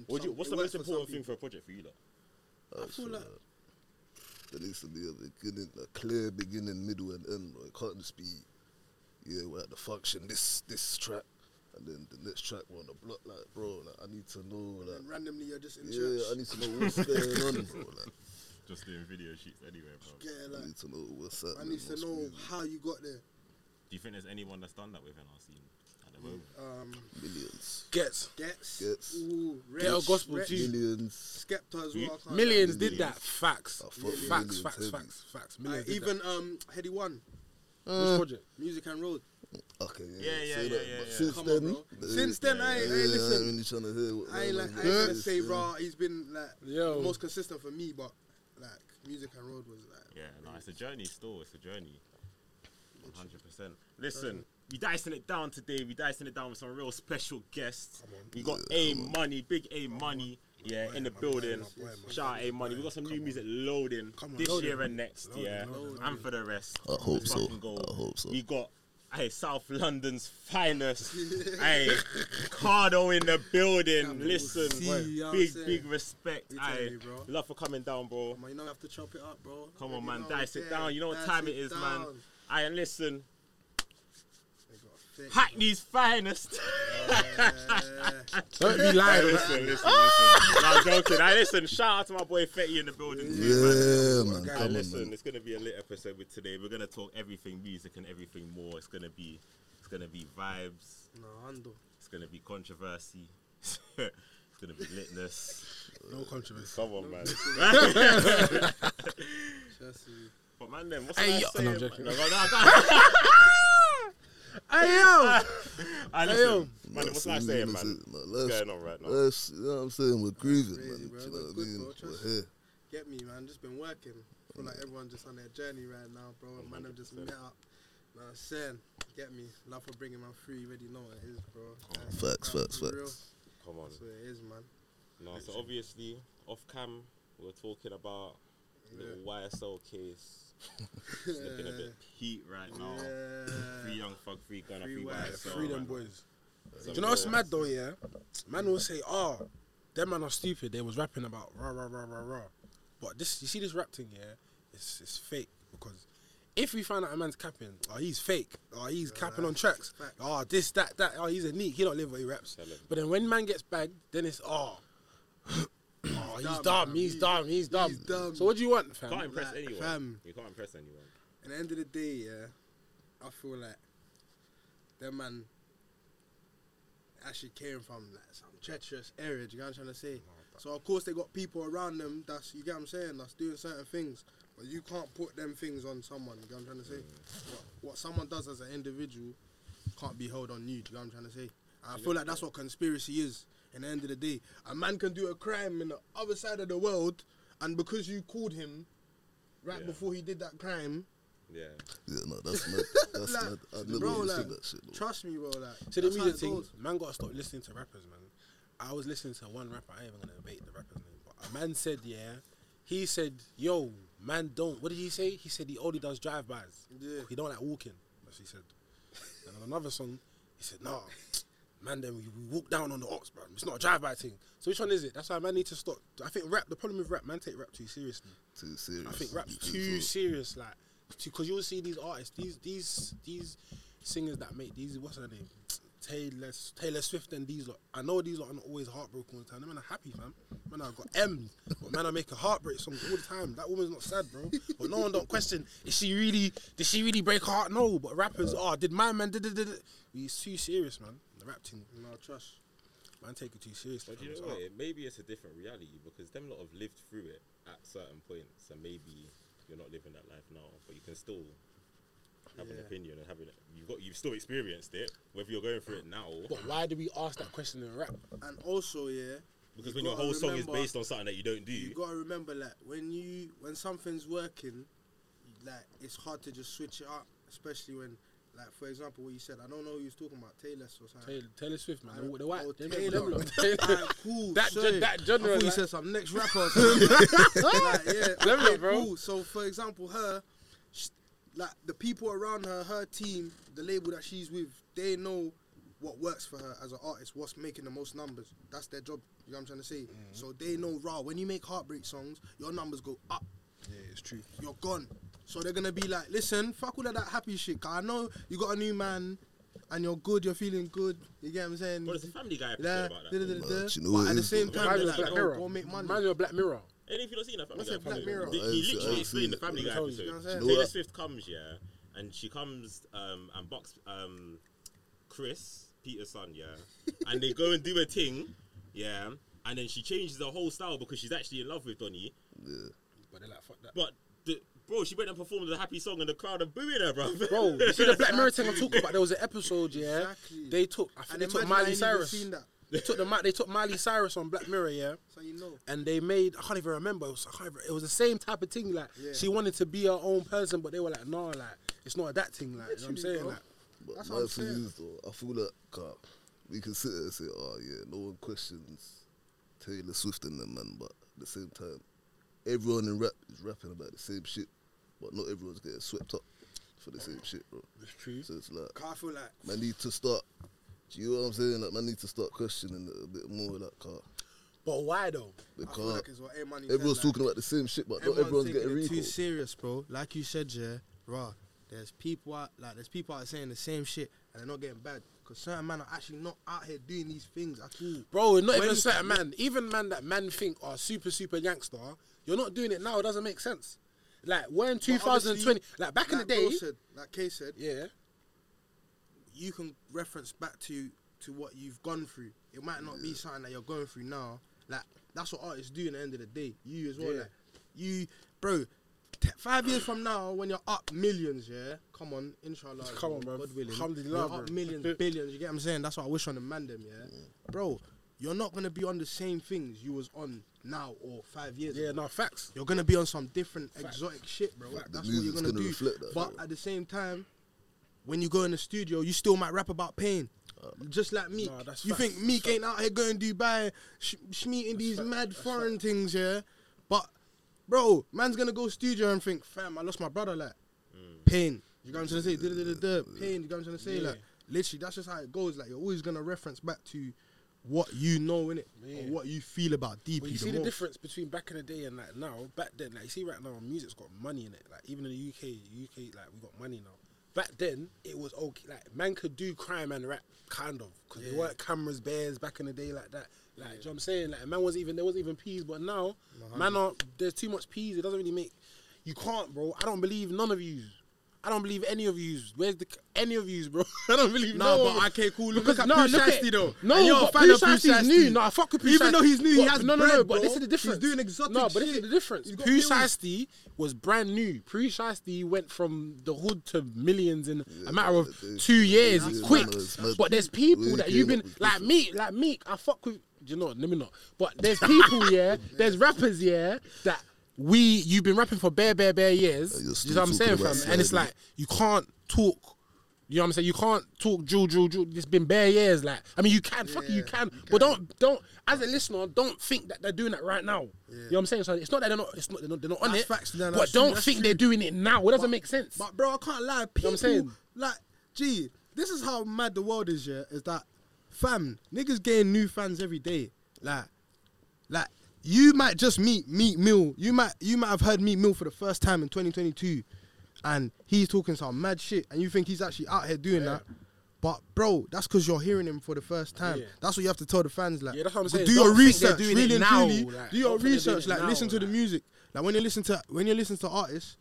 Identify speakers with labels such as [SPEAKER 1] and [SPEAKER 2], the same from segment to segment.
[SPEAKER 1] and
[SPEAKER 2] What do you,
[SPEAKER 1] some-
[SPEAKER 2] what's
[SPEAKER 1] it
[SPEAKER 2] the
[SPEAKER 1] works
[SPEAKER 2] most
[SPEAKER 1] for some
[SPEAKER 2] important thing for a project for you, lot?
[SPEAKER 3] I
[SPEAKER 1] feel
[SPEAKER 3] feel
[SPEAKER 1] like-
[SPEAKER 3] like there needs to be a beginning, a clear beginning, middle, and end. Bro. It can't just be, yeah, we're at the function. This this track, and then the next track we're on the block. Like, bro, like I need to know, like,
[SPEAKER 1] And randomly you're just in
[SPEAKER 3] yeah,
[SPEAKER 1] church.
[SPEAKER 3] I need to know what's going on, bro. Like,
[SPEAKER 2] Just doing video shoots anyway, bro.
[SPEAKER 1] Yeah,
[SPEAKER 3] I
[SPEAKER 1] like
[SPEAKER 3] need to know what's happening.
[SPEAKER 1] I need to
[SPEAKER 3] what's
[SPEAKER 1] know
[SPEAKER 3] moving.
[SPEAKER 1] how you got there.
[SPEAKER 2] Do you think there's anyone that's done that within our scene at the moment?
[SPEAKER 1] Um,
[SPEAKER 3] millions,
[SPEAKER 4] Ghetts
[SPEAKER 1] Ghetts,
[SPEAKER 3] Ghetts.
[SPEAKER 1] Ooh,
[SPEAKER 4] Ghetto
[SPEAKER 1] Rich,
[SPEAKER 4] Gospel
[SPEAKER 1] Rich,
[SPEAKER 4] G.
[SPEAKER 3] millions.
[SPEAKER 1] Skepta as well. I can't
[SPEAKER 4] millions did that. Facts,
[SPEAKER 3] I fuck
[SPEAKER 4] facts,
[SPEAKER 3] millions
[SPEAKER 4] facts,
[SPEAKER 3] heavy.
[SPEAKER 4] facts, facts.
[SPEAKER 1] Uh,
[SPEAKER 4] Millions. did
[SPEAKER 1] even um, Headie One,
[SPEAKER 4] that. Which project?
[SPEAKER 1] Music and Road.
[SPEAKER 3] Okay, yeah,
[SPEAKER 2] Yeah, yeah,
[SPEAKER 3] say
[SPEAKER 2] yeah,
[SPEAKER 3] that,
[SPEAKER 2] yeah,
[SPEAKER 3] but
[SPEAKER 2] yeah.
[SPEAKER 3] Since
[SPEAKER 1] Come
[SPEAKER 3] then,
[SPEAKER 1] on, bro.
[SPEAKER 3] uh,
[SPEAKER 1] Since then, I ain't,
[SPEAKER 3] yeah,
[SPEAKER 1] I ain't
[SPEAKER 3] I
[SPEAKER 1] listen.
[SPEAKER 3] ain't really trying to hear what
[SPEAKER 1] I ain't
[SPEAKER 3] my
[SPEAKER 1] like
[SPEAKER 3] man
[SPEAKER 1] I ain't gonna say
[SPEAKER 3] yeah.
[SPEAKER 1] raw. He's been like
[SPEAKER 4] Yo.
[SPEAKER 1] the most consistent for me, but like Music and Road was like
[SPEAKER 2] Yeah, no, it's a journey still. It's a journey. 100%. Listen, we dicing it down today. We dicing it down with some real special guests. We got Aymuni, big Aymuni. Yeah, in the building.
[SPEAKER 4] boy,
[SPEAKER 2] Shout out Aymuni. We got some new music loading
[SPEAKER 4] Come on,
[SPEAKER 2] this
[SPEAKER 4] loading.
[SPEAKER 2] year and next.
[SPEAKER 4] Loading,
[SPEAKER 2] Yeah,
[SPEAKER 4] loading,
[SPEAKER 2] and for the rest.
[SPEAKER 3] I hope so.
[SPEAKER 2] go.
[SPEAKER 3] I hope so.
[SPEAKER 2] We got hey South London's finest. hey, Ca7do in the building. Listen,
[SPEAKER 1] C, you know what I'm
[SPEAKER 2] big big respect.
[SPEAKER 1] You
[SPEAKER 2] Hey, love for coming down, bro.
[SPEAKER 1] Come on, you don't have to chop it up, bro.
[SPEAKER 2] Come on, man. Dice it down. You know what time it is, man.
[SPEAKER 1] down.
[SPEAKER 2] Aye, and listen,
[SPEAKER 1] They got thick,
[SPEAKER 2] Hackney's finest.
[SPEAKER 4] Don't be lying.
[SPEAKER 2] listen, listen, listen. Ah! I'm joking. I listen. Shout out to my boy Fetti in the building. too,
[SPEAKER 3] Yeah, man.
[SPEAKER 1] Guy,
[SPEAKER 2] Aye,
[SPEAKER 3] Come on,
[SPEAKER 2] listen,
[SPEAKER 3] man.
[SPEAKER 2] it's gonna be a lit episode with today. We're gonna talk everything music and everything more. It's gonna be, it's gonna be vibes.
[SPEAKER 1] No, Ando.
[SPEAKER 2] It's gonna be controversy. it's gonna be litness.
[SPEAKER 4] No controversy.
[SPEAKER 2] Come on, man.
[SPEAKER 1] Chelsea.
[SPEAKER 2] but man, then what's
[SPEAKER 4] Hey,
[SPEAKER 2] I
[SPEAKER 4] yo-
[SPEAKER 2] saying?
[SPEAKER 4] No, I'm joking.
[SPEAKER 2] man? No, no, no.
[SPEAKER 4] Hey yo,
[SPEAKER 2] I
[SPEAKER 4] Hey, yo.
[SPEAKER 2] listen, man. What's I
[SPEAKER 3] Nah,
[SPEAKER 2] saying, man?
[SPEAKER 3] listen, nah,
[SPEAKER 2] What's
[SPEAKER 3] let's-
[SPEAKER 2] going on right now?
[SPEAKER 3] let's- you know what I'm saying? We're grieving,
[SPEAKER 1] crazy,
[SPEAKER 3] man.
[SPEAKER 1] bro.
[SPEAKER 3] You know what I mean?
[SPEAKER 1] bro.
[SPEAKER 3] We're here.
[SPEAKER 1] Get me, man. Just been working. feel like everyone's just on their journey right now, bro. And man, have just met up. Know what I'm saying? Get me. Love for bringing man free. You already know what it is, bro. Like,
[SPEAKER 3] Facts,
[SPEAKER 1] bro,
[SPEAKER 3] facts,
[SPEAKER 1] real.
[SPEAKER 3] facts.
[SPEAKER 2] Come on.
[SPEAKER 1] That's what it is, man.
[SPEAKER 2] No, so obviously off cam we were talking about little YSL case. Looking a bit heat right now. Free young fuck, free Gunna,
[SPEAKER 1] Free
[SPEAKER 2] free.
[SPEAKER 1] YSL.
[SPEAKER 4] freedom boys.
[SPEAKER 2] Some
[SPEAKER 4] Do you know what's mad though? Yeah, man will say, "Oh, them man are stupid." They was rapping about rah rah rah rah rah. But this, you see this rap thing, yeah, it's it's fake because if we find out a man's capping, oh he's fake, oh he's capping on tracks, oh this that that, oh he's a neat, he don't live what he raps. But then when man gets bagged, then it's oh. He's
[SPEAKER 1] dumb,
[SPEAKER 4] dumb,
[SPEAKER 1] fam.
[SPEAKER 4] he's dumb, he's dumb.
[SPEAKER 1] he's dumb.
[SPEAKER 4] So what do you want, fam?
[SPEAKER 2] Can't impress
[SPEAKER 1] Like,
[SPEAKER 2] anyone.
[SPEAKER 1] fam.
[SPEAKER 2] You can't impress anyone.
[SPEAKER 1] At the end of the day, yeah, I feel like them man actually came from like some treacherous area. Do you get what I'm trying to say? So of course they got people around them. That's you get what I'm saying. That's doing certain things, but you can't put them things on someone. You get what I'm trying to say? Mm. What, what someone does as an individual can't be held on you. Do you get what I'm trying to say? I feel like that's what conspiracy is. In the end of the day, a man can do a crime in the other side of the world, and because you called him right
[SPEAKER 2] Yeah.
[SPEAKER 1] before he did that crime,
[SPEAKER 2] Yeah.
[SPEAKER 3] Yeah, no, that's mad. That's
[SPEAKER 1] Like,
[SPEAKER 3] mad. I
[SPEAKER 1] bro, like,
[SPEAKER 3] that shit. Though.
[SPEAKER 1] Trust me, bro. Like,
[SPEAKER 4] So the
[SPEAKER 1] that's how
[SPEAKER 4] music thing,
[SPEAKER 1] goes.
[SPEAKER 4] man, gotta stop listening to rappers, man. I was listening to one rapper. I ain't even gonna debate the rapper's name, but a man said, yeah, he said, yo, man, don't. What did he say? He said he only does drive-bys.
[SPEAKER 1] Yeah.
[SPEAKER 4] He don't like walking. That's what he said. And on another song, he said, nah, man, then we, we walk down on the ox, bro. It's not a drive-by thing. So which one is it? That's why man need to stop. I think rap. The problem with rap, man, take rap too seriously.
[SPEAKER 3] Too serious.
[SPEAKER 4] I think rap's
[SPEAKER 3] think
[SPEAKER 4] too serious, like, because you'll see these artists, these these these singers that make these. What's her name? Taylor Taylor Swift and these lot. I know these lot are not always heartbroken all the time. Them man are happy, fam. Man, I got M's, but man, I make a heartbreak song all the time. That woman's not sad, bro. But no one don't question. Is she really? Did she really break her heart? No. But rappers, oh, did my man? Did, did, did, did. It's too serious, man. The rap thing,
[SPEAKER 1] No trust.
[SPEAKER 4] man, take it too seriously.
[SPEAKER 2] But you know what? It, maybe it's a different reality because them lot have lived through it at certain points, and maybe you're not living that life now, but you can still have an opinion and have it. You've got you've still experienced it, whether you're going through it now.
[SPEAKER 4] But why do we ask that question in rap?
[SPEAKER 1] And also, yeah,
[SPEAKER 2] Because
[SPEAKER 1] you
[SPEAKER 2] when your
[SPEAKER 1] gotta
[SPEAKER 2] whole song is based on something that you don't do,
[SPEAKER 1] you gotta remember, like, when you when something's working, like, it's hard to just switch it up, especially when, like, for example, what you said. I don't know who you was talking about, Taylor or something.
[SPEAKER 4] Taylor, Taylor Swift, man.
[SPEAKER 1] I
[SPEAKER 4] The, the white,
[SPEAKER 1] oh,
[SPEAKER 4] them-
[SPEAKER 1] Taylor.
[SPEAKER 4] them. Taylor.
[SPEAKER 1] Alright, cool.
[SPEAKER 4] That
[SPEAKER 1] sorry.
[SPEAKER 4] gen- that
[SPEAKER 1] I
[SPEAKER 4] genre,
[SPEAKER 1] thought you said some next rapper. Or something. like, yeah,
[SPEAKER 4] Them
[SPEAKER 1] okay,
[SPEAKER 4] lot, bro.
[SPEAKER 1] cool. So, for example, her, sh- like the people around her, her team, the label that she's with, they know what works for her as an artist, what's making the most numbers. That's their job. You know what I'm trying to say? Mm-hmm. So they know, raw. When you make heartbreak songs, your numbers go up.
[SPEAKER 4] Yeah, it's true.
[SPEAKER 1] You're gone. So they're gonna be like, listen, fuck all of that happy shit. 'cause I know you got a new man, and you're good. You're feeling good. You get what I'm saying?
[SPEAKER 2] What does the Family Guy episode
[SPEAKER 1] Yeah,
[SPEAKER 2] about that?
[SPEAKER 1] da- da- da- da.
[SPEAKER 3] Man, you know
[SPEAKER 1] But at the same time,
[SPEAKER 2] Reminds
[SPEAKER 1] they're like,
[SPEAKER 2] of
[SPEAKER 1] yo,
[SPEAKER 2] Black
[SPEAKER 1] go make money.
[SPEAKER 4] Reminds me of Black Mirror.
[SPEAKER 2] Any of you not seen that Family
[SPEAKER 1] What's
[SPEAKER 2] Guy?
[SPEAKER 1] it, Black
[SPEAKER 2] episode?
[SPEAKER 1] Mirror?
[SPEAKER 2] He, he
[SPEAKER 3] ain't seen- I
[SPEAKER 2] literally
[SPEAKER 3] ain't
[SPEAKER 2] explained the. Family Guy
[SPEAKER 4] you.
[SPEAKER 2] episode.
[SPEAKER 1] You know what I'm saying?
[SPEAKER 2] Taylor
[SPEAKER 3] what?
[SPEAKER 2] Swift comes, yeah, and she comes um, and box um, Chris, Peter's son, yeah, and they go and do a thing, yeah, and then she changes the whole style because she's actually in love with Donny.
[SPEAKER 3] Yeah.
[SPEAKER 4] But they're like, fuck that.
[SPEAKER 2] But the, bro, she went and performed the happy song, and the crowd are booing her, bro.
[SPEAKER 4] Bro, you see the Black Mirror thing I'm talking about? There was an episode, yeah.
[SPEAKER 1] Exactly.
[SPEAKER 4] They took, I think
[SPEAKER 1] And
[SPEAKER 4] they took
[SPEAKER 1] imagine I
[SPEAKER 4] Miley Cyrus.
[SPEAKER 1] seen that.
[SPEAKER 4] They took the they took Miley Cyrus on Black Mirror, yeah.
[SPEAKER 1] So you know.
[SPEAKER 4] And they made I can't even remember. It was, I it was the same type of thing. Like
[SPEAKER 1] Yeah.
[SPEAKER 4] she wanted to be her own person, but they were like, nah, like it's not that thing. Like you know what I'm saying,
[SPEAKER 1] bro.
[SPEAKER 4] like
[SPEAKER 3] But
[SPEAKER 1] That's
[SPEAKER 3] my
[SPEAKER 1] what I'm
[SPEAKER 3] thing
[SPEAKER 1] saying.
[SPEAKER 3] is though, I feel like uh, we can sit there and say, oh yeah, no one questions Taylor Swift and them man, but at the same time, everyone in rap is rapping about the same shit, but not everyone's getting swept up for the same shit, bro.
[SPEAKER 4] it's true.
[SPEAKER 3] So it's like,
[SPEAKER 1] 'Cause I feel like
[SPEAKER 3] man need to start. Do you know what I'm saying? Like, man need to start questioning it a bit more, like, car.
[SPEAKER 4] But why though?
[SPEAKER 1] I feel
[SPEAKER 3] Because
[SPEAKER 1] like it's what Aymuni
[SPEAKER 3] everyone's
[SPEAKER 1] said, like,
[SPEAKER 3] talking about the same shit, but not everyone's getting
[SPEAKER 1] it too serious, bro. Like you said, yeah, raw. There's people out like there's people out saying the same shit and they're not getting bad because certain men are actually not out here doing these things at all.
[SPEAKER 4] Bro, not
[SPEAKER 1] When-
[SPEAKER 4] even certain man. Even man that man think are super super gangster. You're not doing it now. It doesn't make sense. Like when
[SPEAKER 1] But
[SPEAKER 4] 2020, like back in the day,
[SPEAKER 1] said, like Kay said,
[SPEAKER 4] yeah.
[SPEAKER 1] you can reference back to to what you've gone through. It might not be something that you're going through now. Like that's what artists do. In the end of the day, you as well.
[SPEAKER 4] Yeah.
[SPEAKER 1] Like you, bro. T- five years from now, when you're up millions, yeah, come on, inshallah,
[SPEAKER 4] Come on,
[SPEAKER 1] bro. God willing,
[SPEAKER 4] Alhamdulillah,
[SPEAKER 1] you're up millions, billions. You get what I'm saying? That's what I wish on the man them, yeah, bro. You're not gonna be on the same things you was on now or five years.
[SPEAKER 4] Yeah,
[SPEAKER 1] ago.
[SPEAKER 4] no facts.
[SPEAKER 1] You're gonna be on some different exotic shit, bro. That's what you're gonna,
[SPEAKER 3] gonna
[SPEAKER 1] do.
[SPEAKER 3] that,
[SPEAKER 1] but
[SPEAKER 3] bro.
[SPEAKER 1] at the same time, when you go in the studio, you still might rap about pain. Um, just like Meek.
[SPEAKER 4] Nah,
[SPEAKER 1] you
[SPEAKER 4] facts,
[SPEAKER 1] think Meek ain't out here going to Dubai, sh- these
[SPEAKER 4] fact,
[SPEAKER 1] mad
[SPEAKER 4] that's
[SPEAKER 1] foreign things, yeah? But, bro, man's gonna go studio and think, fam, I lost my brother, like, mm. pain. You know what I'm trying to say? Pain, you know what I'm trying to say? Like, literally, that's just how it goes. Like, you're always gonna reference back to what you know, innit?
[SPEAKER 4] Yeah.
[SPEAKER 1] Or what you feel about deeply.
[SPEAKER 4] Well, you
[SPEAKER 1] the
[SPEAKER 4] see the
[SPEAKER 1] most.
[SPEAKER 4] difference between back in the day and like now. Back then, like you see right now, music's got money in it. Like even in the UK, UK like we got money now. Back then, it was okay. Like man could do crime and rap, kind of, because there weren't cameras, bears back in the day like that. Like, do you know what I'm saying? Like man was even there was even peas, but now man are there's too much peas. It doesn't really make. You can't, bro. I don't believe none of you. I don't believe any of yous. Where's the any of yous, bro? I don't believe
[SPEAKER 1] No,
[SPEAKER 4] no.
[SPEAKER 1] but
[SPEAKER 4] one.
[SPEAKER 1] okay, cool. Look,
[SPEAKER 4] Because-
[SPEAKER 1] at
[SPEAKER 4] no,
[SPEAKER 1] Pooh
[SPEAKER 4] look at-
[SPEAKER 1] though.
[SPEAKER 4] No,
[SPEAKER 1] And you're a
[SPEAKER 4] but
[SPEAKER 1] fan
[SPEAKER 4] Pooh
[SPEAKER 1] of Pooh
[SPEAKER 4] new. No, I fuck with Pooh
[SPEAKER 1] Even
[SPEAKER 4] Shiesty.
[SPEAKER 1] though he's new, he has
[SPEAKER 4] no, no,
[SPEAKER 1] bread,
[SPEAKER 4] no. But
[SPEAKER 1] bro.
[SPEAKER 4] this is the difference.
[SPEAKER 1] He's doing exotic
[SPEAKER 4] No, but this is the difference.
[SPEAKER 1] He's
[SPEAKER 4] Pooh
[SPEAKER 1] bills.
[SPEAKER 4] Shiesty was brand new. Pooh Shiesty went from the hood to millions in a matter of
[SPEAKER 3] they-
[SPEAKER 4] two years.
[SPEAKER 3] yeah,
[SPEAKER 4] It's quick.
[SPEAKER 3] it's.
[SPEAKER 4] But there's people that you've been like me, like me. I fuck with. You know? Let me not. But there's people, yeah. There's rappers, yeah. That we you've been rapping for bare, bare, bare years. You know what I'm saying, fam? And it's like you can't talk. You know what I'm saying? You can't talk drill, drill, drill. It's been bare years. Like, I mean, you can, fuck it, you can,
[SPEAKER 1] you
[SPEAKER 4] but
[SPEAKER 1] can.
[SPEAKER 4] don't, don't. As a listener, don't think that they're doing that right now. You know what I'm saying? So it's not that they're not, it's not, they're not, they're not on
[SPEAKER 1] That's
[SPEAKER 4] it.
[SPEAKER 1] facts, no,
[SPEAKER 4] but don't
[SPEAKER 1] that's
[SPEAKER 4] think
[SPEAKER 1] true.
[SPEAKER 4] they're doing it now. It doesn't make sense.
[SPEAKER 1] But bro, I can't lie. People,
[SPEAKER 4] what I'm saying?
[SPEAKER 1] like, gee, this is how mad the world is. Yeah, is that, fam, niggas getting new fans every day. Like, like you might just meet Meek Mill. You might, you might have heard Meek Mill for the first time in 2022, and he's talking some mad shit, and you think he's actually out here doing that. But bro, that's because you're hearing him for the first time.
[SPEAKER 4] Yeah.
[SPEAKER 1] That's what you have to tell the fans. Like,
[SPEAKER 4] Yeah, that's what I'm saying.
[SPEAKER 1] Do
[SPEAKER 4] Don't
[SPEAKER 1] your research, really and
[SPEAKER 4] now,
[SPEAKER 1] truly.
[SPEAKER 4] like,
[SPEAKER 1] do your
[SPEAKER 4] don't think they're doing
[SPEAKER 1] research. Like,
[SPEAKER 4] now,
[SPEAKER 1] listen to the music. Like when you listen to when you listen to artists,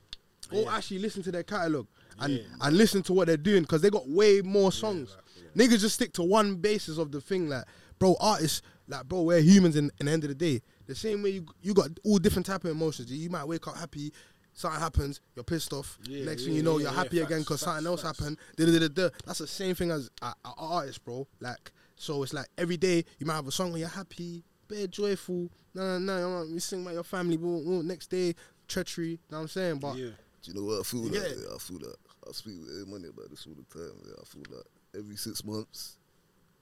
[SPEAKER 1] go
[SPEAKER 4] Yeah.
[SPEAKER 1] actually listen to their catalog and
[SPEAKER 4] Yeah.
[SPEAKER 1] and listen to what they're doing because they got way more songs. Niggas just stick to one basis of the thing. Like, bro, artists, like, bro, we're humans. In, in the end of the day, the same way you you got all different type of emotions. You might wake up happy. Something happens, you're pissed off.
[SPEAKER 4] Yeah,
[SPEAKER 1] Next
[SPEAKER 4] yeah,
[SPEAKER 1] thing you know,
[SPEAKER 4] yeah,
[SPEAKER 1] you're
[SPEAKER 4] yeah,
[SPEAKER 1] happy again because something else
[SPEAKER 4] facts.
[SPEAKER 1] happened. Da, da, da, da. That's the same thing as a, a, a artist, bro. Like, so it's like every day you might have a song where you're happy, bare joyful. No, no, no. You sing about your family. Boom, boom. Next day, treachery. You Know what I'm saying? But
[SPEAKER 4] yeah.
[SPEAKER 3] Do you know what I feel
[SPEAKER 1] You
[SPEAKER 3] like?
[SPEAKER 1] get?
[SPEAKER 3] Yeah, I feel like I speak with Aymuni about this all the time. Yeah, I feel like every six months,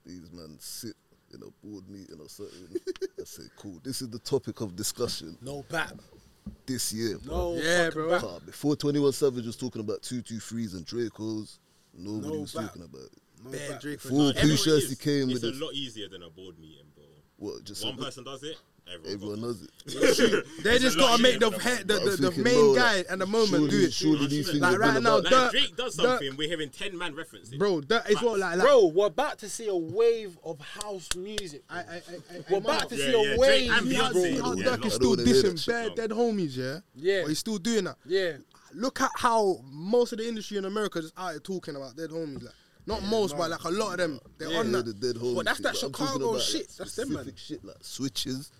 [SPEAKER 3] these men sit in a board meeting or something and say, "Cool, this is the topic of discussion
[SPEAKER 4] No bat.
[SPEAKER 3] this year." bro."
[SPEAKER 4] No.
[SPEAKER 1] Yeah, bro.
[SPEAKER 4] bat.
[SPEAKER 3] Before Twenty One Savage was talking about two two threes and Dracos, nobody
[SPEAKER 4] No
[SPEAKER 3] was
[SPEAKER 4] bat.
[SPEAKER 3] talking about it.
[SPEAKER 4] No
[SPEAKER 1] bare
[SPEAKER 4] back.
[SPEAKER 1] Drake.
[SPEAKER 3] Full
[SPEAKER 2] Everyone
[SPEAKER 3] Pusha
[SPEAKER 2] is.
[SPEAKER 3] he came
[SPEAKER 2] It's
[SPEAKER 3] with
[SPEAKER 2] a
[SPEAKER 3] it.
[SPEAKER 2] lot easier than a board meeting, bro.
[SPEAKER 3] What? Just
[SPEAKER 2] One
[SPEAKER 3] a-
[SPEAKER 2] person does it, everyone,
[SPEAKER 3] Everyone knows it.
[SPEAKER 1] They
[SPEAKER 2] It's
[SPEAKER 1] just gotta make the
[SPEAKER 2] easier
[SPEAKER 1] head, the, the, the main
[SPEAKER 3] bro,
[SPEAKER 1] guy
[SPEAKER 3] like,
[SPEAKER 1] at the moment
[SPEAKER 3] surely,
[SPEAKER 1] do it.
[SPEAKER 3] Surely these things
[SPEAKER 1] Like right now,
[SPEAKER 3] about-
[SPEAKER 1] Dirk-
[SPEAKER 2] Drake does
[SPEAKER 1] Dirk-
[SPEAKER 2] something, we're hearing ten man references.
[SPEAKER 1] Bro, that is what like, like
[SPEAKER 4] Bro, we're about to see a wave of house music.
[SPEAKER 1] I, I, I, I,
[SPEAKER 4] We're about to
[SPEAKER 2] Yeah,
[SPEAKER 4] see
[SPEAKER 2] yeah,
[SPEAKER 4] a
[SPEAKER 2] Drake
[SPEAKER 4] wave,
[SPEAKER 2] and
[SPEAKER 1] See how,
[SPEAKER 2] Beyonce.
[SPEAKER 1] see how
[SPEAKER 2] Yeah, Durk
[SPEAKER 1] is still
[SPEAKER 3] don't wanna hear that
[SPEAKER 1] dissing
[SPEAKER 3] shit,
[SPEAKER 1] bare dead homies, yeah?
[SPEAKER 4] Yeah.
[SPEAKER 1] But he's still doing that.
[SPEAKER 4] Yeah.
[SPEAKER 1] Look at how most of the industry in America just out here talking about dead homies. Like, not most, but like a lot of them. They're
[SPEAKER 4] Yeah.
[SPEAKER 1] on
[SPEAKER 3] Yeah,
[SPEAKER 1] that.
[SPEAKER 3] the dead
[SPEAKER 4] But that's that
[SPEAKER 3] but I'm talking
[SPEAKER 1] Chicago shit, that's them, man.
[SPEAKER 3] shit like switches.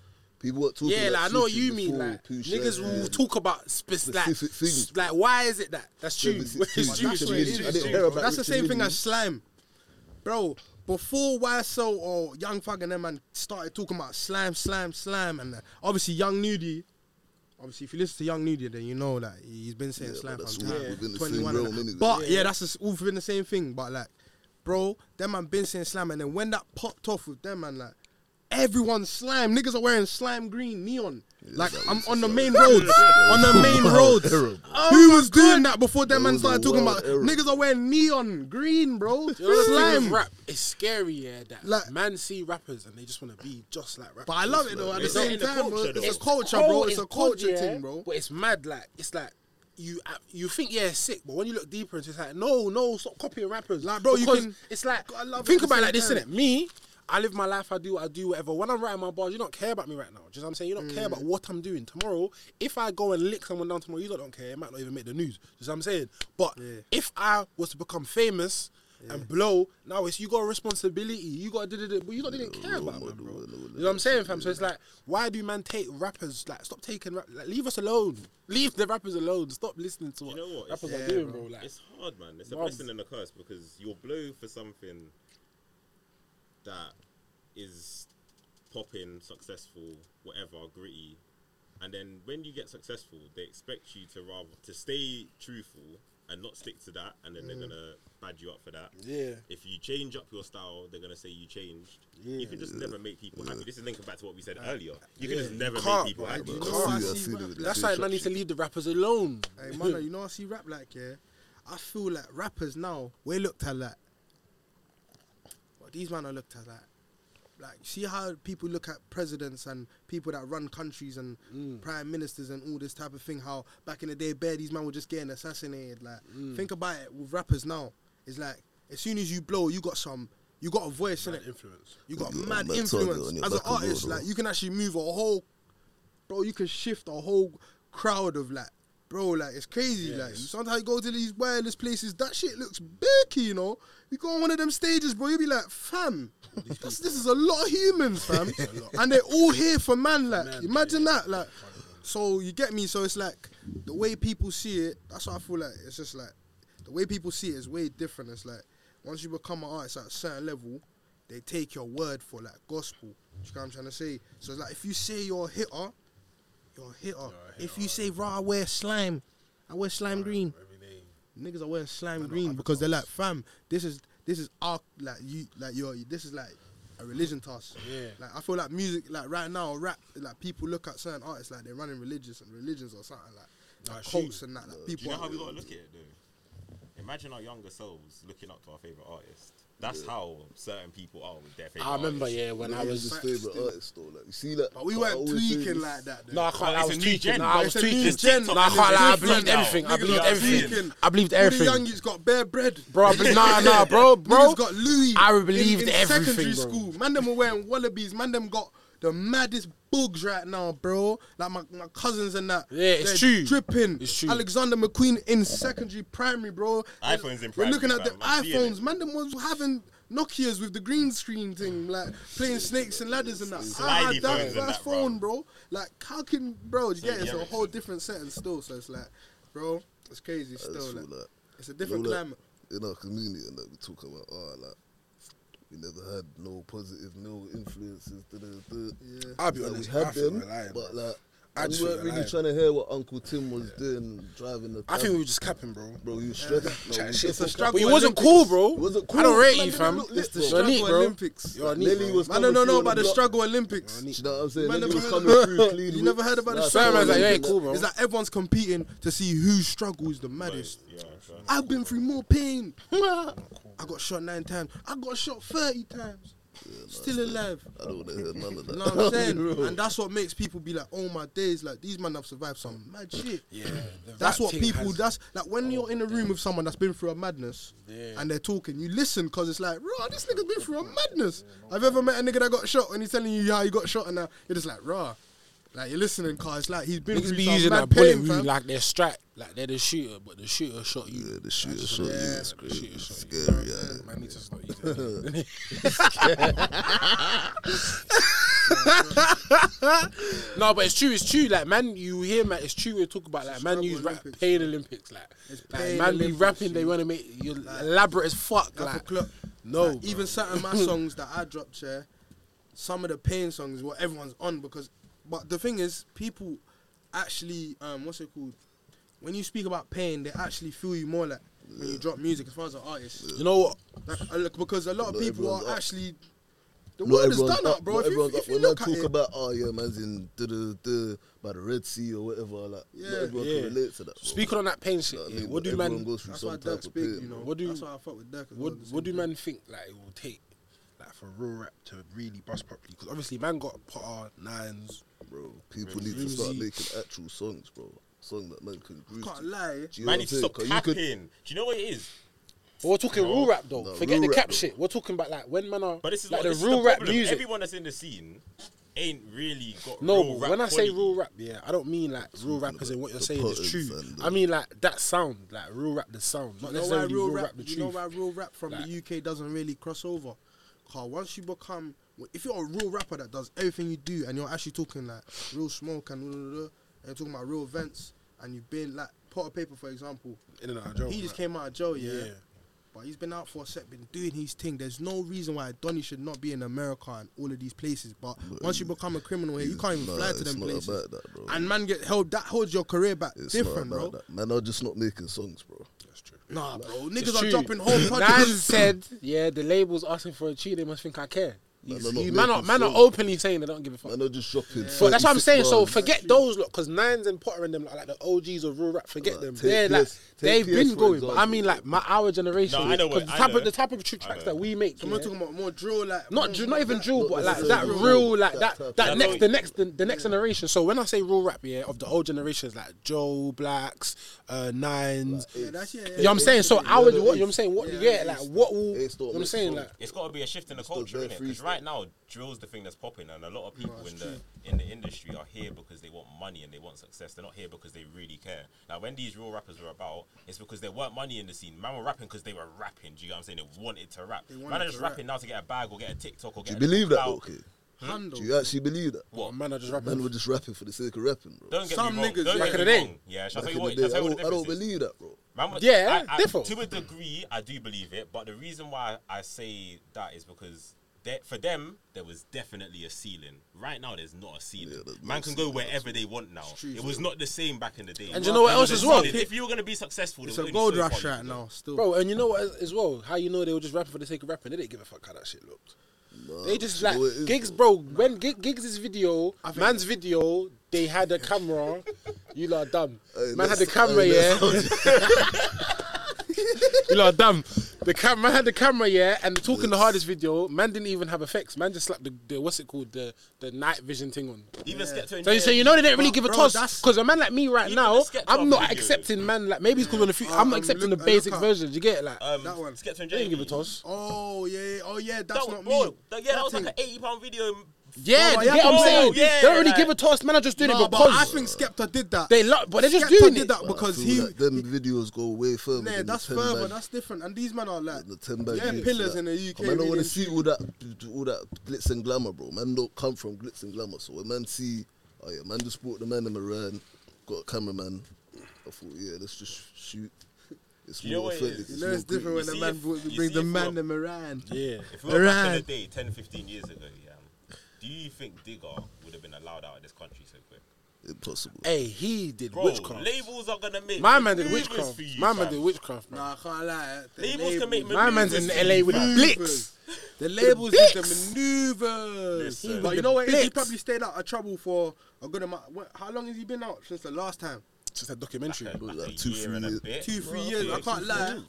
[SPEAKER 3] People were talking.
[SPEAKER 4] Yeah,
[SPEAKER 3] about
[SPEAKER 4] like I know what you mean. Like niggas will talk about spe- like,
[SPEAKER 3] Specific things.
[SPEAKER 4] like why is it that? That's true.
[SPEAKER 3] Specific
[SPEAKER 4] It's
[SPEAKER 3] things.
[SPEAKER 4] true.
[SPEAKER 1] That's
[SPEAKER 4] it's
[SPEAKER 1] what
[SPEAKER 4] true,
[SPEAKER 1] it
[SPEAKER 4] it's
[SPEAKER 1] is,
[SPEAKER 4] true,
[SPEAKER 3] I
[SPEAKER 4] it's
[SPEAKER 3] didn't
[SPEAKER 4] true.
[SPEAKER 3] hear about
[SPEAKER 1] That's the same thing as slime. Bro, before YSL or Young Thug and them man started talking about slime, slime, slime, and uh, obviously Young Nudy. Obviously, if you listen to Young Nudy, then you know that he's been saying
[SPEAKER 3] Yeah,
[SPEAKER 1] slime
[SPEAKER 3] but
[SPEAKER 1] from
[SPEAKER 3] that's all
[SPEAKER 1] time.
[SPEAKER 3] within the
[SPEAKER 1] 21
[SPEAKER 3] same
[SPEAKER 1] and
[SPEAKER 3] realm,
[SPEAKER 1] that.
[SPEAKER 3] innit?
[SPEAKER 1] But
[SPEAKER 3] Yeah.
[SPEAKER 1] yeah, that's just all within the same thing. But like, bro, them man been saying slime, and then when that popped off with them man, like. Everyone's slam. Niggas are wearing slam green neon. like I'm on the main roads. on the main roads.
[SPEAKER 3] era, bro.
[SPEAKER 1] Who was doing that before them
[SPEAKER 3] That
[SPEAKER 1] man started talking about
[SPEAKER 3] era.
[SPEAKER 1] niggas are wearing neon green, bro?
[SPEAKER 4] You know the thing with
[SPEAKER 1] Slime.
[SPEAKER 4] rap, it's scary, yeah. That
[SPEAKER 1] Like-
[SPEAKER 4] man see rappers and they just want to be just like rappers.
[SPEAKER 1] But I love it though. At the same
[SPEAKER 2] in the
[SPEAKER 1] time, bro,
[SPEAKER 2] culture,
[SPEAKER 1] it's a culture,
[SPEAKER 4] cold,
[SPEAKER 1] bro. It's a
[SPEAKER 4] good,
[SPEAKER 1] culture
[SPEAKER 4] yeah,
[SPEAKER 1] thing, bro.
[SPEAKER 4] But it's mad. Like it's like you uh, you think yeah it's sick, but when you look deeper into it, it's like no, no, stop copying rappers.
[SPEAKER 1] Like, bro, you can-
[SPEAKER 4] It's like
[SPEAKER 1] gotta love it
[SPEAKER 4] think
[SPEAKER 1] at
[SPEAKER 4] about it like this,
[SPEAKER 1] time.
[SPEAKER 4] innit? Me. I live my life. I do. what I do whatever. When I'm writing my bars, you don't care about me right now. Do you know what I'm saying? You don't care
[SPEAKER 1] Mm.
[SPEAKER 4] about what I'm doing tomorrow. If I go and lick someone down tomorrow, you don't, don't care. It might not even make the news. Do you know what I'm saying? But
[SPEAKER 1] Yeah.
[SPEAKER 4] if I was to become famous and blow, now it's you got a responsibility. You got to, do but you don't didn't care about man, bro. You know what I'm saying, fam? So it's like, why do man take rappers? Like, stop taking rap. Like, leave us alone. Leave the rappers alone. Stop listening to what,
[SPEAKER 2] You know what?
[SPEAKER 4] rappers
[SPEAKER 2] It's-
[SPEAKER 4] are
[SPEAKER 1] Yeah,
[SPEAKER 4] doing,
[SPEAKER 1] bro.
[SPEAKER 4] bro. Like,
[SPEAKER 2] It's hard, man. It's a blessing and a curse because you'll blow for something that is popping, successful, whatever, gritty, and then when you get successful, they expect you to rather to stay truthful and not stick to that, and then they're mm. gonna bad you up for that.
[SPEAKER 4] yeah.
[SPEAKER 2] If you change up your style, they're gonna say you changed. You can just never make people happy. This is linking back to what we said earlier. You can just never
[SPEAKER 4] can't,
[SPEAKER 2] make people happy.
[SPEAKER 1] You
[SPEAKER 3] I
[SPEAKER 1] know I
[SPEAKER 3] it, I
[SPEAKER 1] see
[SPEAKER 3] see
[SPEAKER 1] rap like?
[SPEAKER 4] That's why
[SPEAKER 3] a
[SPEAKER 4] man need to leave the rappers alone.
[SPEAKER 1] Hey, man, you know I see rap like yeah. I feel like rappers now we looked at like, but these man are looked at like, like see how people look at presidents and people that run countries and mm. prime ministers and all this type of thing. How back in the day, bare these man were just getting assassinated. Like, mm. think about it with rappers now. It's like as soon as you blow, you got some. You got a voice in it.
[SPEAKER 4] influence.
[SPEAKER 1] You got
[SPEAKER 3] You
[SPEAKER 1] mad
[SPEAKER 3] mad
[SPEAKER 1] influence as an
[SPEAKER 3] back as well,
[SPEAKER 1] artist. like you can actually move a whole, bro. You can shift a whole crowd of like, bro. Like it's crazy. like sometimes you go to these wireless places, that shit looks big, you know. You go on one of them stages, bro. You be like, fam, this, this is a lot of humans, fam, and they're all here for man. Like, imagine that, like. So you get me. So it's like the way people see it. That's what I feel like. It's just like the way people see it is way different. It's like once you become an artist at a certain level, they take your word for like gospel. You know what I'm trying to say? So it's like if you say you're a hitter, you're a hitter. if you say, "Raw, I wear slime," I wear slime green. Niggas are wearing slime green because they're like, fam, this is this is our like you like you're this is like a religion to us.
[SPEAKER 4] Yeah.
[SPEAKER 1] Like I feel like music like right now rap like people look at certain artists like they're running religious and religions or something like, like
[SPEAKER 4] Nah,
[SPEAKER 1] cults and that. Like
[SPEAKER 2] Do
[SPEAKER 1] people.
[SPEAKER 2] you know how we gotta look at it though? Imagine our younger selves looking up to our favorite artist. That's how certain people are with their favorite.
[SPEAKER 4] I remember,
[SPEAKER 2] artist.
[SPEAKER 4] yeah, when I was.
[SPEAKER 3] his
[SPEAKER 1] Facts
[SPEAKER 3] favorite
[SPEAKER 1] still.
[SPEAKER 3] artist though. Like you see that.
[SPEAKER 1] but we
[SPEAKER 3] I
[SPEAKER 1] weren't tweaking like that. Though.
[SPEAKER 4] No, I can't.
[SPEAKER 2] Well,
[SPEAKER 4] I was
[SPEAKER 2] a new
[SPEAKER 4] tweaking. No. I was tweaking.
[SPEAKER 1] gen,
[SPEAKER 4] No, I can't
[SPEAKER 1] it's
[SPEAKER 4] lie. I believed
[SPEAKER 2] now.
[SPEAKER 4] everything. I believed everything. I believed
[SPEAKER 1] All the
[SPEAKER 4] everything.
[SPEAKER 1] youngies got bare bread.
[SPEAKER 4] Bro, I believe, nah, nah, bro, bro.
[SPEAKER 1] Niggas got Louis.
[SPEAKER 4] I believed everything,
[SPEAKER 1] secondary school. Man, them were wearing wallabies. Man, them got the maddest bugs right now, bro. Like my, my cousins and that.
[SPEAKER 4] Yeah, it's true.
[SPEAKER 1] Dripping.
[SPEAKER 4] It's true.
[SPEAKER 1] Alexander McQueen in secondary, primary, bro.
[SPEAKER 2] iPhones in
[SPEAKER 1] We're looking at the
[SPEAKER 2] fam. I'm
[SPEAKER 1] iPhones.
[SPEAKER 2] it.
[SPEAKER 1] Man, them was having Nokia's with the green screen thing, like playing snakes and ladders and that. I
[SPEAKER 2] Slidey ah,
[SPEAKER 1] had that
[SPEAKER 2] phones and
[SPEAKER 1] first
[SPEAKER 2] that,
[SPEAKER 1] phone, bro. Like, how can, bro? You get it? It's a
[SPEAKER 2] Ericsson.
[SPEAKER 1] whole different setting still. So it's like, bro, it's crazy still. Like,
[SPEAKER 3] like
[SPEAKER 1] it's a different
[SPEAKER 3] know, like,
[SPEAKER 1] climate.
[SPEAKER 3] in our community and that we talk about oh like we never had no positive no influences da, da, da.
[SPEAKER 1] Yeah.
[SPEAKER 4] I'll be
[SPEAKER 3] Like,
[SPEAKER 4] honest.
[SPEAKER 3] we
[SPEAKER 4] I
[SPEAKER 3] had
[SPEAKER 4] think
[SPEAKER 3] them
[SPEAKER 4] we're lying,
[SPEAKER 3] but like
[SPEAKER 4] I
[SPEAKER 3] we weren't really
[SPEAKER 4] lying.
[SPEAKER 3] trying to hear what Uncle Tim was doing driving the
[SPEAKER 4] I think we were just capping, bro.
[SPEAKER 3] bro you stressed no,
[SPEAKER 4] Chat
[SPEAKER 3] we
[SPEAKER 1] It's a struggle.
[SPEAKER 4] But you wasn't
[SPEAKER 1] Olympics.
[SPEAKER 4] cool, bro.
[SPEAKER 3] It wasn't
[SPEAKER 4] I
[SPEAKER 3] cool.
[SPEAKER 4] don't rate
[SPEAKER 3] Man
[SPEAKER 4] you,
[SPEAKER 3] didn't
[SPEAKER 4] fam.
[SPEAKER 3] look
[SPEAKER 1] It's the
[SPEAKER 3] bro.
[SPEAKER 1] Struggle
[SPEAKER 4] neat, bro.
[SPEAKER 1] Olympics.
[SPEAKER 4] You're neat,
[SPEAKER 3] Nelly
[SPEAKER 4] bro.
[SPEAKER 3] was
[SPEAKER 1] I don't know about the
[SPEAKER 3] block.
[SPEAKER 1] struggle Olympics.
[SPEAKER 3] You know what I'm saying?
[SPEAKER 4] Man,
[SPEAKER 3] Nelly was coming through clean.
[SPEAKER 1] You never heard about the struggle
[SPEAKER 4] like, yeah,
[SPEAKER 1] Olympics?
[SPEAKER 4] cool, bro.
[SPEAKER 1] It's like everyone's competing to see whose struggle is the maddest. I've been through more pain.
[SPEAKER 4] Cool.
[SPEAKER 1] I got shot nine times. I got shot thirty times. Still alive.
[SPEAKER 3] I don't want to hear none of that.
[SPEAKER 1] You know what I'm saying? and that's what makes people be like, oh my days, like these men have survived some mad shit.
[SPEAKER 4] Yeah,
[SPEAKER 1] That's what people. That's like when you're in a room with someone that's been through a madness,
[SPEAKER 4] Yeah.
[SPEAKER 1] and they're talking, you listen because it's like, raw, this nigga's been through a madness. I've ever met a nigga that got shot and he's telling you how he got shot, and now you're just like, raw. Like you're listening, cause it's like he's been
[SPEAKER 4] Niggas
[SPEAKER 1] through
[SPEAKER 4] be
[SPEAKER 1] some
[SPEAKER 4] using
[SPEAKER 1] mad
[SPEAKER 4] that bullet
[SPEAKER 1] pain,
[SPEAKER 4] wound like they're strapped, like they're the shooter, but the shooter shot you.
[SPEAKER 3] Yeah, the shooter
[SPEAKER 4] That's
[SPEAKER 3] shot you.
[SPEAKER 1] Yeah.
[SPEAKER 3] It's
[SPEAKER 4] The
[SPEAKER 3] crazy.
[SPEAKER 4] shooter shot
[SPEAKER 3] It's
[SPEAKER 4] you.
[SPEAKER 3] scary, yeah.
[SPEAKER 4] Man, need to stop using no, but it's true. It's true. Like man, you hear man. It's true. We talk about like man use rap
[SPEAKER 1] Olympics,
[SPEAKER 4] pain Olympics. Like, like man be rapping. They want to make you elaborate as fuck.
[SPEAKER 1] Like,
[SPEAKER 4] Like, no,
[SPEAKER 1] like, even certain of my songs that I dropped, yeah, some of the pain songs, what everyone's on because, but the thing is, people actually, um, what's it called? When you speak about pain, they actually feel you more like when you drop music. As far as an artist,
[SPEAKER 4] you know what?
[SPEAKER 1] like, uh, look, because a lot of
[SPEAKER 3] Not
[SPEAKER 1] people
[SPEAKER 3] everyone's
[SPEAKER 1] are
[SPEAKER 3] up.
[SPEAKER 1] actually. The
[SPEAKER 3] Not
[SPEAKER 1] world is
[SPEAKER 3] everyone's
[SPEAKER 1] done
[SPEAKER 3] up.
[SPEAKER 1] up, bro.
[SPEAKER 3] Not
[SPEAKER 1] If you,
[SPEAKER 3] everyone's
[SPEAKER 1] if
[SPEAKER 3] up.
[SPEAKER 1] you
[SPEAKER 3] When man
[SPEAKER 1] look at
[SPEAKER 3] talk
[SPEAKER 1] it,
[SPEAKER 3] about, oh yeah, man's in the the the by the Red Sea or whatever, like
[SPEAKER 1] Yeah.
[SPEAKER 3] not everyone
[SPEAKER 4] Yeah.
[SPEAKER 3] can relate to that. Bro.
[SPEAKER 4] Speaking on that pain shit,
[SPEAKER 3] what
[SPEAKER 4] yeah, what do
[SPEAKER 3] everyone
[SPEAKER 4] man?
[SPEAKER 3] goes through
[SPEAKER 1] that's why
[SPEAKER 3] some type
[SPEAKER 1] Durk's
[SPEAKER 3] of
[SPEAKER 1] big,
[SPEAKER 3] pain,
[SPEAKER 1] you know.
[SPEAKER 4] What do-
[SPEAKER 1] that's why I fuck with Durk. as
[SPEAKER 4] What
[SPEAKER 1] well, the
[SPEAKER 4] what do
[SPEAKER 1] same
[SPEAKER 4] man think like it will take, like for real rap to really bust properly? Because obviously man got Potter nines.
[SPEAKER 3] bro. People need to start
[SPEAKER 4] Bluesy.
[SPEAKER 3] making actual songs, bro. Song that man can groove
[SPEAKER 1] Can't
[SPEAKER 3] to.
[SPEAKER 1] lie.
[SPEAKER 3] Do you know
[SPEAKER 2] Man
[SPEAKER 3] what I'm
[SPEAKER 2] needs to
[SPEAKER 3] saying?
[SPEAKER 2] stop
[SPEAKER 3] 'Cause you
[SPEAKER 2] capping.
[SPEAKER 3] could-
[SPEAKER 2] Do you know what it is?
[SPEAKER 4] But we're talking real rap though.
[SPEAKER 3] No,
[SPEAKER 4] Forget
[SPEAKER 3] real
[SPEAKER 4] the
[SPEAKER 3] rap,
[SPEAKER 4] cap
[SPEAKER 3] though.
[SPEAKER 4] shit. We're talking about like when man are
[SPEAKER 2] But this is
[SPEAKER 4] like
[SPEAKER 2] what,
[SPEAKER 4] the
[SPEAKER 2] this is
[SPEAKER 4] real
[SPEAKER 2] the
[SPEAKER 4] rap
[SPEAKER 2] problem.
[SPEAKER 4] music.
[SPEAKER 2] Everyone that's in the scene ain't really got
[SPEAKER 4] No,
[SPEAKER 2] real
[SPEAKER 4] but
[SPEAKER 2] rap
[SPEAKER 4] when I say
[SPEAKER 2] quality.
[SPEAKER 4] real rap, yeah, I don't mean like real rap as in what you're
[SPEAKER 3] the
[SPEAKER 4] saying is
[SPEAKER 3] Potters
[SPEAKER 4] true.
[SPEAKER 3] and the-
[SPEAKER 4] I mean like that sound, like real rap, the sound, not
[SPEAKER 1] You know why
[SPEAKER 4] necessarily
[SPEAKER 1] real
[SPEAKER 4] real
[SPEAKER 1] rap?
[SPEAKER 4] rap, the
[SPEAKER 1] you know
[SPEAKER 4] truth.
[SPEAKER 1] why real rap from
[SPEAKER 4] Like-
[SPEAKER 1] the UK doesn't really cross over? Cause once you become, if you're a real rapper that does everything you do, and you're actually talking like real smoke and, blah, blah, blah, and you're talking about real events, and you've been like Potter Payper for example,
[SPEAKER 4] In and out of jail,
[SPEAKER 1] he just came out of jail, yeah.
[SPEAKER 4] Yeah.
[SPEAKER 1] But he's been out for a sec, been doing his thing. There's no reason why Donny should not be in America and all of these places. But once you become a criminal here, you can't even
[SPEAKER 3] Nah,
[SPEAKER 1] fly to them
[SPEAKER 3] not
[SPEAKER 1] places.
[SPEAKER 3] that, bro.
[SPEAKER 1] And man get held. That holds your career back
[SPEAKER 3] It's
[SPEAKER 1] different, bro.
[SPEAKER 3] that. Man are just not making songs, bro.
[SPEAKER 4] That's true.
[SPEAKER 1] Nah, bro.
[SPEAKER 4] It's
[SPEAKER 1] Niggas are
[SPEAKER 4] true.
[SPEAKER 1] dropping whole
[SPEAKER 4] Nan
[SPEAKER 1] projects.
[SPEAKER 4] said, yeah, the label's asking for a tune. They must think I care.
[SPEAKER 3] Man
[SPEAKER 4] He's-
[SPEAKER 3] are not
[SPEAKER 4] he- man, are, man are openly saying they don't give a fuck.
[SPEAKER 3] Man are just dropping.
[SPEAKER 4] But that's what I'm
[SPEAKER 3] 36
[SPEAKER 4] saying. So
[SPEAKER 3] bars.
[SPEAKER 4] forget those lot, because Nines and Potter and them like, like the OGs of real rap. Forget
[SPEAKER 3] Like,
[SPEAKER 4] them.
[SPEAKER 3] take
[SPEAKER 4] They're like they've
[SPEAKER 3] take
[SPEAKER 4] been going. But I mean, like my our generation.
[SPEAKER 2] No, I know
[SPEAKER 4] 'cause
[SPEAKER 2] what-
[SPEAKER 4] the
[SPEAKER 2] I
[SPEAKER 4] type
[SPEAKER 2] know.
[SPEAKER 4] of the type of true tracks that we make.
[SPEAKER 1] So
[SPEAKER 4] yeah,
[SPEAKER 1] we're talking about more drill, like
[SPEAKER 4] not drill, not even
[SPEAKER 1] that-
[SPEAKER 4] drill, but like
[SPEAKER 3] necessarily
[SPEAKER 4] that
[SPEAKER 3] drill.
[SPEAKER 4] real, like
[SPEAKER 3] That
[SPEAKER 4] that that next the next the, the next generation. So when I say real rap, yeah, of the old generations like Joe Blacks, uh, Nines.
[SPEAKER 1] Yeah, that's yeah. yeah
[SPEAKER 4] You know what I'm saying? So
[SPEAKER 3] Yeah,
[SPEAKER 4] our, what you know I'm saying? What
[SPEAKER 1] yeah,
[SPEAKER 4] yeah, like
[SPEAKER 1] is-
[SPEAKER 4] what will? You know what I'm saying? Like
[SPEAKER 2] It's got to be a shift in the
[SPEAKER 3] It's not
[SPEAKER 2] culture,
[SPEAKER 3] bare
[SPEAKER 2] innit? Because
[SPEAKER 3] freestyle.
[SPEAKER 2] right now, drill's the thing that's popping, and a lot of people in the in the industry are here because they want money and they want success. They're not here because they really care. Now, when these real rappers were about, it's because there weren't money in the scene. Man were rapping because they were rapping. Do you know what I'm saying? They wanted to rap.
[SPEAKER 1] wanted
[SPEAKER 2] Man are
[SPEAKER 1] to
[SPEAKER 2] just
[SPEAKER 1] rap.
[SPEAKER 2] rapping now to get a bag or get a TikTok or
[SPEAKER 3] Do
[SPEAKER 2] get.
[SPEAKER 3] you
[SPEAKER 2] a
[SPEAKER 3] believe that,
[SPEAKER 2] clout.
[SPEAKER 3] okay? Hmm?
[SPEAKER 1] Handle.
[SPEAKER 3] Do you actually believe that?
[SPEAKER 4] what oh, man are just rapping.
[SPEAKER 3] Man were just rapping for the sake of rapping, bro.
[SPEAKER 2] Don't get
[SPEAKER 1] Some
[SPEAKER 2] me wrong.
[SPEAKER 1] niggas-
[SPEAKER 2] Don't
[SPEAKER 1] Back
[SPEAKER 2] get
[SPEAKER 4] in
[SPEAKER 2] me
[SPEAKER 4] the
[SPEAKER 2] wrong.
[SPEAKER 4] day.
[SPEAKER 2] Yeah, shall I
[SPEAKER 3] Back
[SPEAKER 2] tell you
[SPEAKER 3] in
[SPEAKER 2] what?
[SPEAKER 3] the
[SPEAKER 2] Shall I
[SPEAKER 3] day,
[SPEAKER 2] tell you what
[SPEAKER 3] don't, I don't believe that, bro.
[SPEAKER 2] Man,
[SPEAKER 4] Yeah,
[SPEAKER 2] I, I,
[SPEAKER 4] defo.
[SPEAKER 2] to a degree, I do believe it, but the reason why I say that is because they, for them there was definitely a ceiling. Right now, there's not a ceiling.
[SPEAKER 3] Yeah,
[SPEAKER 2] Man can go wherever they want now.
[SPEAKER 1] true,
[SPEAKER 2] It was not the same back in the day.
[SPEAKER 4] And you know what else as well?
[SPEAKER 2] ceiling. If you were gonna be successful,
[SPEAKER 1] It's a gold
[SPEAKER 2] so
[SPEAKER 1] rush right now, still.
[SPEAKER 4] Bro, and you know what as, as well? How you know they were just rapping for the sake of rapping? They didn't give a fuck how that shit looked.
[SPEAKER 3] Nah,
[SPEAKER 4] They just like
[SPEAKER 3] what it is,
[SPEAKER 4] gigs,
[SPEAKER 3] though?
[SPEAKER 4] bro. When Gig, Giggs' video, man's video, they had a camera. You lot are dumb.
[SPEAKER 3] Hey,
[SPEAKER 4] Man had the camera, yeah.
[SPEAKER 3] let's-
[SPEAKER 4] you lot are dumb. The cam- man had the camera, yeah, and talking the hardest video. Man didn't even have effects. Man just slapped the, the what's it called the the night vision thing on.
[SPEAKER 2] Even Skepta
[SPEAKER 4] So,
[SPEAKER 2] Jay-
[SPEAKER 4] so you know they didn't really
[SPEAKER 1] But,
[SPEAKER 4] give a
[SPEAKER 1] bro,
[SPEAKER 4] toss
[SPEAKER 1] that's-
[SPEAKER 4] because a man like me right
[SPEAKER 2] Even
[SPEAKER 4] now,
[SPEAKER 2] the sketch
[SPEAKER 4] I'm not
[SPEAKER 2] video.
[SPEAKER 4] accepting man like maybe it's because on the few, I'm not
[SPEAKER 1] um,
[SPEAKER 4] accepting
[SPEAKER 1] look-
[SPEAKER 4] the
[SPEAKER 1] uh,
[SPEAKER 4] basic
[SPEAKER 1] look up.
[SPEAKER 4] versions. You get it, like
[SPEAKER 2] um,
[SPEAKER 1] That one.
[SPEAKER 2] Skepta and
[SPEAKER 4] they didn't give a toss.
[SPEAKER 1] Oh yeah, oh yeah, that's
[SPEAKER 2] That,
[SPEAKER 1] not
[SPEAKER 2] bro,
[SPEAKER 1] me.
[SPEAKER 2] that- yeah, that was
[SPEAKER 1] thing.
[SPEAKER 2] like an eighty pound video.
[SPEAKER 4] Yeah,
[SPEAKER 1] Bro,
[SPEAKER 4] you
[SPEAKER 1] yeah,
[SPEAKER 4] get what I'm
[SPEAKER 1] bro,
[SPEAKER 4] saying.
[SPEAKER 2] yeah,
[SPEAKER 4] they don't really
[SPEAKER 2] like-
[SPEAKER 4] give a toss. Man I just doing
[SPEAKER 1] No,
[SPEAKER 4] it
[SPEAKER 1] but I think Skepta did that.
[SPEAKER 4] they love, but they're just
[SPEAKER 1] Skepta
[SPEAKER 4] doing
[SPEAKER 1] did
[SPEAKER 4] it.
[SPEAKER 1] that because he.
[SPEAKER 3] like them videos go way further.
[SPEAKER 1] Yeah, that's
[SPEAKER 3] the
[SPEAKER 1] further.
[SPEAKER 3] bag-
[SPEAKER 1] That's different. And these men are like,
[SPEAKER 3] the ten bag
[SPEAKER 1] yeah, pillars
[SPEAKER 3] like.
[SPEAKER 1] in the UK.
[SPEAKER 3] Man, I don't want to see all that, all that glitz and glamour, bro. Man, don't come from glitz and glamour. So when man see, oh yeah, man just brought the man in Moran, got a cameraman. I thought, yeah, let's just shoot. It's
[SPEAKER 2] You
[SPEAKER 3] more
[SPEAKER 2] what it
[SPEAKER 3] it's
[SPEAKER 1] You know, it's different when the man
[SPEAKER 2] if-
[SPEAKER 1] brings the man
[SPEAKER 2] we're-
[SPEAKER 1] in Moran.
[SPEAKER 4] Yeah.
[SPEAKER 2] If we were back in the day, 10, 15 years ago, yeah, do you think Digga would have been allowed out of this country so quick?
[SPEAKER 3] Impossible.
[SPEAKER 4] Hey, he did
[SPEAKER 2] Bro,
[SPEAKER 4] witchcraft.
[SPEAKER 2] labels are gonna make
[SPEAKER 4] My man did
[SPEAKER 2] movies
[SPEAKER 4] witchcraft.
[SPEAKER 2] for you,
[SPEAKER 4] My man
[SPEAKER 2] fam.
[SPEAKER 4] did witchcraft, bro.
[SPEAKER 1] Nah, I can't lie. The
[SPEAKER 2] Labels can make
[SPEAKER 4] My man's in
[SPEAKER 2] maneuvers
[SPEAKER 4] LA with
[SPEAKER 2] for you, fam.
[SPEAKER 4] Blitz.
[SPEAKER 1] The labels did the maneuvers.
[SPEAKER 2] Listen.
[SPEAKER 1] But you know what? it is? He
[SPEAKER 4] Blitz.
[SPEAKER 1] probably stayed out of trouble for a good amount. What, how long has he been out since the last time?
[SPEAKER 4] Just a documentary.
[SPEAKER 2] Like a,
[SPEAKER 3] Like
[SPEAKER 2] like
[SPEAKER 3] two,
[SPEAKER 2] year
[SPEAKER 3] three
[SPEAKER 2] and a
[SPEAKER 3] years.
[SPEAKER 2] bit.
[SPEAKER 1] Two, three
[SPEAKER 2] Bro,
[SPEAKER 1] years.
[SPEAKER 2] yeah,
[SPEAKER 1] I can't lie.
[SPEAKER 2] years.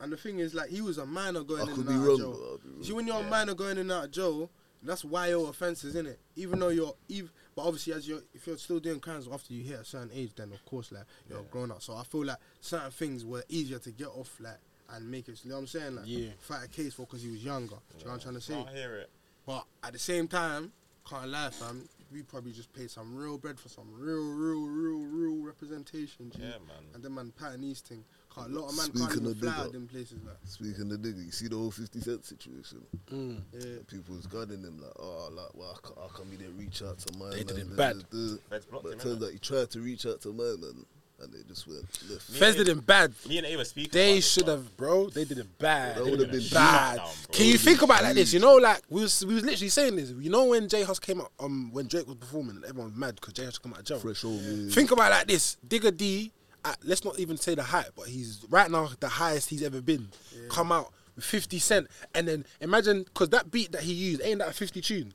[SPEAKER 1] And the thing is, like, he was a minor going
[SPEAKER 3] I
[SPEAKER 1] in
[SPEAKER 3] could
[SPEAKER 1] and
[SPEAKER 3] be
[SPEAKER 1] out
[SPEAKER 3] wrong,
[SPEAKER 1] of
[SPEAKER 3] but
[SPEAKER 1] jail.
[SPEAKER 3] I'll be wrong.
[SPEAKER 1] See, when you're
[SPEAKER 2] Yeah.
[SPEAKER 1] a minor going in and out of jail, that's YO offences, isn't it? Even though you're, even, but obviously, as you're, if you're still doing crimes after you hit a certain age, then of course, like, you're grown up. So I feel like certain things were easier to get off, like, and make it. You know what I'm saying? Like,
[SPEAKER 4] Yeah.
[SPEAKER 1] fight a case for because he was younger. Do you know what I'm trying to say?
[SPEAKER 2] I hear it.
[SPEAKER 1] But at the same time, can't lie, fam. We probably just paid some real bread for some real, real, real, real representation. G.
[SPEAKER 2] Yeah, man.
[SPEAKER 1] And then man, pattern these thing. Can't, a lot of man
[SPEAKER 3] Speaking
[SPEAKER 1] can't even
[SPEAKER 3] of
[SPEAKER 1] fly out
[SPEAKER 3] up.
[SPEAKER 1] them places like.
[SPEAKER 3] Speaking of nigga, you see the whole 50 Cent situation?
[SPEAKER 4] Mm.
[SPEAKER 1] Yeah.
[SPEAKER 3] People was gunning him like, oh, like, well, how co- how come he didn't reach out to my
[SPEAKER 4] They
[SPEAKER 3] man?
[SPEAKER 4] did him
[SPEAKER 3] Da,
[SPEAKER 4] bad.
[SPEAKER 3] da, da.
[SPEAKER 2] Feds blocked
[SPEAKER 3] But
[SPEAKER 2] him,
[SPEAKER 3] it turns out he tried to reach out to my man, and they just went left.
[SPEAKER 4] Fez did him bad.
[SPEAKER 2] Me and A were speaking.
[SPEAKER 4] They should have, bro. They did it bad.
[SPEAKER 3] That would've been
[SPEAKER 4] bad.
[SPEAKER 2] huge. Bro.
[SPEAKER 4] Can you think about it like this? You know, like we was we was literally saying this. You know, when J Hus came out, um, when Drake was performing, everyone was mad because J Hus come out of jail.
[SPEAKER 3] Fresh old man.
[SPEAKER 4] Think about it like this: Digga D, at, let's not even say the height, but he's right now the highest he's ever been. Come out with 50 Cent, and then imagine because that beat that he used ain't that a 50 tune.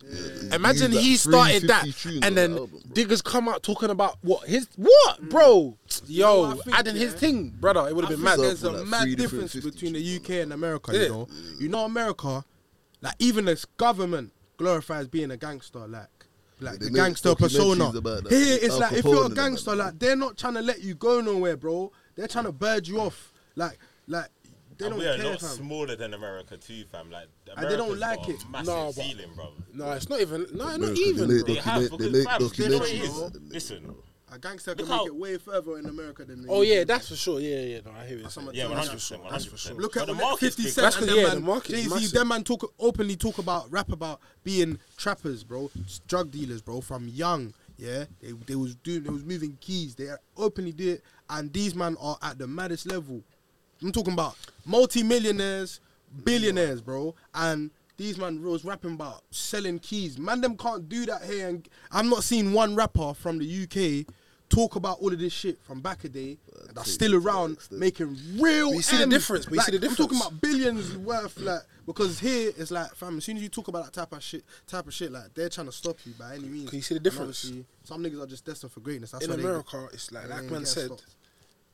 [SPEAKER 4] Imagine
[SPEAKER 3] He
[SPEAKER 4] he started that, and then
[SPEAKER 3] album.
[SPEAKER 4] Digga's come out talking about what his what, bro? Yo,
[SPEAKER 1] know I think,
[SPEAKER 4] adding his
[SPEAKER 1] yeah?
[SPEAKER 4] thing, brother. It would have been mad.
[SPEAKER 1] there's a
[SPEAKER 3] Like
[SPEAKER 1] mad difference between the UK and America.
[SPEAKER 4] Yeah.
[SPEAKER 1] You know, you know America, like even the government glorifies being a gangster, like. Like
[SPEAKER 3] they
[SPEAKER 1] the gangster persona. Here, it's
[SPEAKER 3] Al
[SPEAKER 1] like if you're a gangster, like they're not trying to let you go nowhere, bro. They're trying to bird you off. Like, like they
[SPEAKER 2] and
[SPEAKER 1] don't
[SPEAKER 2] we are a
[SPEAKER 1] care,
[SPEAKER 2] lot
[SPEAKER 1] fam.
[SPEAKER 2] smaller than America too, fam. Like
[SPEAKER 1] And they don't like
[SPEAKER 2] got a
[SPEAKER 1] it.
[SPEAKER 2] Massive
[SPEAKER 4] No,
[SPEAKER 2] ceiling, bro.
[SPEAKER 4] No, it's not even. No, not even.
[SPEAKER 3] They
[SPEAKER 4] bro.
[SPEAKER 2] They have,
[SPEAKER 3] document, they
[SPEAKER 2] because,
[SPEAKER 3] make
[SPEAKER 2] fam, you know what it
[SPEAKER 3] documentaries.
[SPEAKER 2] is?
[SPEAKER 3] about them,
[SPEAKER 2] Listen,
[SPEAKER 3] bro.
[SPEAKER 1] A gangster
[SPEAKER 2] Look
[SPEAKER 1] can
[SPEAKER 2] how-
[SPEAKER 1] make it way further in America than the
[SPEAKER 4] Oh
[SPEAKER 1] UK.
[SPEAKER 4] yeah, that's for sure. Yeah, yeah. No, I hear it.
[SPEAKER 1] That's how much
[SPEAKER 2] yeah,
[SPEAKER 1] That's for
[SPEAKER 2] hundred percent,
[SPEAKER 4] That's
[SPEAKER 2] hundred
[SPEAKER 4] for
[SPEAKER 2] percent.
[SPEAKER 4] sure.
[SPEAKER 1] Look at
[SPEAKER 2] the
[SPEAKER 1] what
[SPEAKER 2] market's
[SPEAKER 1] 50
[SPEAKER 2] big.
[SPEAKER 1] Cent
[SPEAKER 4] That's
[SPEAKER 1] and
[SPEAKER 4] 'cause,
[SPEAKER 1] them
[SPEAKER 4] yeah,
[SPEAKER 1] man.
[SPEAKER 4] the market is
[SPEAKER 1] Jay-Z,
[SPEAKER 4] massive.
[SPEAKER 1] them man talk openly talk about rap about being trappers, bro, s- drug dealers, bro, from young. Yeah, they they was doing they was moving keys. They openly did it, and these man are at the maddest level. I'm talking about multi-millionaires, billionaires, bro, and these man was rapping about selling keys. Man, them can't do that here. And I'm not seeing one rapper from the UK talk about all of this shit from back a day that's still
[SPEAKER 3] it to that
[SPEAKER 1] around making real.
[SPEAKER 4] But you see the
[SPEAKER 1] M's.
[SPEAKER 4] difference, but you see the
[SPEAKER 1] I'm talking about billions worth, like because here it's like, fam. As soon as you talk about that type of shit, type of shit, like they're trying to stop you by any means.
[SPEAKER 4] Can you see the
[SPEAKER 1] And
[SPEAKER 4] difference?
[SPEAKER 1] obviously, Some niggas are just destined for greatness. That's
[SPEAKER 4] in
[SPEAKER 1] why they-
[SPEAKER 4] America, it's like like man
[SPEAKER 1] get
[SPEAKER 4] said.
[SPEAKER 1] stopped.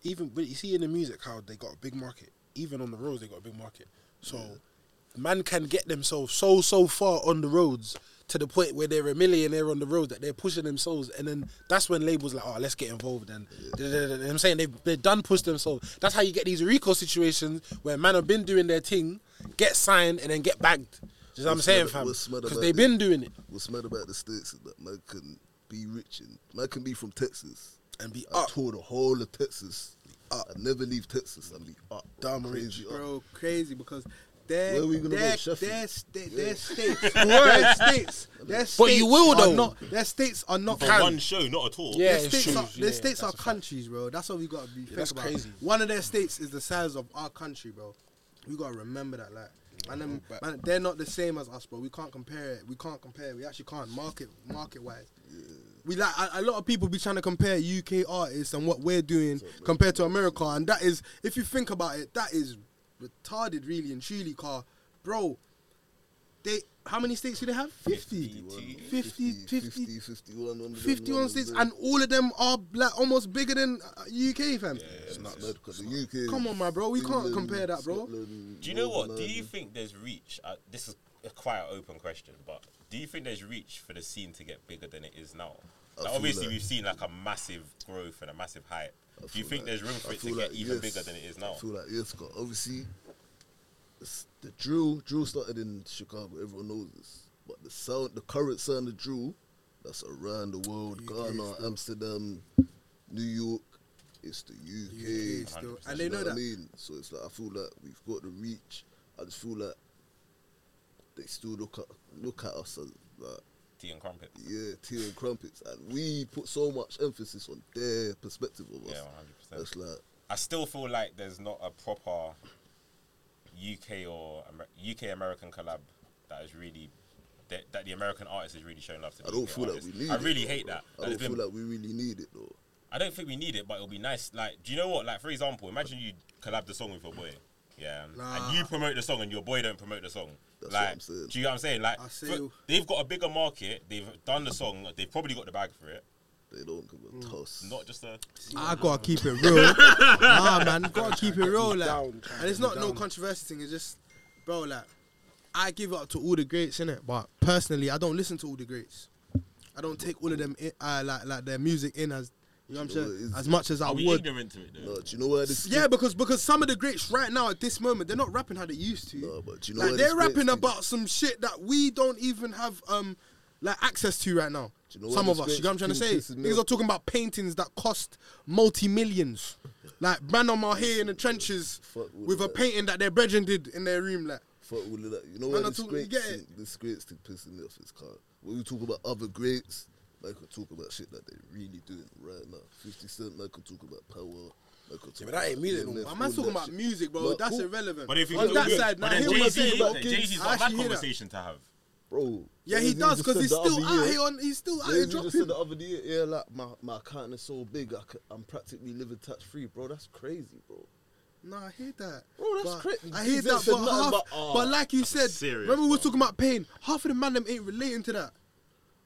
[SPEAKER 4] Even but you see in the music how they got a big market. Even on the roads, they got a big market. So man can get themselves so so far on the roads to the point where they're a millionaire on the road that they're pushing themselves, and then that's when labels like, oh, let's get involved. And you I'm saying they've they done push themselves. That's how you get these Rico situations where man have been doing their thing, get signed, and then get bagged. You know what I'm saying, fam? Because they've
[SPEAKER 3] this?
[SPEAKER 4] been doing it
[SPEAKER 3] What's mad about the states is that man can be rich and man can be from Texas.
[SPEAKER 4] and be
[SPEAKER 3] I
[SPEAKER 4] up.
[SPEAKER 3] tour the whole of Texas. I never leave Texas and be up.
[SPEAKER 4] Dumb
[SPEAKER 3] crazy
[SPEAKER 4] rich,
[SPEAKER 3] up.
[SPEAKER 1] bro, crazy because their
[SPEAKER 3] Where we gonna go?
[SPEAKER 1] their,
[SPEAKER 3] Sheffield?
[SPEAKER 1] their, sta- their states, their states, their states,
[SPEAKER 4] But you will, though.
[SPEAKER 1] Not, their states are not.
[SPEAKER 2] For one show, not at all.
[SPEAKER 4] Yeah,
[SPEAKER 1] their states
[SPEAKER 4] true.
[SPEAKER 1] are, their
[SPEAKER 4] Yeah,
[SPEAKER 1] states are
[SPEAKER 4] that's a fact.
[SPEAKER 1] countries, bro. That's what we gotta be. think
[SPEAKER 4] that's
[SPEAKER 1] about.
[SPEAKER 4] crazy.
[SPEAKER 1] One of their states is the size of our country, bro. We gotta remember that, like. And them,
[SPEAKER 4] but-
[SPEAKER 1] man, they're not the same as us, bro. We can't compare it. We can't compare. We actually can't market market wise. We like a, a lot of people be trying to compare UK artists and what we're doing compared to America, and that is, if you think about it, that is retarded, really and truly. Car, bro, they how many states do they have? 50. 50, 50,
[SPEAKER 3] 50, 51, one of
[SPEAKER 1] 51 states, and all of them are like almost bigger than uh, UK, fam.
[SPEAKER 3] Yeah, It's not mad because the UK.
[SPEAKER 1] Come on, my bro, we can't compare that, bro.
[SPEAKER 3] Scotland,
[SPEAKER 2] Do you know what? Do you think there's reach? Uh, this is a quite an open question, but do you think there's reach for the scene to get bigger than it is now? Like, obviously,
[SPEAKER 3] like-
[SPEAKER 2] we've seen like a massive growth and a massive hype.
[SPEAKER 3] I
[SPEAKER 2] Do you think
[SPEAKER 3] like-
[SPEAKER 2] there's room for
[SPEAKER 3] I
[SPEAKER 2] it to
[SPEAKER 3] feel
[SPEAKER 2] get even
[SPEAKER 3] yes.
[SPEAKER 2] bigger than it is now?
[SPEAKER 3] I feel like yes, Scott. Obviously, it's- the drill drill started in Chicago. Everyone knows this, but the sound, the current sound of drill, that's around the world.
[SPEAKER 1] UK
[SPEAKER 3] Ghana,
[SPEAKER 1] still.
[SPEAKER 3] Amsterdam, New York. It's the UK.
[SPEAKER 1] UK still. And they
[SPEAKER 3] You
[SPEAKER 1] know
[SPEAKER 3] what
[SPEAKER 1] that.
[SPEAKER 3] I mean, so it's like I feel like we've got the reach. I just feel like they still look at look at us as like
[SPEAKER 2] Tea and crumpets.
[SPEAKER 3] yeah, tea and crumpets, and we put so much emphasis on their perspective of us.
[SPEAKER 2] Yeah, 100%.
[SPEAKER 3] That's like
[SPEAKER 2] I still feel like there's not a proper UK or Amer- UK American collab that is really that, that the American artist is really showing love to.
[SPEAKER 3] I don't feel like
[SPEAKER 2] artist.
[SPEAKER 3] we need. It.
[SPEAKER 2] I
[SPEAKER 3] really
[SPEAKER 2] hate
[SPEAKER 3] bro.
[SPEAKER 2] that.
[SPEAKER 3] I don't feel
[SPEAKER 2] been-
[SPEAKER 3] like we really need it though.
[SPEAKER 2] I don't think we need it, but it'll be nice. Like, do you know what? Like, for example, imagine you collab the song with your boy, yeah,
[SPEAKER 1] Nah.
[SPEAKER 2] and you promote the song, and your boy don't promote the song.
[SPEAKER 3] That's
[SPEAKER 2] like,
[SPEAKER 3] what I'm saying.
[SPEAKER 2] do you know what I'm saying? Like,
[SPEAKER 1] I see
[SPEAKER 2] for- they've got a bigger market. They've done the song. They've probably got the bag for it.
[SPEAKER 3] They don't give a toss.
[SPEAKER 2] Not just a.
[SPEAKER 1] I gotta keep it real. nah, man, gotta keep it real, like.
[SPEAKER 4] down,
[SPEAKER 1] and it's not
[SPEAKER 4] be
[SPEAKER 1] no controversy thing. It's just, bro, like, I give up to all the greats in it, but personally, I don't listen to all the greats. I don't take all of them, in, uh, like, like their music in as, you know what I'm saying,
[SPEAKER 3] what it is?
[SPEAKER 1] as much as I
[SPEAKER 2] Are we
[SPEAKER 1] would.
[SPEAKER 2] ignorant to it though?
[SPEAKER 3] No, do you know why this?
[SPEAKER 1] Yeah, because because some of the greats right now at this moment they're not rapping how they used to.
[SPEAKER 3] No, but do you know
[SPEAKER 1] like
[SPEAKER 3] why
[SPEAKER 1] they're
[SPEAKER 3] this
[SPEAKER 1] rapping about some shit that we don't even have um like access to right now.
[SPEAKER 3] Do you know why
[SPEAKER 1] some of
[SPEAKER 3] this
[SPEAKER 1] us, you know what I'm trying to say?
[SPEAKER 3] greats thing pisses me
[SPEAKER 1] Niggas
[SPEAKER 3] off?
[SPEAKER 1] are talking about paintings that cost multi millions. Like man on my here in the trenches
[SPEAKER 3] Fuck all
[SPEAKER 1] with a
[SPEAKER 3] that.
[SPEAKER 1] painting that their brethren did in their room. Like
[SPEAKER 3] Fuck all of that. You know
[SPEAKER 1] Man,
[SPEAKER 3] why
[SPEAKER 1] I
[SPEAKER 3] this
[SPEAKER 1] talk- you
[SPEAKER 3] great
[SPEAKER 1] get
[SPEAKER 3] thing,
[SPEAKER 1] it?
[SPEAKER 3] this great thing pissing me off is car. When we talk about other greats, like I talk about shit that they really doing right now. Fifty Cent, like I talk about power. Like I talk
[SPEAKER 4] Yeah, but that ain't
[SPEAKER 3] about
[SPEAKER 4] music
[SPEAKER 3] EMF,
[SPEAKER 4] no more.
[SPEAKER 1] man's talking about
[SPEAKER 3] shit.
[SPEAKER 1] music, bro.
[SPEAKER 3] No,
[SPEAKER 1] That's
[SPEAKER 3] cool.
[SPEAKER 1] irrelevant.
[SPEAKER 2] But if you
[SPEAKER 1] on
[SPEAKER 2] look
[SPEAKER 1] that
[SPEAKER 2] good,
[SPEAKER 1] side,
[SPEAKER 2] but
[SPEAKER 1] now
[SPEAKER 2] then
[SPEAKER 1] hear
[SPEAKER 2] Jay-Z. Jay-Z's
[SPEAKER 1] I
[SPEAKER 2] got a mad
[SPEAKER 1] actually hear that.
[SPEAKER 2] conversation to have.
[SPEAKER 3] Bro.
[SPEAKER 1] Yeah, he
[SPEAKER 3] Jay-Z
[SPEAKER 1] does because
[SPEAKER 3] said
[SPEAKER 1] he's still out here on. He's still out here
[SPEAKER 3] Jay-Z just said
[SPEAKER 1] dropping.
[SPEAKER 3] the other day, yeah, like my, my account is so big, I c- I'm practically living tax free, bro. That's crazy, bro.
[SPEAKER 1] No, I hear that.
[SPEAKER 3] Bro, that's
[SPEAKER 1] But
[SPEAKER 3] crazy.
[SPEAKER 1] I hear that,
[SPEAKER 3] said
[SPEAKER 1] but,
[SPEAKER 3] nothing
[SPEAKER 1] half,
[SPEAKER 3] but, ah,
[SPEAKER 1] but like you said,
[SPEAKER 2] serious,
[SPEAKER 1] remember we was talking about pain. Half of the man them ain't relating to that.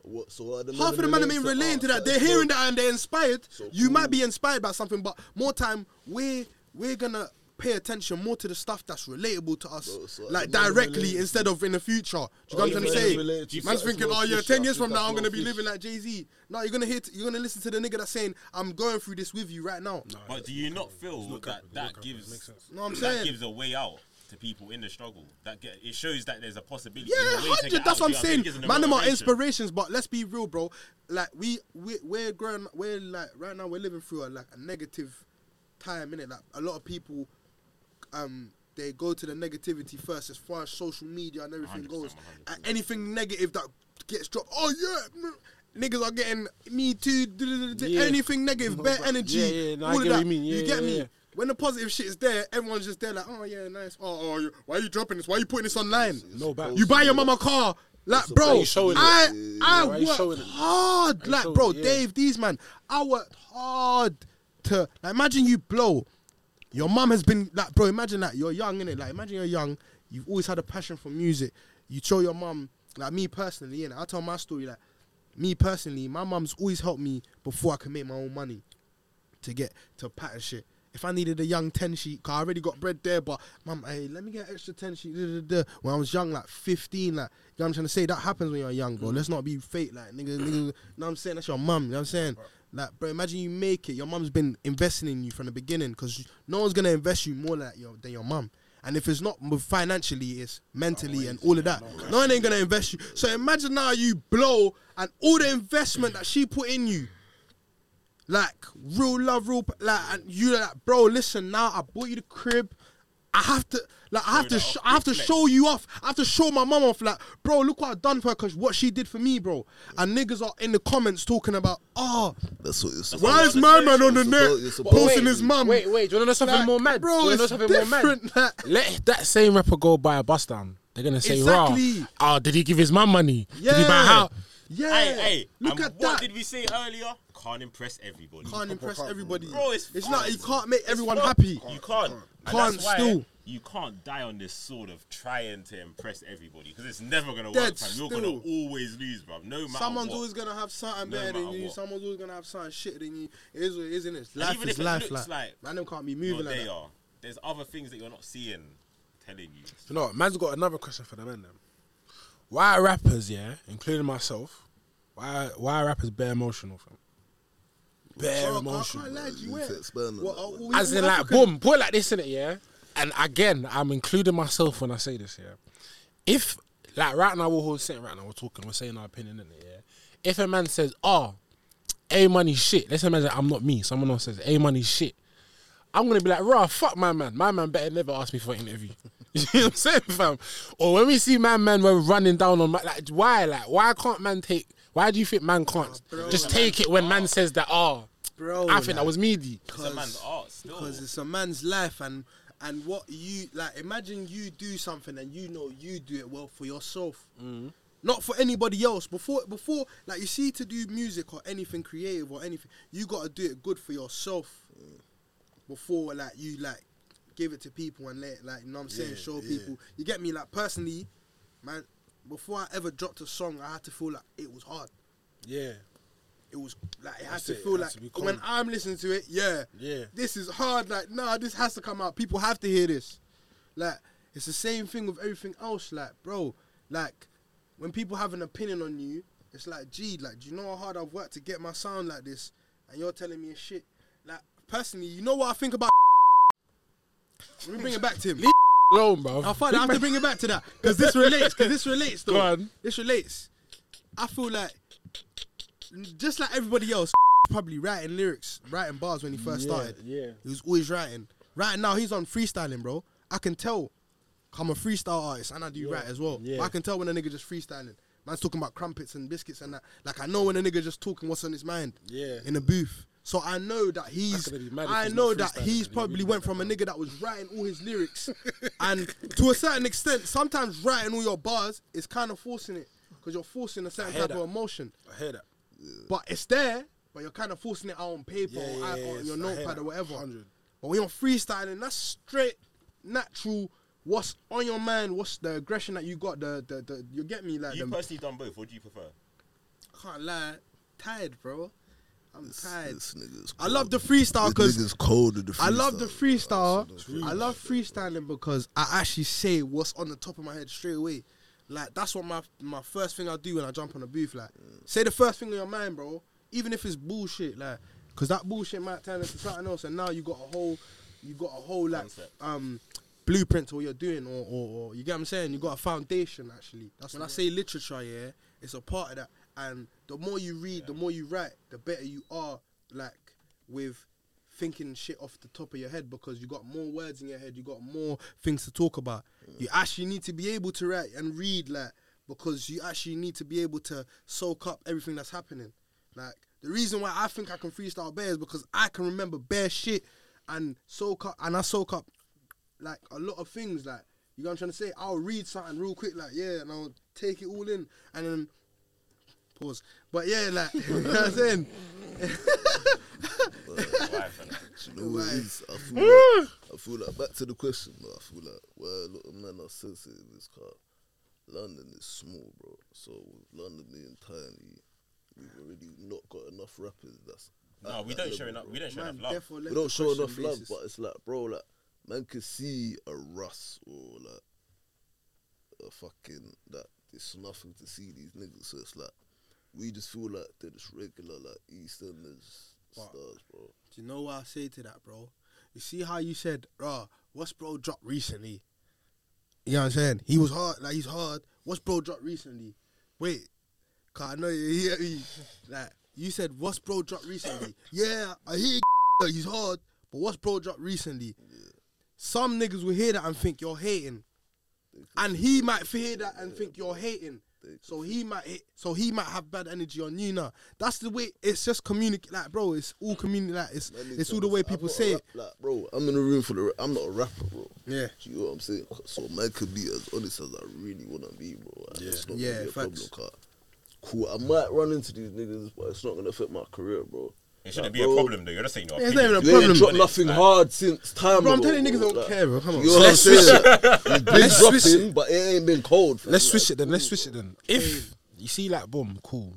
[SPEAKER 3] What? So are the
[SPEAKER 1] Half of the man them ain't relating to that. They're hearing that and they're inspired.
[SPEAKER 3] So
[SPEAKER 1] you
[SPEAKER 3] cool.
[SPEAKER 1] might be inspired by something, but more time we're we're gonna pay attention more to the stuff that's relatable to us,
[SPEAKER 3] Bro, so
[SPEAKER 1] like directly instead of in the future. Do you
[SPEAKER 3] Oh,
[SPEAKER 1] know what I'm
[SPEAKER 3] you
[SPEAKER 1] trying to say? Man's thinking, oh yeah, ten years from now I'm gonna be
[SPEAKER 3] Fish.
[SPEAKER 1] living like Jay Z. No, you're gonna hit. You're gonna listen to the nigga that's saying, I'm going through this with you right now.
[SPEAKER 2] But do you not feel that that
[SPEAKER 4] not cap, it
[SPEAKER 2] gives.
[SPEAKER 1] No, I'm
[SPEAKER 2] that
[SPEAKER 1] saying.
[SPEAKER 2] gives a way out to people in the struggle? That get, it shows that there's a possibility.
[SPEAKER 1] Yeah,
[SPEAKER 2] a way to get
[SPEAKER 1] hundred. That's what I'm saying.
[SPEAKER 2] It gives them the
[SPEAKER 1] Man, them are
[SPEAKER 2] motivation.
[SPEAKER 1] inspirations, but let's be real, bro. Like we we we're growing. We're like right now. We're living through a like a negative time in it. Like a lot of people, um, they go to the negativity first as far as social media and everything
[SPEAKER 2] 100%,
[SPEAKER 1] goes.
[SPEAKER 2] 100%.
[SPEAKER 1] And anything negative that gets dropped, oh yeah. mm, Niggas are getting me too.
[SPEAKER 4] Yeah.
[SPEAKER 1] Anything negative, bad energy.
[SPEAKER 4] Yeah, yeah, no, I
[SPEAKER 1] all of
[SPEAKER 4] get what
[SPEAKER 1] that.
[SPEAKER 4] you mean. Yeah,
[SPEAKER 1] get
[SPEAKER 4] yeah,
[SPEAKER 1] me? When the positive shit is there, everyone's just there like, oh yeah, nice. Oh, oh, you- why are you dropping this? Why are you putting this online?
[SPEAKER 4] No back.
[SPEAKER 1] You buy your mama a car. Like, bro,
[SPEAKER 4] it.
[SPEAKER 1] I, I
[SPEAKER 4] why
[SPEAKER 1] worked hard. Like, bro,
[SPEAKER 4] it, yeah.
[SPEAKER 1] Dave, these man, I worked hard to, like, imagine you blow. Your mum has been, like, bro, imagine that. You're young, innit? Like, imagine you're young. You've always had a passion for music. You show your mum, like, me personally, innit? I tell my story, like, me personally, my mum's always helped me before I can make my own money to get to pattern shit. If I needed a young 10 sheet, cause I already got bread there, but mum, hey, let me get an extra 10 sheet. duh, duh, duh. When I was young, like 15, like, you know what I'm trying to say? That happens when you're young, bro. Mm. Let's not be fake, like, nigga, nigga, you know what I'm saying? That's your mum, you know what I'm saying? Like, bro, imagine you make it. Your mum's been investing in you from the beginning, cause no one's gonna invest you more like your, than your mum. And if it's not financially, it's mentally and all of that. No one ain't gonna invest you. So imagine now you blow and all the investment that she put in you like real love, real like, and you like, bro. Listen, now I bought you the crib. I have to, like, I have to, sh- I have to show you off. I have to show my mum off, like, bro. Look what I've done for her, cause what she did for me, bro. And niggas are in the comments talking about, oh,
[SPEAKER 3] That's what it's
[SPEAKER 1] why is my man on the net
[SPEAKER 3] about- it's about-
[SPEAKER 1] posting his mum?
[SPEAKER 4] Wait, wait. Do you want to know something
[SPEAKER 1] Like,
[SPEAKER 4] more mad?
[SPEAKER 1] bro,
[SPEAKER 4] do you want to know
[SPEAKER 1] it's
[SPEAKER 4] something more mad?
[SPEAKER 1] different, like-
[SPEAKER 4] Let that same rapper go buy a bus down. They're gonna say,
[SPEAKER 1] Exactly.
[SPEAKER 4] "Raw, oh, did he give his mum money? Did he buy a
[SPEAKER 1] Yeah.
[SPEAKER 4] house?"
[SPEAKER 1] Yeah,
[SPEAKER 2] Hey, hey,
[SPEAKER 1] look
[SPEAKER 2] and
[SPEAKER 1] at
[SPEAKER 2] what
[SPEAKER 1] that.
[SPEAKER 2] did we say earlier? Can't impress everybody.
[SPEAKER 1] can't impress everybody.
[SPEAKER 2] Bro, it's
[SPEAKER 1] it's not. You can't make everyone
[SPEAKER 2] fucked.
[SPEAKER 1] happy.
[SPEAKER 2] You can't. And
[SPEAKER 1] Can't
[SPEAKER 2] that's why
[SPEAKER 1] still.
[SPEAKER 2] You can't die on this sort of trying to impress everybody because it's never gonna
[SPEAKER 1] Dead
[SPEAKER 2] work. Fam. You're
[SPEAKER 1] still.
[SPEAKER 2] gonna always lose, bro. No matter what.
[SPEAKER 1] Someone's
[SPEAKER 2] what.
[SPEAKER 1] always gonna have something
[SPEAKER 2] No
[SPEAKER 1] better than you.
[SPEAKER 2] what.
[SPEAKER 1] Someone's always gonna have something shit than you. It is what it is, isn't it? Life
[SPEAKER 2] even
[SPEAKER 1] is
[SPEAKER 2] if it
[SPEAKER 1] life.
[SPEAKER 2] looks
[SPEAKER 1] Like,
[SPEAKER 2] like
[SPEAKER 1] man, them can't be
[SPEAKER 2] you're
[SPEAKER 1] moving like
[SPEAKER 2] there.
[SPEAKER 1] that.
[SPEAKER 2] There's other things that you're not seeing, telling you.
[SPEAKER 4] You know, what? man's got another question for the men. Then, why are rappers, yeah, including myself, why why are rappers bare emotional, fam? Bare
[SPEAKER 1] Bro, I
[SPEAKER 4] emotional.
[SPEAKER 1] can't lie you.
[SPEAKER 3] You need to expand on
[SPEAKER 1] What,
[SPEAKER 3] that,
[SPEAKER 1] are
[SPEAKER 3] man.
[SPEAKER 1] we
[SPEAKER 4] As in, like,
[SPEAKER 1] African?
[SPEAKER 4] boom, put it like this in it, yeah. And again, I'm including myself when I say this, yeah. If like right now we're all sitting right now, we're talking, we're saying our opinion in it, yeah. If a man says, "Oh, Aymuni shit," let's imagine I'm not me. Someone else says, "Aymuni shit." I'm gonna be like, "Raw, fuck my man. My man better never ask me for an interview." you know what I'm saying, fam? Or when we see my man we're running down on my, like, why, like, why can't man take? Why do you think man can't
[SPEAKER 1] bro.
[SPEAKER 4] just take it when man says that? Oh,
[SPEAKER 1] Bro,
[SPEAKER 4] I think
[SPEAKER 1] like,
[SPEAKER 4] that was meaty.
[SPEAKER 2] It's a man's art
[SPEAKER 1] because it's a man's life and and what you like imagine you do something and you know you do it well for yourself mm-hmm. not for anybody else before before like you see to do music or anything creative or anything you got to do it good for yourself before like you like give it to people and let like you know what I'm saying
[SPEAKER 4] Yeah,
[SPEAKER 1] show
[SPEAKER 4] yeah.
[SPEAKER 1] people you get me like personally man before I ever dropped a song I had to feel like it was hard
[SPEAKER 4] Yeah.
[SPEAKER 1] it was like it
[SPEAKER 4] That's
[SPEAKER 1] has to
[SPEAKER 4] it,
[SPEAKER 1] feel
[SPEAKER 4] it
[SPEAKER 1] like
[SPEAKER 4] has to be
[SPEAKER 1] when. I'm listening to it, yeah,
[SPEAKER 4] Yeah.
[SPEAKER 1] this is hard. Like, nah, this has to come out. People have to hear this. Like, it's the same thing with everything else. Like, bro, like when people have an opinion on you, it's like, gee, like, do you know how hard I've worked to get my sound like this, and you're telling me a shit. Like, personally, you know what I think about. Let me bring it back to him.
[SPEAKER 4] Alone, bro.
[SPEAKER 1] I find I have to bring it back to that because this relates. Because this relates, though.
[SPEAKER 4] Go on.
[SPEAKER 1] This relates. I feel like just like everybody else, probably writing lyrics, writing bars when he first
[SPEAKER 4] Yeah,
[SPEAKER 1] started.
[SPEAKER 4] yeah.
[SPEAKER 1] he was always writing. Right now, he's on freestyling, bro. I can tell. I'm a freestyle artist and I do
[SPEAKER 4] Yeah,
[SPEAKER 1] write as well.
[SPEAKER 4] yeah.
[SPEAKER 1] I can tell when a nigga just freestyling. Man's talking about crumpets and biscuits and that. Like I know when a nigga just talking what's on his mind.
[SPEAKER 4] Yeah.
[SPEAKER 1] In the booth. So I know that he's.
[SPEAKER 4] gonna be mad if
[SPEAKER 1] I know that he's probably went from a nigga that was writing all his lyrics, and to a certain extent, sometimes writing all your bars is kind of forcing it because you're forcing a certain type of emotion.
[SPEAKER 4] I hear that.
[SPEAKER 1] But it's there, but you're kind of forcing it out on paper
[SPEAKER 4] Yeah,
[SPEAKER 1] or,
[SPEAKER 4] yeah,
[SPEAKER 1] out
[SPEAKER 4] yeah,
[SPEAKER 1] on
[SPEAKER 4] yes,
[SPEAKER 1] your notepad or whatever.
[SPEAKER 4] 100.
[SPEAKER 1] But when you're freestyling, that's straight, natural. What's on your mind? What's the aggression that you got? The the, the you get me like
[SPEAKER 2] You personally done both. What do you prefer?
[SPEAKER 1] can't lie, tired, bro. I'm
[SPEAKER 3] This,
[SPEAKER 1] tired.
[SPEAKER 3] this nigga's
[SPEAKER 1] I love the freestyle because
[SPEAKER 3] cold the freestyle.
[SPEAKER 1] I love the freestyle. I love freestyling because I actually say what's on the top of my head straight away. Like that's what my my first thing I do when I jump on a booth. Like say the first thing on your mind, bro. Even if it's bullshit, like because that bullshit might turn into something else, and now you got a whole, you got a whole like
[SPEAKER 2] Concept.
[SPEAKER 1] um blueprint to what you're doing, or, or, or you get what I'm saying. You got a foundation actually. That's when I say literature, yeah, it's a part of that. And the more you read, the more you write, the better you are. Like with thinking shit off the top of your head because you got more words in your head, you got more things to talk about. You actually need to be able to write and read like because you actually need to be able to soak up everything that's happening. Like the reason why I think I can freestyle bare is because I can remember bare shit and soak up and I soak up like a lot of things like you know what I'm trying to say? I'll read something real quick, like yeah, and I'll take it all in and then pause. But yeah, like you know what I'm saying?
[SPEAKER 2] Wife and
[SPEAKER 3] You know what it
[SPEAKER 1] Right.
[SPEAKER 3] is? I feel like, I feel like back to the question. bro. I feel like where a lot of men are sensitive is car. London is small, bro. So with London being tiny, we've already not got enough rappers. That's
[SPEAKER 2] no, we don't show
[SPEAKER 3] level,
[SPEAKER 2] enough. We don't show
[SPEAKER 1] Man,
[SPEAKER 2] enough love.
[SPEAKER 1] therefore,
[SPEAKER 3] We don't show
[SPEAKER 1] question
[SPEAKER 3] enough love,
[SPEAKER 1] basis.
[SPEAKER 3] but it's like, bro, like man can see a Russ or like a fucking that. It's nothing to see these niggas. So it's like we just feel like they're just regular like EastEnders
[SPEAKER 1] But-
[SPEAKER 3] stars, bro.
[SPEAKER 1] Do you know what I say to that, bro? You see how you said, "Rah, what's bro dropped recently?" You know what I'm saying? He was hard, like he's hard. What's bro dropped recently? Wait, cause I know you hear me. Like you said, what's bro dropped recently? yeah, I hear he's hard, but what's bro dropped recently? Some niggas will hear that and think you're hating, and he might hear that and think you're hating. So he might, so he might have bad energy on you now. That's the way. It's just communicate, like bro. It's all community, like it's it's all the way people say
[SPEAKER 3] rap-
[SPEAKER 1] it.
[SPEAKER 3] Like, bro, I'm in the room for the. ra- I'm not a rapper, bro.
[SPEAKER 1] Yeah.
[SPEAKER 3] Do you know what I'm saying? So man could be as honest as I really wanna be, bro. And it's not
[SPEAKER 1] Yeah,
[SPEAKER 3] gonna be a
[SPEAKER 1] facts.
[SPEAKER 3] problem, car. Cool. I might run into these niggas, but it's not gonna affect my career, bro.
[SPEAKER 2] It shouldn't
[SPEAKER 3] Like,
[SPEAKER 2] be a problem though. You're just saying your
[SPEAKER 1] Yeah, it's not even a
[SPEAKER 3] You ain't
[SPEAKER 1] problem.
[SPEAKER 3] dropped
[SPEAKER 2] But
[SPEAKER 3] nothing
[SPEAKER 2] it's
[SPEAKER 3] hard since time
[SPEAKER 1] Bro, I'm
[SPEAKER 3] ago,
[SPEAKER 1] telling niggas don't
[SPEAKER 3] Like,
[SPEAKER 1] care, bro. Come on.
[SPEAKER 3] You know what I'm
[SPEAKER 4] Let's switch
[SPEAKER 3] saying? It's been
[SPEAKER 4] Let's switch
[SPEAKER 3] dropping, but it ain't been cold. fam.
[SPEAKER 4] Let's
[SPEAKER 3] Like,
[SPEAKER 4] switch it then. Let's switch it then. If you see like boom, cool.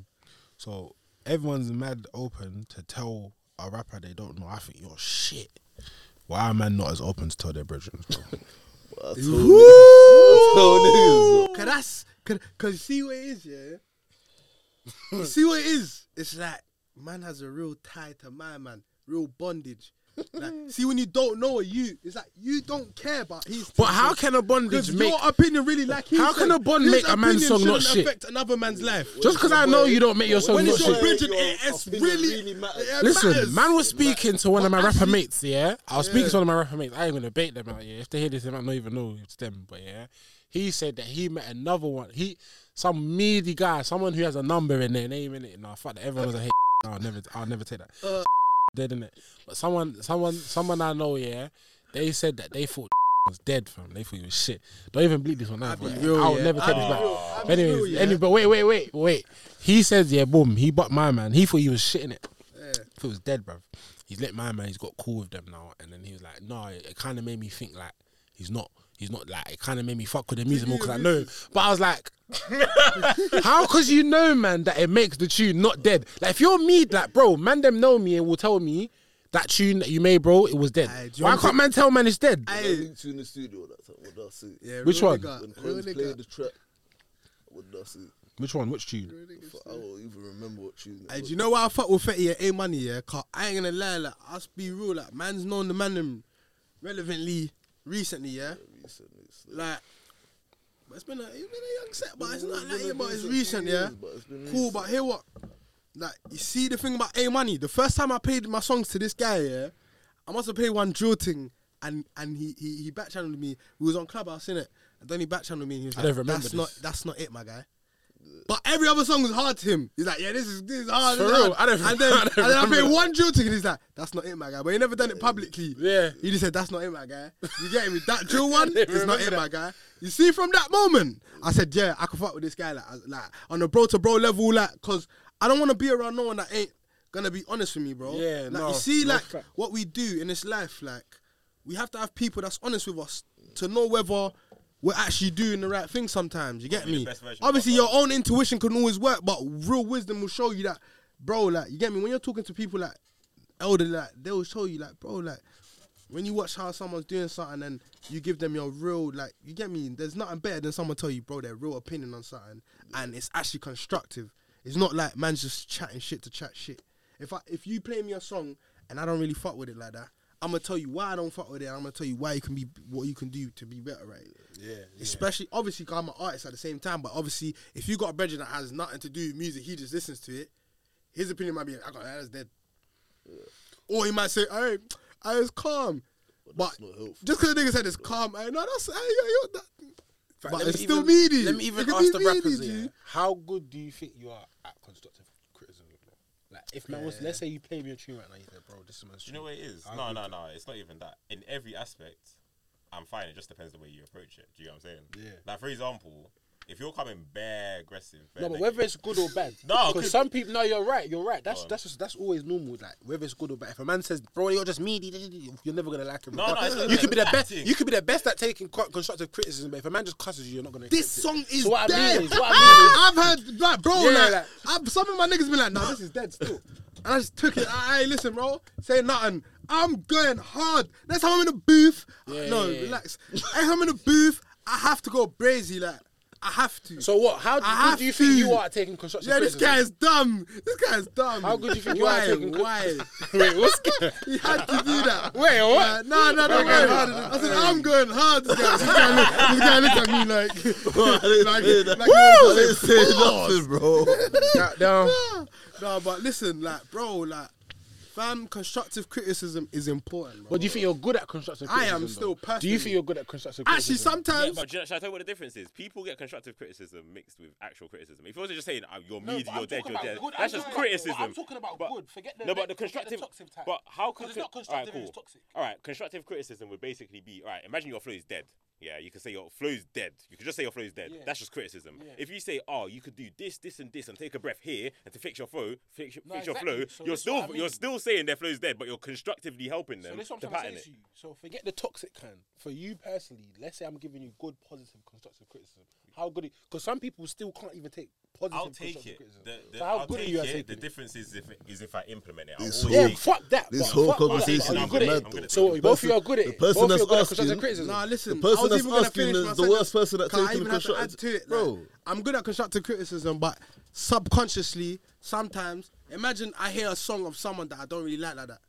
[SPEAKER 4] So everyone's mad open to tell a rapper they don't know. I think you're shit. Why are man not as open to tell their brethren? bro?
[SPEAKER 3] I told niggas, I told niggas,
[SPEAKER 1] Cause that's cause, cause you see what it is, yeah. you see what it is. It's like man has a real tie to my man, real bondage. Like, see when you don't know a you, it's like you don't care about his.
[SPEAKER 4] but how can a bondage
[SPEAKER 1] Because
[SPEAKER 4] make?
[SPEAKER 1] your opinion really like his
[SPEAKER 4] How can a bond make a man's
[SPEAKER 1] opinion
[SPEAKER 4] song not
[SPEAKER 1] shouldn't
[SPEAKER 4] shit?
[SPEAKER 1] Affect another man's life.
[SPEAKER 4] Just because I know you don't make your song
[SPEAKER 1] when
[SPEAKER 4] not
[SPEAKER 1] it's your
[SPEAKER 4] shit.
[SPEAKER 1] bridging,
[SPEAKER 3] Your
[SPEAKER 1] it, it's really,
[SPEAKER 3] really matters.
[SPEAKER 1] it
[SPEAKER 4] Listen,
[SPEAKER 1] matters.
[SPEAKER 4] man was speaking to one of my
[SPEAKER 1] But
[SPEAKER 4] rapper mates, yeah? I was speaking to one of my rapper mates. I ain't gonna bait them out, yeah? If they hear this, they might not even know it's them, but yeah. He said that he met another one. He, some meaty guy, someone who has a number in their name in it. Nah, fuck that. Everyone was a hate. I'll never, I'll never take that.
[SPEAKER 1] Uh.
[SPEAKER 4] dead in it. But someone, someone, someone I know, yeah, they said that they thought was dead, fam. They thought he was shit. Don't even bleed this one out. but I'll
[SPEAKER 1] yeah.
[SPEAKER 4] never take this back.
[SPEAKER 1] be real, I'll
[SPEAKER 4] But anyways,
[SPEAKER 1] real, yeah.
[SPEAKER 4] any, but wait, wait, wait, wait. He says, yeah, boom. He bought my man. He thought he was shit in it.
[SPEAKER 1] Yeah.
[SPEAKER 4] If it was dead, bro. He's let my man. He's got cool with them now, and then he was like, "No, it, kind of made me think like he's not he's not like it kind of made me fuck with the music more because I know. But I was like, how? Because you know, man, that it makes the tune not dead. Like if you're me, like bro, man, them know me and will tell me that tune that you made, bro, it was dead.
[SPEAKER 1] Aye, do you
[SPEAKER 4] Why
[SPEAKER 1] want
[SPEAKER 4] can't
[SPEAKER 1] to-
[SPEAKER 4] man tell man it's dead?
[SPEAKER 3] When I
[SPEAKER 1] Hey,
[SPEAKER 3] linked you in the studio that time. What did
[SPEAKER 1] yeah,
[SPEAKER 4] Which
[SPEAKER 1] real
[SPEAKER 4] one?
[SPEAKER 1] nigga,
[SPEAKER 3] When
[SPEAKER 1] real
[SPEAKER 3] Prince
[SPEAKER 1] nigga.
[SPEAKER 3] played the track. What did I?
[SPEAKER 4] Which one? Which tune?
[SPEAKER 3] I don't even remember what tune. it
[SPEAKER 1] Hey,
[SPEAKER 3] was.
[SPEAKER 1] do you know why I fuck with Fetti and Aymuni, yeah? Cause I ain't gonna lie, like, us be real, like, man's known the man them relevantly recently, yeah?
[SPEAKER 3] Recently, it's like-
[SPEAKER 1] but it's been a, it's been a young set, but it's
[SPEAKER 3] It's
[SPEAKER 1] not like, yeah, but it's recent,
[SPEAKER 3] few
[SPEAKER 1] yeah?
[SPEAKER 3] but it's
[SPEAKER 1] Cool,
[SPEAKER 3] recent.
[SPEAKER 1] but hear what? Like, you see the thing about Aymuni, the first time I paid my songs to this guy, yeah, I must have paid one drill thing, and, and he, he, he back channeled me. We was on Clubhouse, innit? And then he back channeled me and he was
[SPEAKER 4] I
[SPEAKER 1] like, that's
[SPEAKER 4] this.
[SPEAKER 1] not, that's not it, my guy. But every other song was hard to him. He's like, yeah, this is this is hard.
[SPEAKER 4] For real?
[SPEAKER 1] hard.
[SPEAKER 4] I don't-
[SPEAKER 1] and then,
[SPEAKER 4] I don't
[SPEAKER 1] and then I
[SPEAKER 4] that.
[SPEAKER 1] one drill ticket. He's like, that's not it, my guy. But he never done it publicly.
[SPEAKER 4] Yeah.
[SPEAKER 1] He just said, that's not it, my guy. You get me? That drill one is not it,
[SPEAKER 4] that.
[SPEAKER 1] my guy. You see, from that moment, I said, yeah, I can fuck with this guy, like, I- like on a bro to bro level, like, cause I don't want to be around no one that ain't gonna be honest with me, bro.
[SPEAKER 4] Yeah,
[SPEAKER 1] like
[SPEAKER 4] no,
[SPEAKER 1] you see, like what we do in this life, like we have to have people that's honest with us to know whether we're actually doing the right thing. Sometimes you get me.
[SPEAKER 2] best version of
[SPEAKER 1] Obviously, your own intuition can always work, but real wisdom will show you that, bro. Like you get me when you're talking to people like elder, like they will show you, like bro, like when you watch how someone's doing something and you give them your real, like you get me. There's nothing better than someone tell you, bro, their real opinion on something, and it's actually constructive. It's not like man's just chatting shit to chat shit. If I if you play me a song and I don't really fuck with it like that, I'm gonna tell you why I don't fuck with it. and I'm gonna tell you why you can be what you can do to be better, right?
[SPEAKER 4] Yeah.
[SPEAKER 1] Especially, obviously, i I'm an artist at the same time. But obviously, if you got a brother that has nothing to do with music, he just listens to it. His opinion might be, "I got that's dead," or he might say, "Hey, I was calm," but
[SPEAKER 3] helpful.
[SPEAKER 1] just because the nigga said it's calm, hey, no, that's hey, yo, yo, that,
[SPEAKER 4] Fact,
[SPEAKER 1] but it's still meaty.
[SPEAKER 4] Let me even ask the rappers here, how good do you think you are at constructive? Like, if man was, let's say you play me a tune right now, you said, bro, this is
[SPEAKER 2] my. You know what it is?
[SPEAKER 4] How
[SPEAKER 2] No, no, no. It's not even that. In every aspect, I'm fine. It just depends the way you approach it. Do you know what I'm saying?
[SPEAKER 4] Yeah.
[SPEAKER 2] Like for example, if you're coming bare aggressive, bare
[SPEAKER 4] No, but whether it's good or bad.
[SPEAKER 2] No,
[SPEAKER 4] because some people. No, you're right. You're right. That's
[SPEAKER 2] Go
[SPEAKER 4] that's just, that's always normal. Like whether it's good or bad. If a man says, "Bro, you're just meaty," you're never gonna like him.
[SPEAKER 2] No, no,
[SPEAKER 4] you could be the best. You could be the best at taking constructive criticism, but if a man just cusses you, you're not gonna.
[SPEAKER 1] This
[SPEAKER 4] accept it.
[SPEAKER 1] song is
[SPEAKER 4] So what I
[SPEAKER 1] dead.
[SPEAKER 4] mean is, what I
[SPEAKER 1] I've heard, like, bro,
[SPEAKER 4] Yeah,
[SPEAKER 1] like,
[SPEAKER 4] like-
[SPEAKER 1] some of my niggas been like, nah, this is dead still. And I just took it. Hey, listen, bro, say nothing. I'm going hard. Next time I'm in the booth,
[SPEAKER 4] Yeah,
[SPEAKER 1] no,
[SPEAKER 4] yeah, yeah.
[SPEAKER 1] relax. Next time I'm in the booth, I have to go brazy, like, I have to.
[SPEAKER 4] So what? How do, good do you think you are taking constructive
[SPEAKER 1] yeah, this
[SPEAKER 4] criticism?
[SPEAKER 1] guy is dumb. This guy is dumb.
[SPEAKER 4] How good do you think you are
[SPEAKER 1] why,
[SPEAKER 4] taking?
[SPEAKER 1] Why?
[SPEAKER 4] Wait, what's?
[SPEAKER 1] He had to do that.
[SPEAKER 4] Wait, what?
[SPEAKER 1] Uh, no, no, no, no.
[SPEAKER 4] harder than-
[SPEAKER 1] I said, I'm going hard. This guy, this guy, look, this guy looked at me like,
[SPEAKER 3] I didn't
[SPEAKER 1] like,
[SPEAKER 3] say that.
[SPEAKER 1] like
[SPEAKER 3] I didn't say nothing, bro.
[SPEAKER 4] Goddamn.
[SPEAKER 1] no, but listen, like, bro, like, fam, constructive criticism is important, bro.
[SPEAKER 4] But do you think you're good at constructive criticism?
[SPEAKER 1] I
[SPEAKER 4] criticism?
[SPEAKER 1] am still
[SPEAKER 4] though? Do you think you're good at constructive
[SPEAKER 1] Actually,
[SPEAKER 4] criticism?
[SPEAKER 2] Yeah,
[SPEAKER 1] sometimes
[SPEAKER 2] but do you know, should I tell you what the difference is? People get constructive criticism mixed with actual criticism. If you was just saying uh, oh, you're media, you're dead, you're dead, that's just criticism. I'm talking about But- no, but the constructive. But how can?
[SPEAKER 4] it's not
[SPEAKER 2] All right,
[SPEAKER 4] constructive,
[SPEAKER 2] cool.
[SPEAKER 4] it's toxic.
[SPEAKER 2] All right, constructive criticism would basically be all right. Imagine your flow is dead. Yeah, you can say your flow's dead. You can just say your flow's dead.
[SPEAKER 4] Yeah.
[SPEAKER 2] That's just criticism.
[SPEAKER 4] Yeah.
[SPEAKER 2] If you say, oh, you could do this, this, and this, and take a breath here, and to fix your flow, fix,
[SPEAKER 4] No,
[SPEAKER 2] fix
[SPEAKER 4] exactly.
[SPEAKER 2] your
[SPEAKER 4] So
[SPEAKER 2] flow, you're still
[SPEAKER 4] I mean.
[SPEAKER 2] you're still saying their flow's dead, but you're constructively helping them
[SPEAKER 4] what
[SPEAKER 2] to pattern it.
[SPEAKER 4] you. So forget the toxic kind. For you personally, let's say I'm giving you good, positive, constructive criticism. How good? Because some people still can't even take positive.
[SPEAKER 2] I'll take it. The, the,
[SPEAKER 4] so how
[SPEAKER 2] I'll
[SPEAKER 4] good are you at
[SPEAKER 2] it. The difference is if is if I implement it. I'll
[SPEAKER 3] This
[SPEAKER 2] always
[SPEAKER 3] whole-
[SPEAKER 4] Yeah,
[SPEAKER 2] take-
[SPEAKER 4] fuck that.
[SPEAKER 3] This
[SPEAKER 4] but
[SPEAKER 3] whole
[SPEAKER 4] fuck that.
[SPEAKER 3] conversation
[SPEAKER 4] Are you
[SPEAKER 3] is
[SPEAKER 4] good at
[SPEAKER 3] mad,
[SPEAKER 4] it?
[SPEAKER 3] though.
[SPEAKER 4] So both of you are good at
[SPEAKER 3] the
[SPEAKER 4] it.
[SPEAKER 3] person
[SPEAKER 4] of
[SPEAKER 3] that's
[SPEAKER 4] you are good at
[SPEAKER 3] asking-
[SPEAKER 4] constructive criticism.
[SPEAKER 1] Nah, listen.
[SPEAKER 3] The person
[SPEAKER 1] I was
[SPEAKER 3] that's
[SPEAKER 1] even gonna
[SPEAKER 3] asking
[SPEAKER 1] finish
[SPEAKER 3] is
[SPEAKER 1] my
[SPEAKER 3] the
[SPEAKER 1] sentence,
[SPEAKER 3] worst person at
[SPEAKER 1] 'cause I
[SPEAKER 3] taking
[SPEAKER 1] even have to
[SPEAKER 3] constructive-
[SPEAKER 1] add to it,
[SPEAKER 3] Bro.
[SPEAKER 1] like, I'm good at constructive criticism, but subconsciously, sometimes, imagine I hear a song of someone that I don't really like like that.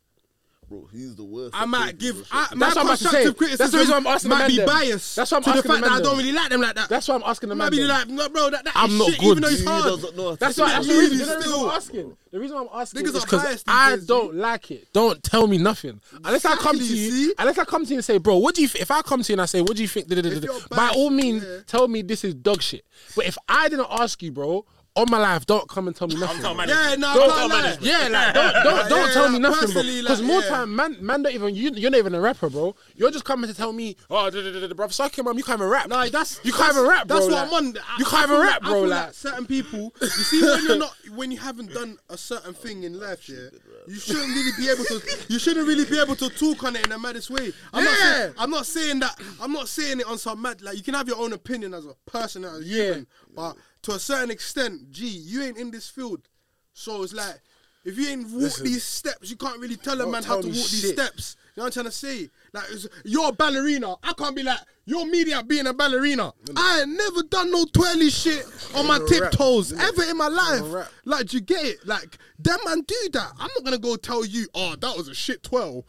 [SPEAKER 3] Bro, he's the worst.
[SPEAKER 1] I might give. I,
[SPEAKER 3] constructive-
[SPEAKER 1] my
[SPEAKER 4] That's what I'm about to say.
[SPEAKER 1] constructive
[SPEAKER 4] That's the
[SPEAKER 1] criticism
[SPEAKER 4] reason I'm asking the
[SPEAKER 1] might
[SPEAKER 4] man
[SPEAKER 1] be
[SPEAKER 4] them.
[SPEAKER 1] biased.
[SPEAKER 4] That's what I'm
[SPEAKER 1] to the
[SPEAKER 4] asking the
[SPEAKER 1] fact that I don't
[SPEAKER 4] them.
[SPEAKER 1] really like them like that.
[SPEAKER 4] That's why I'm asking the man.
[SPEAKER 1] Maybe
[SPEAKER 4] then.
[SPEAKER 1] like, no, bro, that, that
[SPEAKER 4] I'm
[SPEAKER 1] is
[SPEAKER 4] not
[SPEAKER 1] shit,
[SPEAKER 4] good.
[SPEAKER 1] Even though it's
[SPEAKER 3] He
[SPEAKER 1] hard.
[SPEAKER 3] doesn't know
[SPEAKER 4] That's why.
[SPEAKER 3] it.
[SPEAKER 4] That's the
[SPEAKER 1] Really
[SPEAKER 4] reason. You know the reason
[SPEAKER 1] still-
[SPEAKER 4] I'm asking. The reason I'm asking
[SPEAKER 1] Niggas
[SPEAKER 4] is
[SPEAKER 1] are
[SPEAKER 4] because
[SPEAKER 1] biased these
[SPEAKER 4] I
[SPEAKER 1] days,
[SPEAKER 4] don't
[SPEAKER 1] G.
[SPEAKER 4] like it. Don't tell me nothing unless I come to
[SPEAKER 1] Exactly,
[SPEAKER 4] you.
[SPEAKER 1] see?
[SPEAKER 4] Unless I come to you and say, bro, what do you? Th- if I come to you and I say, what do you think? Da- da- da-
[SPEAKER 1] If
[SPEAKER 4] da-
[SPEAKER 1] you're
[SPEAKER 4] By
[SPEAKER 1] biased,
[SPEAKER 4] all means,
[SPEAKER 1] yeah.
[SPEAKER 4] tell me this is dog shit. But if I didn't ask you, bro. On my life, don't come and tell me nothing.
[SPEAKER 2] I'm talking
[SPEAKER 4] bro.
[SPEAKER 1] Yeah, no,
[SPEAKER 2] Don't
[SPEAKER 1] can't
[SPEAKER 2] tell
[SPEAKER 1] lie.
[SPEAKER 4] Yeah, like don't don't, don't
[SPEAKER 1] Yeah,
[SPEAKER 4] tell me nothing, bro. Because
[SPEAKER 1] like,
[SPEAKER 4] more
[SPEAKER 1] yeah.
[SPEAKER 4] time, man, man don't even you. You're not even a rapper, bro. You're just coming to tell me, oh, da, da, da, da, bro, suck your mum. You can't even rap.
[SPEAKER 1] No, that's
[SPEAKER 4] you can't even rap, bro.
[SPEAKER 1] That's what I'm on. I-
[SPEAKER 4] You can't even rap, bro.
[SPEAKER 1] feel
[SPEAKER 4] Like,
[SPEAKER 1] certain people, you see, when you're not, when you haven't done a certain thing in life, yeah, you shouldn't really be able to. You shouldn't really be able to talk on it in a maddest way. I'm not
[SPEAKER 4] Yeah.
[SPEAKER 1] saying. I'm not saying that. I'm not saying it on some mad. Like you can have your own opinion as a person, as a
[SPEAKER 4] Yeah.
[SPEAKER 1] human, but to a certain extent, gee, you ain't in this field, so it's like. If you ain't walked
[SPEAKER 4] Listen.
[SPEAKER 1] these steps, you can't really tell a
[SPEAKER 4] Don't
[SPEAKER 1] man how
[SPEAKER 4] tell
[SPEAKER 1] to
[SPEAKER 4] me
[SPEAKER 1] walk these
[SPEAKER 4] shit.
[SPEAKER 1] steps. You know what I'm trying to say? Like, it's- you're a ballerina. I can't be like, you're media being a ballerina. I ain't never done no twirly shit on my
[SPEAKER 4] rap.
[SPEAKER 1] tiptoes ever in my life.
[SPEAKER 4] rap.
[SPEAKER 1] Like, do you get it? Like, them man do that. I'm not gonna go tell you, oh, that was a shit twirl.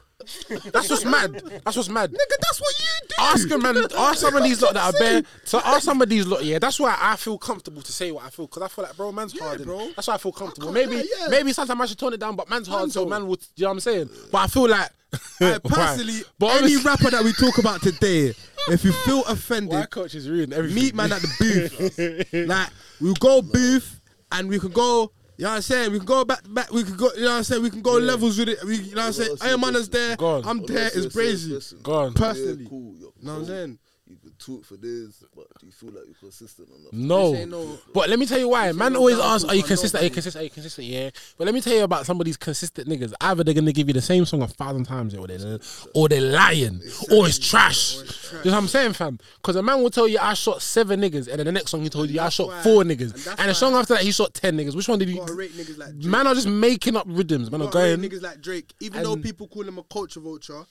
[SPEAKER 4] That's what's mad. That's what's mad.
[SPEAKER 1] Nigga, that's what you do.
[SPEAKER 4] Ask a man, ask some of these lot that are bare. So ask some of these lot, yeah. That's why I feel comfortable to say what I feel because I feel like, bro, man's hard.
[SPEAKER 1] bro.
[SPEAKER 4] That's why I feel comfortable. Maybe,
[SPEAKER 1] yeah.
[SPEAKER 4] maybe sometimes I should tone it down, but man's hard, so
[SPEAKER 1] Manzo.
[SPEAKER 4] man would. You know what I'm saying? But I feel like,
[SPEAKER 1] I personally,
[SPEAKER 4] but
[SPEAKER 1] any rapper that we talk about today, if you feel offended,
[SPEAKER 4] coach is ruined everything.
[SPEAKER 1] meet man at the booth. like we'll go booth and we can go. You know what I'm saying? We can go back, back. We can go. You know what I'm saying? We can go levels with it. We, you know what I'm saying? Iron Man is there.
[SPEAKER 4] Go on.
[SPEAKER 1] I'm oh, there. It's crazy.
[SPEAKER 4] Go on.
[SPEAKER 1] Personally.
[SPEAKER 3] Yeah, cool. You're
[SPEAKER 1] You know what I'm
[SPEAKER 3] cool.
[SPEAKER 1] saying?
[SPEAKER 3] You talk for this, but do you feel like you're consistent enough?
[SPEAKER 4] No.
[SPEAKER 1] No-
[SPEAKER 4] But let me tell you why. Man always
[SPEAKER 1] downfall
[SPEAKER 4] asks, Are you consistent? Are you consistent? Are you consistent? Yeah. But let me tell you about some of these consistent niggas. Either they're gonna give you the same song a thousand times, or they're, or they're lying, or it's trash. You know what I'm saying, fam? Because a man will tell you I shot seven niggas, and then the next song he told you I shot four niggas, and the song after that he shot ten niggas. Which one did you?
[SPEAKER 1] Gotta rate niggas like Drake.
[SPEAKER 4] Man are just making up rhythms. Man are
[SPEAKER 1] Gotta
[SPEAKER 4] going.
[SPEAKER 1] niggas like Drake. Even though people call him a culture vulture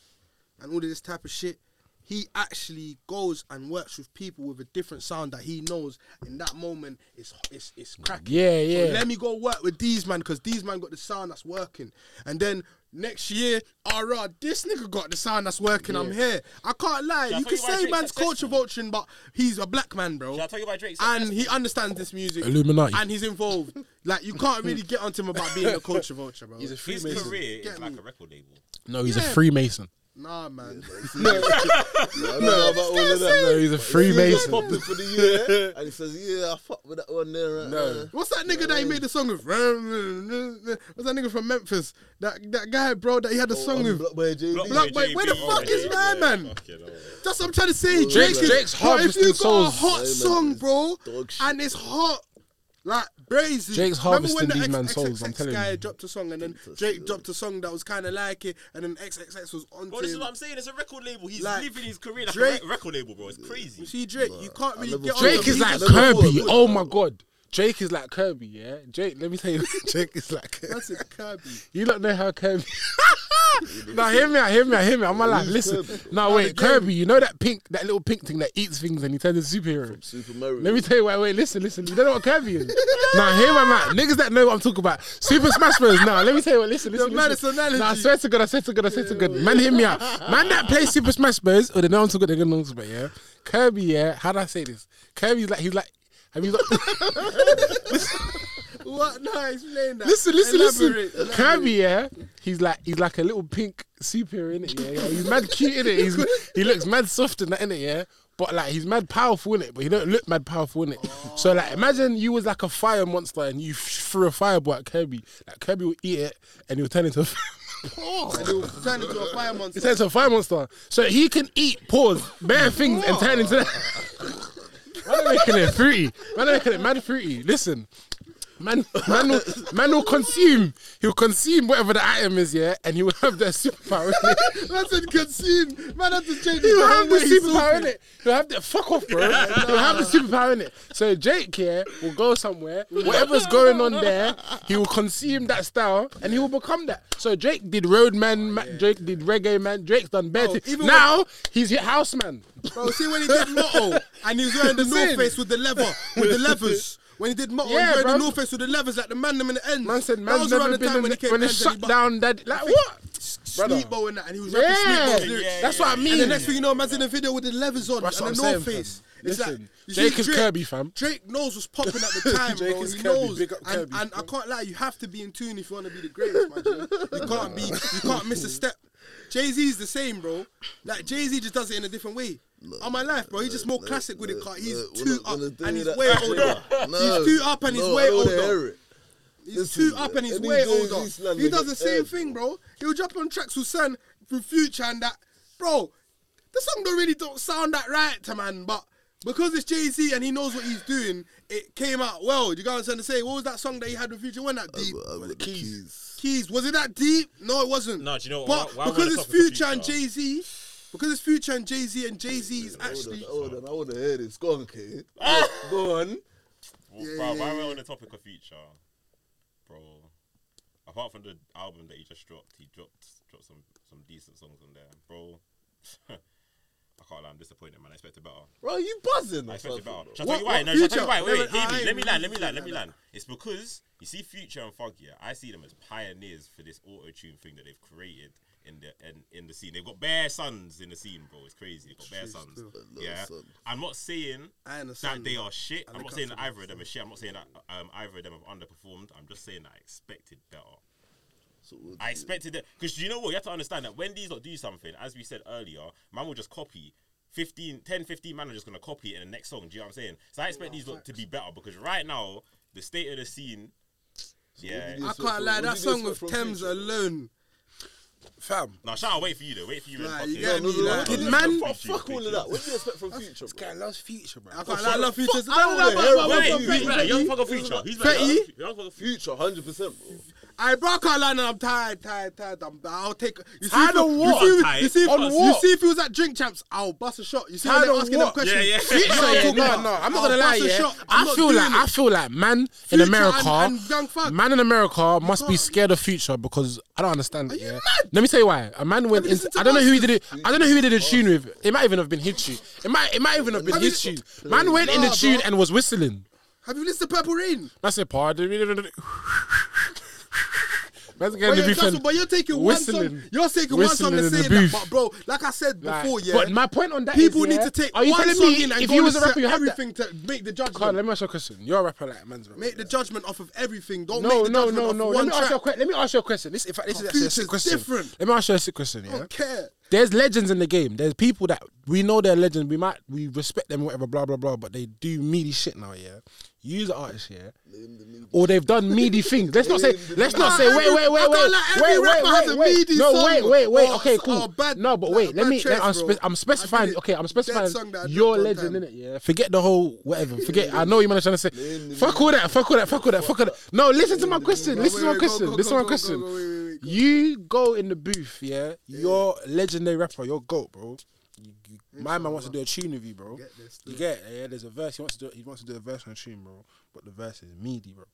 [SPEAKER 1] and all of this type of shit, he actually goes and works with people with a different sound that he knows in that moment is it's it's cracking.
[SPEAKER 4] Yeah,
[SPEAKER 1] So
[SPEAKER 4] yeah.
[SPEAKER 1] let me go work with these man because these man got the sound that's working. And then next year, alright, this nigga got the sound that's working. I'm here. I can't lie.
[SPEAKER 2] Shall
[SPEAKER 1] you can
[SPEAKER 2] you
[SPEAKER 1] say man's culture
[SPEAKER 2] successful?
[SPEAKER 1] vulturing, but he's a black man, bro.
[SPEAKER 2] Shall I tell you about Drake's
[SPEAKER 1] And he understands this music.
[SPEAKER 4] Illuminati.
[SPEAKER 1] And he's involved. Like you can't really get onto him about being a culture vulture, bro.
[SPEAKER 4] He's a Freemason.
[SPEAKER 2] His
[SPEAKER 4] Freemason.
[SPEAKER 2] career
[SPEAKER 1] Get
[SPEAKER 2] is like a record label.
[SPEAKER 4] No, he's a Freemason.
[SPEAKER 1] Nah, man.
[SPEAKER 3] Yeah, I don't know about all of that.
[SPEAKER 4] No, he's a
[SPEAKER 3] He's
[SPEAKER 4] Freemason.
[SPEAKER 3] popping for the year, and he says, "Yeah, I fuck with that one there." Right
[SPEAKER 4] No.
[SPEAKER 3] there."
[SPEAKER 1] What's that nigga that he made the song with? What's that nigga from Memphis? That that guy, bro, that he had the oh, song
[SPEAKER 3] Oh,
[SPEAKER 1] with.
[SPEAKER 3] BlocBoy JB.
[SPEAKER 2] Block
[SPEAKER 1] Black Boy, where the
[SPEAKER 2] JB,
[SPEAKER 1] fuck is
[SPEAKER 2] yeah,
[SPEAKER 1] my
[SPEAKER 2] yeah,
[SPEAKER 1] man? That's what I'm trying to say.
[SPEAKER 4] Drake's- Drake's
[SPEAKER 1] but if you got a hot
[SPEAKER 3] Yeah, man,
[SPEAKER 1] song, bro, and it's hot. Like brazy.
[SPEAKER 4] Drake's
[SPEAKER 1] Remember when
[SPEAKER 4] harvesting
[SPEAKER 1] the
[SPEAKER 4] these man's souls, I'm
[SPEAKER 1] XXX
[SPEAKER 4] telling
[SPEAKER 1] guy
[SPEAKER 4] you.
[SPEAKER 1] dropped a song and then Drake dropped a song that was kind of like it, and then XXX was on
[SPEAKER 2] Bro, this is what I'm saying. It's a record label. He's
[SPEAKER 1] Like,
[SPEAKER 2] living his career like
[SPEAKER 1] Drake-
[SPEAKER 2] a record label, bro. It's crazy.
[SPEAKER 1] See, Drake, you can't really get on
[SPEAKER 4] Drake is like Kirby. Oh my god. Drake is like Kirby, yeah. Jake, let me tell you, Jake is like Kirby.
[SPEAKER 1] That's a Kirby.
[SPEAKER 4] You don't know how Kirby. now hear me out, hear me out, hear me out. I'm alive. Listen.
[SPEAKER 3] Kirby?
[SPEAKER 4] No, wait, Kirby. You know that pink, that little pink thing that eats things and he turns into superhero.
[SPEAKER 3] Super Mario.
[SPEAKER 4] Let me tell you. Wait, wait. Listen, listen. You don't know what Kirby is. now hear my man. Niggas that know what I'm talking about. Super Smash Bros. Now let me tell you what. Listen, listen. listen. Nah, I swear to God, I swear to God, I swear to God. Man, hear me out. Man that plays Super Smash Bros. Or they know I'm talking. They're gonna know what I'm talking about. Yeah. Kirby. Yeah. How do I say this? Kirby's like he's like. Have you got?
[SPEAKER 1] What? No, explain that.
[SPEAKER 4] Listen, listen,
[SPEAKER 1] Elaborate,
[SPEAKER 4] listen. Kirby, yeah, he's like he's like a little pink superhero in it. Yeah, he's mad cute in it. He's he looks mad soft in that in it. Yeah, but like he's mad powerful in it. But he don't look mad powerful in it. So like, imagine you was like a fire monster and you threw a fireball at Kirby. Like Kirby will eat it and he'll turn into. A
[SPEAKER 1] And he'll turn into a fire monster.
[SPEAKER 4] He turns into a fire monster. So he can eat, pause, bare things and turn into that. Man are making it fruity. Man are making it mad fruity. Listen. Man, man, will, man will consume. He'll consume whatever the item is, yeah, and he will have that superpower. in it.
[SPEAKER 1] That's a consume. Man, have to change
[SPEAKER 4] He'll have the superpower in it. He'll have the fuck off, bro. He'll have the superpower in it. So Jake here will go somewhere. Whatever's going on there, he will consume that style, and he will become that. So Drake did roadman. Oh, ma- Drake did reggae man. Drake's done better.
[SPEAKER 1] Oh, even
[SPEAKER 4] now he's hit house man.
[SPEAKER 1] Bro, see when he did Motto and he was wearing the North. Face with the leather, with the levers. When he did Motto,
[SPEAKER 4] Yeah,
[SPEAKER 1] he was
[SPEAKER 4] bro.
[SPEAKER 1] the North Face with the levers like the man them in the end.
[SPEAKER 4] Man said
[SPEAKER 1] that
[SPEAKER 4] man's
[SPEAKER 1] was around
[SPEAKER 4] never
[SPEAKER 1] the
[SPEAKER 4] been
[SPEAKER 1] time
[SPEAKER 4] in
[SPEAKER 1] when he
[SPEAKER 4] the,
[SPEAKER 1] came
[SPEAKER 4] when it shut down that like what? Brother.
[SPEAKER 1] Sleepo in that, and he was rapping
[SPEAKER 4] Yeah,
[SPEAKER 1] Sleepo's lyrics.
[SPEAKER 2] yeah,
[SPEAKER 4] that's what I mean.
[SPEAKER 1] And
[SPEAKER 4] mean.
[SPEAKER 1] the next thing you know, man's in the video with the levers on
[SPEAKER 4] That's
[SPEAKER 1] and the
[SPEAKER 4] I'm
[SPEAKER 1] North Face. It's
[SPEAKER 4] Listen,
[SPEAKER 1] like, you
[SPEAKER 4] Jake
[SPEAKER 1] see,
[SPEAKER 4] is
[SPEAKER 1] Drake-
[SPEAKER 4] Kirby, fam.
[SPEAKER 1] Drake knows what's popping at the time,
[SPEAKER 4] Jake
[SPEAKER 1] bro.
[SPEAKER 4] is
[SPEAKER 1] He
[SPEAKER 4] Kirby,
[SPEAKER 1] knows,
[SPEAKER 4] big up
[SPEAKER 1] and,
[SPEAKER 4] Kirby.
[SPEAKER 1] and I can't lie, you have to be in tune if you want to be the greatest, man. You can't be, you can't miss a step. Jay Z's the same, bro. Like Jay Z just does it in a different way. On my life, bro, he's just more
[SPEAKER 3] no,
[SPEAKER 1] classic with it.
[SPEAKER 3] no,
[SPEAKER 1] he's
[SPEAKER 3] no,
[SPEAKER 1] too up and he's way older.
[SPEAKER 3] No,
[SPEAKER 1] He's too up and he's
[SPEAKER 3] no,
[SPEAKER 1] way older. He's too up and he's way older. He does
[SPEAKER 3] the
[SPEAKER 1] same
[SPEAKER 3] head.
[SPEAKER 1] thing, bro. He'll jump on tracks with Son through Future and that, bro. The song don't really don't sound that right to man, but because it's Jay Z and he knows what he's doing, it came out well. You guys what I'm trying to say? What was that song that he had with Future? Wasn't that deep?
[SPEAKER 3] I've got the keys.
[SPEAKER 1] Keys. Was it that deep? No, it wasn't.
[SPEAKER 2] No, do you know what?
[SPEAKER 1] But
[SPEAKER 2] Why- why we're on
[SPEAKER 1] because it's
[SPEAKER 2] topic of
[SPEAKER 1] Future and Jay Z, because it's Future and Jay Z and Jay Z is actually.
[SPEAKER 3] Hold on, I want to hear this. Go on, K.
[SPEAKER 1] Ah!
[SPEAKER 3] Go on.
[SPEAKER 2] Well,
[SPEAKER 1] Yeah,
[SPEAKER 2] bro,
[SPEAKER 1] yeah,
[SPEAKER 2] while we're on the topic of Future, bro, apart from the album that he just dropped, he dropped dropped some some decent songs on there, bro. Can't lie, I'm disappointed, man. I expected better.
[SPEAKER 3] Bro, you buzzing?
[SPEAKER 2] I expected better. Shall I tell you why? No, shall I tell you why? Wait,
[SPEAKER 1] Wait,
[SPEAKER 2] hear me. Let me land. Let me land. Let me land. It's because you see Future and yeah. I see them as pioneers for this auto tune thing that they've created in the in, in the scene. They've got bare sons in the scene, bro. It's crazy. They've got bare sons. Yeah.
[SPEAKER 3] sons.
[SPEAKER 2] I'm not saying that they are shit. I'm not saying that either of them are shit. I'm not saying that um, either of them have underperformed. I'm just saying that I expected better.
[SPEAKER 3] So what
[SPEAKER 2] I
[SPEAKER 3] do
[SPEAKER 2] expected it because you know what? You have to understand that when these lot do something, as we said earlier, man will just copy. 15, 10, 15 man are just gonna copy it in the next song. Do you know what I'm saying? So I expect these lot to be better because right now the state of the scene, yeah.
[SPEAKER 1] I can't lie, that song
[SPEAKER 3] expect
[SPEAKER 1] with Thames
[SPEAKER 3] Future?
[SPEAKER 1] alone.
[SPEAKER 4] Fam,
[SPEAKER 2] Now, shall I wait for you though? Wait for you.
[SPEAKER 1] Nah, you get me,
[SPEAKER 3] No, no, no,
[SPEAKER 1] like,
[SPEAKER 3] what
[SPEAKER 1] man-
[SPEAKER 3] Fuck, fuck all of that. What do you expect from Future,
[SPEAKER 4] this
[SPEAKER 3] bro?
[SPEAKER 4] guy loves future, bro.
[SPEAKER 1] I can't lie, I love Future.
[SPEAKER 3] fuck, I
[SPEAKER 2] wait,
[SPEAKER 3] wait,
[SPEAKER 2] wait. young fucker future. He's Fetti? young fucker future.
[SPEAKER 3] Future, hundred percent, bro.
[SPEAKER 1] I bro, I can't lie, I'm tired, tired, tired. I'm, I'll take. You see,
[SPEAKER 4] Tired
[SPEAKER 1] if,
[SPEAKER 4] of
[SPEAKER 1] you
[SPEAKER 4] what?
[SPEAKER 1] see, if-
[SPEAKER 2] Tired?
[SPEAKER 1] you see, if,
[SPEAKER 4] On
[SPEAKER 1] you
[SPEAKER 4] what?
[SPEAKER 1] see if he was at Drink Champs, I'll bust a shot. You see,
[SPEAKER 4] Tired
[SPEAKER 1] when they're
[SPEAKER 4] of
[SPEAKER 1] asking
[SPEAKER 4] what?
[SPEAKER 1] them questions.
[SPEAKER 2] Yeah, yeah.
[SPEAKER 1] Future, I'm
[SPEAKER 4] yeah,
[SPEAKER 1] talking
[SPEAKER 4] no,
[SPEAKER 1] about.
[SPEAKER 4] no, I'm not
[SPEAKER 1] I'll
[SPEAKER 4] gonna lie,
[SPEAKER 1] bust a
[SPEAKER 4] yeah.
[SPEAKER 1] shot. I'm
[SPEAKER 4] I
[SPEAKER 1] not
[SPEAKER 4] feel
[SPEAKER 1] doing
[SPEAKER 4] like I feel like man in
[SPEAKER 1] Future
[SPEAKER 4] America,
[SPEAKER 1] and- and Young Thug.
[SPEAKER 4] man in America must be scared of future because I don't understand it.
[SPEAKER 1] you
[SPEAKER 4] Yeah,
[SPEAKER 1] mad?
[SPEAKER 4] let me tell you why. A man went
[SPEAKER 1] you
[SPEAKER 4] into
[SPEAKER 1] to
[SPEAKER 4] I don't know who he did it. I don't know who he did a tune with. It might even have been his tune. It might it might even have been
[SPEAKER 1] Have
[SPEAKER 4] his
[SPEAKER 1] you-.
[SPEAKER 4] Man went in the
[SPEAKER 1] Nah,
[SPEAKER 4] tune
[SPEAKER 1] bro.
[SPEAKER 4] and was whistling.
[SPEAKER 1] Have you listened to Purple Rain?
[SPEAKER 4] That's it, pardon. Man's
[SPEAKER 1] But,
[SPEAKER 4] getting the
[SPEAKER 1] yeah,
[SPEAKER 4] beef
[SPEAKER 1] that's
[SPEAKER 4] and
[SPEAKER 1] what- but you're taking one song. You're taking one song and
[SPEAKER 4] in
[SPEAKER 1] saying that. But bro, like I said before, yeah.
[SPEAKER 4] But my point on that
[SPEAKER 1] people need to take
[SPEAKER 4] Are you
[SPEAKER 1] one
[SPEAKER 4] telling
[SPEAKER 1] song
[SPEAKER 4] me
[SPEAKER 1] in and
[SPEAKER 4] if you was a rapper, you
[SPEAKER 1] to
[SPEAKER 4] have that?
[SPEAKER 1] everything to make the judgment.
[SPEAKER 4] Carl, let me ask you a question. You're a rapper like man's rapper.
[SPEAKER 1] Make the judgment off of everything. Don't make the judgment off
[SPEAKER 4] no.
[SPEAKER 1] one
[SPEAKER 4] Let me, ask you a
[SPEAKER 1] track.
[SPEAKER 4] que- let me ask you a question. This, in fact, this is a sick question.
[SPEAKER 1] different.
[SPEAKER 4] Let me ask you a sick question.
[SPEAKER 1] I
[SPEAKER 4] Yeah.
[SPEAKER 1] don't care.
[SPEAKER 4] There's legends in the game. There's people that we know they're legends. We might we respect them, whatever, blah blah blah. But they do meaty shit now. Yeah. Use artists. Yeah.
[SPEAKER 3] Name the media.
[SPEAKER 4] Or they've done meaty things. Let's not say. Let's not say. Wait, wait, wait, wait,
[SPEAKER 1] can't lie, every
[SPEAKER 4] wait, wait, wait, wait. No, wait, wait, wait. Okay, cool. No, but wait. Let me.
[SPEAKER 1] trace,
[SPEAKER 4] I'm, spe- I'm specifying. Okay, I'm specifying.
[SPEAKER 1] song that I
[SPEAKER 4] Your legend
[SPEAKER 1] time.
[SPEAKER 4] in it. Yeah. Forget the whole whatever. Forget. I know you man are trying to say. Fuck all that. Fuck all that. Fuck all that. Fuck all that. No, listen to my question. Listen to my question. Listen to my question. You go in the booth, yeah. You're legendary rapper. You're goat, bro. My man wants to do a tune with you, bro.
[SPEAKER 1] Get this,
[SPEAKER 4] You get it, yeah. There's a verse. He wants to do. He wants to do a verse on a tune, bro. But the verse is meaty, bro.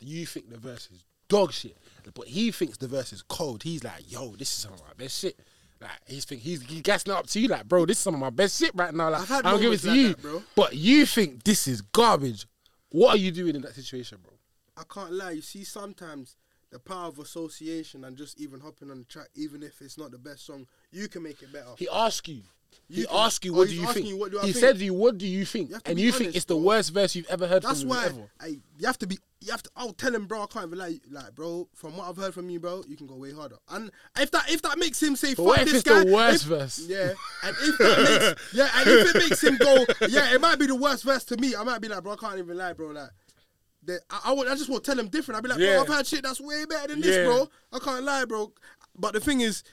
[SPEAKER 4] You think the verse is dog shit, but he thinks the verse is cold. He's like, yo, this is some of my best shit. Like he's think he's he gassing up to you, like, bro, this is some of my best shit right now. Like, I'll give it to
[SPEAKER 1] like
[SPEAKER 4] you,
[SPEAKER 1] that, bro.
[SPEAKER 4] but you think this is garbage. What are you doing in that situation, bro?
[SPEAKER 1] I can't lie. You see, sometimes the power of association and just even hopping on the track, even if it's not the best song, you can make it better.
[SPEAKER 4] He asked you. He
[SPEAKER 1] can-
[SPEAKER 4] asked
[SPEAKER 1] oh, you,
[SPEAKER 4] what do you think?
[SPEAKER 1] you, do
[SPEAKER 4] he
[SPEAKER 1] think?
[SPEAKER 4] said to you, what do you think?
[SPEAKER 1] You
[SPEAKER 4] and you think
[SPEAKER 1] honest,
[SPEAKER 4] it's the
[SPEAKER 1] bro.
[SPEAKER 4] worst verse you've ever heard
[SPEAKER 1] That's
[SPEAKER 4] from
[SPEAKER 1] why. I, you have to be. You have to. I'll tell him, bro. I can't even lie. Like, bro, from what I've heard from you, bro, you can go way harder. And if that if that makes him say,
[SPEAKER 4] But
[SPEAKER 1] "Fuck this
[SPEAKER 4] it's
[SPEAKER 1] guy,"
[SPEAKER 4] the worst
[SPEAKER 1] if-
[SPEAKER 4] verse?
[SPEAKER 1] Yeah, and if that makes yeah, and if it makes him go, yeah, it might be the worst verse to me. I might be like, bro, I can't even lie, bro. Like, I, I, would, I just want to tell him different. I'd be like,
[SPEAKER 4] Yeah.
[SPEAKER 1] bro, I've had shit that's way better than this, bro. I can't lie, bro. But the thing is,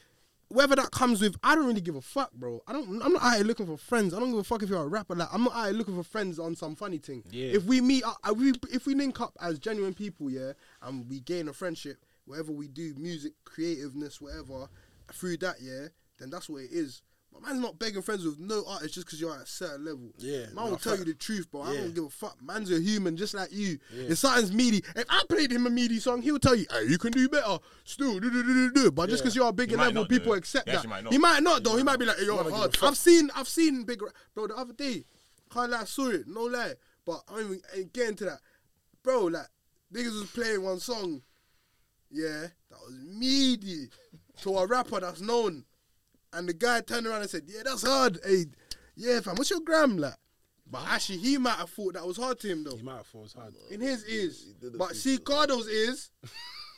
[SPEAKER 1] whether that comes with, I don't really give a fuck, bro. I don't. I'm not out here looking for friends. I don't give a fuck if you're a rapper. Like, I'm not out here looking for friends on some funny thing.
[SPEAKER 4] Yeah.
[SPEAKER 1] If we meet, uh, we if we link up as genuine people, yeah, and we gain a friendship, whatever we do, music, creativeness, whatever, through that, yeah, then that's what it is. But man's not begging friends with no artist just because you're at a certain level.
[SPEAKER 4] Yeah,
[SPEAKER 1] man
[SPEAKER 4] no,
[SPEAKER 1] will tell
[SPEAKER 4] fact.
[SPEAKER 1] you the truth, bro. I don't give a fuck. Man's a human just like you. If something's meaty, if I played him a meaty song, he'll tell you, hey, you can do better. Still, do do do do do. But just because you're a bigger level, people accept
[SPEAKER 2] He
[SPEAKER 1] that.
[SPEAKER 2] might not.
[SPEAKER 1] He might not though. He might be like, hey, you're
[SPEAKER 4] might not give
[SPEAKER 1] hard. I've seen, I've seen big, bro. The other day, can't lie, I saw it. No lie, but I don't even get into that, bro. Like niggas was playing one song, yeah, that was meaty to a rapper that's known, and the guy turned around and said, yeah, that's hard. Hey, yeah, fam, what's your gram like? But actually, he might have thought that was hard to him though,
[SPEAKER 4] He might have thought it was hard.
[SPEAKER 1] in his ears.
[SPEAKER 3] did
[SPEAKER 1] But see, Cardo's ears,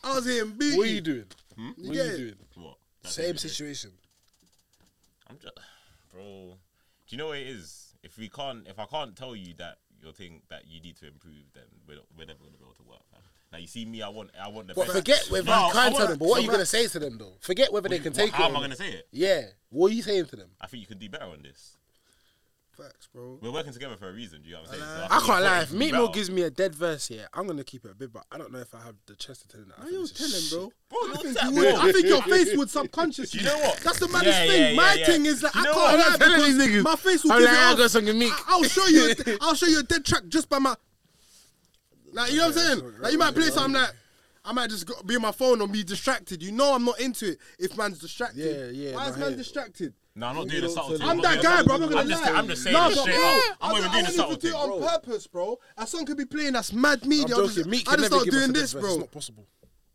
[SPEAKER 1] I was hearing beating.
[SPEAKER 4] What are you doing?
[SPEAKER 1] You
[SPEAKER 4] What are
[SPEAKER 1] get
[SPEAKER 4] you
[SPEAKER 1] it?
[SPEAKER 4] doing?
[SPEAKER 2] What? That's
[SPEAKER 4] Same
[SPEAKER 2] it.
[SPEAKER 4] situation.
[SPEAKER 2] I'm just, bro. Do you know what it is? If we can't, if I can't tell you that your thing that you need to improve, then we're, not, we're never gonna be able to work. Man. Like you see me, I want, I want the
[SPEAKER 4] But
[SPEAKER 2] best.
[SPEAKER 4] forget whether
[SPEAKER 2] No,
[SPEAKER 4] you
[SPEAKER 2] I
[SPEAKER 4] can tell
[SPEAKER 2] wanna-
[SPEAKER 4] them. But what are you gonna say to them though? Forget whether they can take
[SPEAKER 2] How
[SPEAKER 4] it.
[SPEAKER 2] How
[SPEAKER 4] am
[SPEAKER 2] I
[SPEAKER 4] not.
[SPEAKER 2] gonna say it?
[SPEAKER 4] Yeah. What are you saying to them?
[SPEAKER 2] I think you could do better on this.
[SPEAKER 1] Facts, bro.
[SPEAKER 2] We're working together for a reason. Do you know what I'm saying? So
[SPEAKER 4] I
[SPEAKER 2] think
[SPEAKER 4] can't lie.
[SPEAKER 2] you
[SPEAKER 4] If
[SPEAKER 2] could
[SPEAKER 4] Meek Mill gives me a dead verse here, I'm gonna keep it a bit, but I don't know if I have the chest to tell him that. I
[SPEAKER 1] Why you
[SPEAKER 4] this is
[SPEAKER 1] telling, bro?
[SPEAKER 2] Bro,
[SPEAKER 1] I think,
[SPEAKER 2] that
[SPEAKER 1] you would,
[SPEAKER 2] bro.
[SPEAKER 1] I think your face would subconsciously.
[SPEAKER 2] You know what?
[SPEAKER 1] That's the maddest
[SPEAKER 2] Yeah,
[SPEAKER 1] thing.
[SPEAKER 2] yeah,
[SPEAKER 1] My
[SPEAKER 2] yeah,
[SPEAKER 1] thing is that
[SPEAKER 2] You
[SPEAKER 1] I
[SPEAKER 2] know
[SPEAKER 1] can't
[SPEAKER 2] what?
[SPEAKER 1] lie because
[SPEAKER 4] these niggas.
[SPEAKER 1] my face will
[SPEAKER 4] I'm
[SPEAKER 1] give
[SPEAKER 4] like,
[SPEAKER 1] it
[SPEAKER 4] I'll
[SPEAKER 1] off.
[SPEAKER 4] go something Meek.
[SPEAKER 1] I- I'll show you. a- I'll show you a dead track just by my. Like you know what I'm saying? Like you might play something like. I might just go, be on my phone or be distracted. You know I'm not into it if man's distracted.
[SPEAKER 4] Yeah, yeah,
[SPEAKER 1] Why is man
[SPEAKER 4] hear
[SPEAKER 1] distracted?
[SPEAKER 2] No, I'm not doing the
[SPEAKER 3] don't
[SPEAKER 2] subtlety.
[SPEAKER 3] tell
[SPEAKER 1] I'm that guy,
[SPEAKER 2] the
[SPEAKER 1] bro. I'm not gonna
[SPEAKER 2] I'm just,
[SPEAKER 1] lie.
[SPEAKER 2] I'm just saying
[SPEAKER 1] no,
[SPEAKER 2] this
[SPEAKER 1] but
[SPEAKER 2] straight
[SPEAKER 1] bro. I
[SPEAKER 2] I'm not even doing the
[SPEAKER 1] don't even do it on
[SPEAKER 2] bro.
[SPEAKER 1] purpose, bro. A song could be playing that's mad media.
[SPEAKER 4] I'm
[SPEAKER 1] I'll just- I just start doing this, bro.
[SPEAKER 4] It's not possible.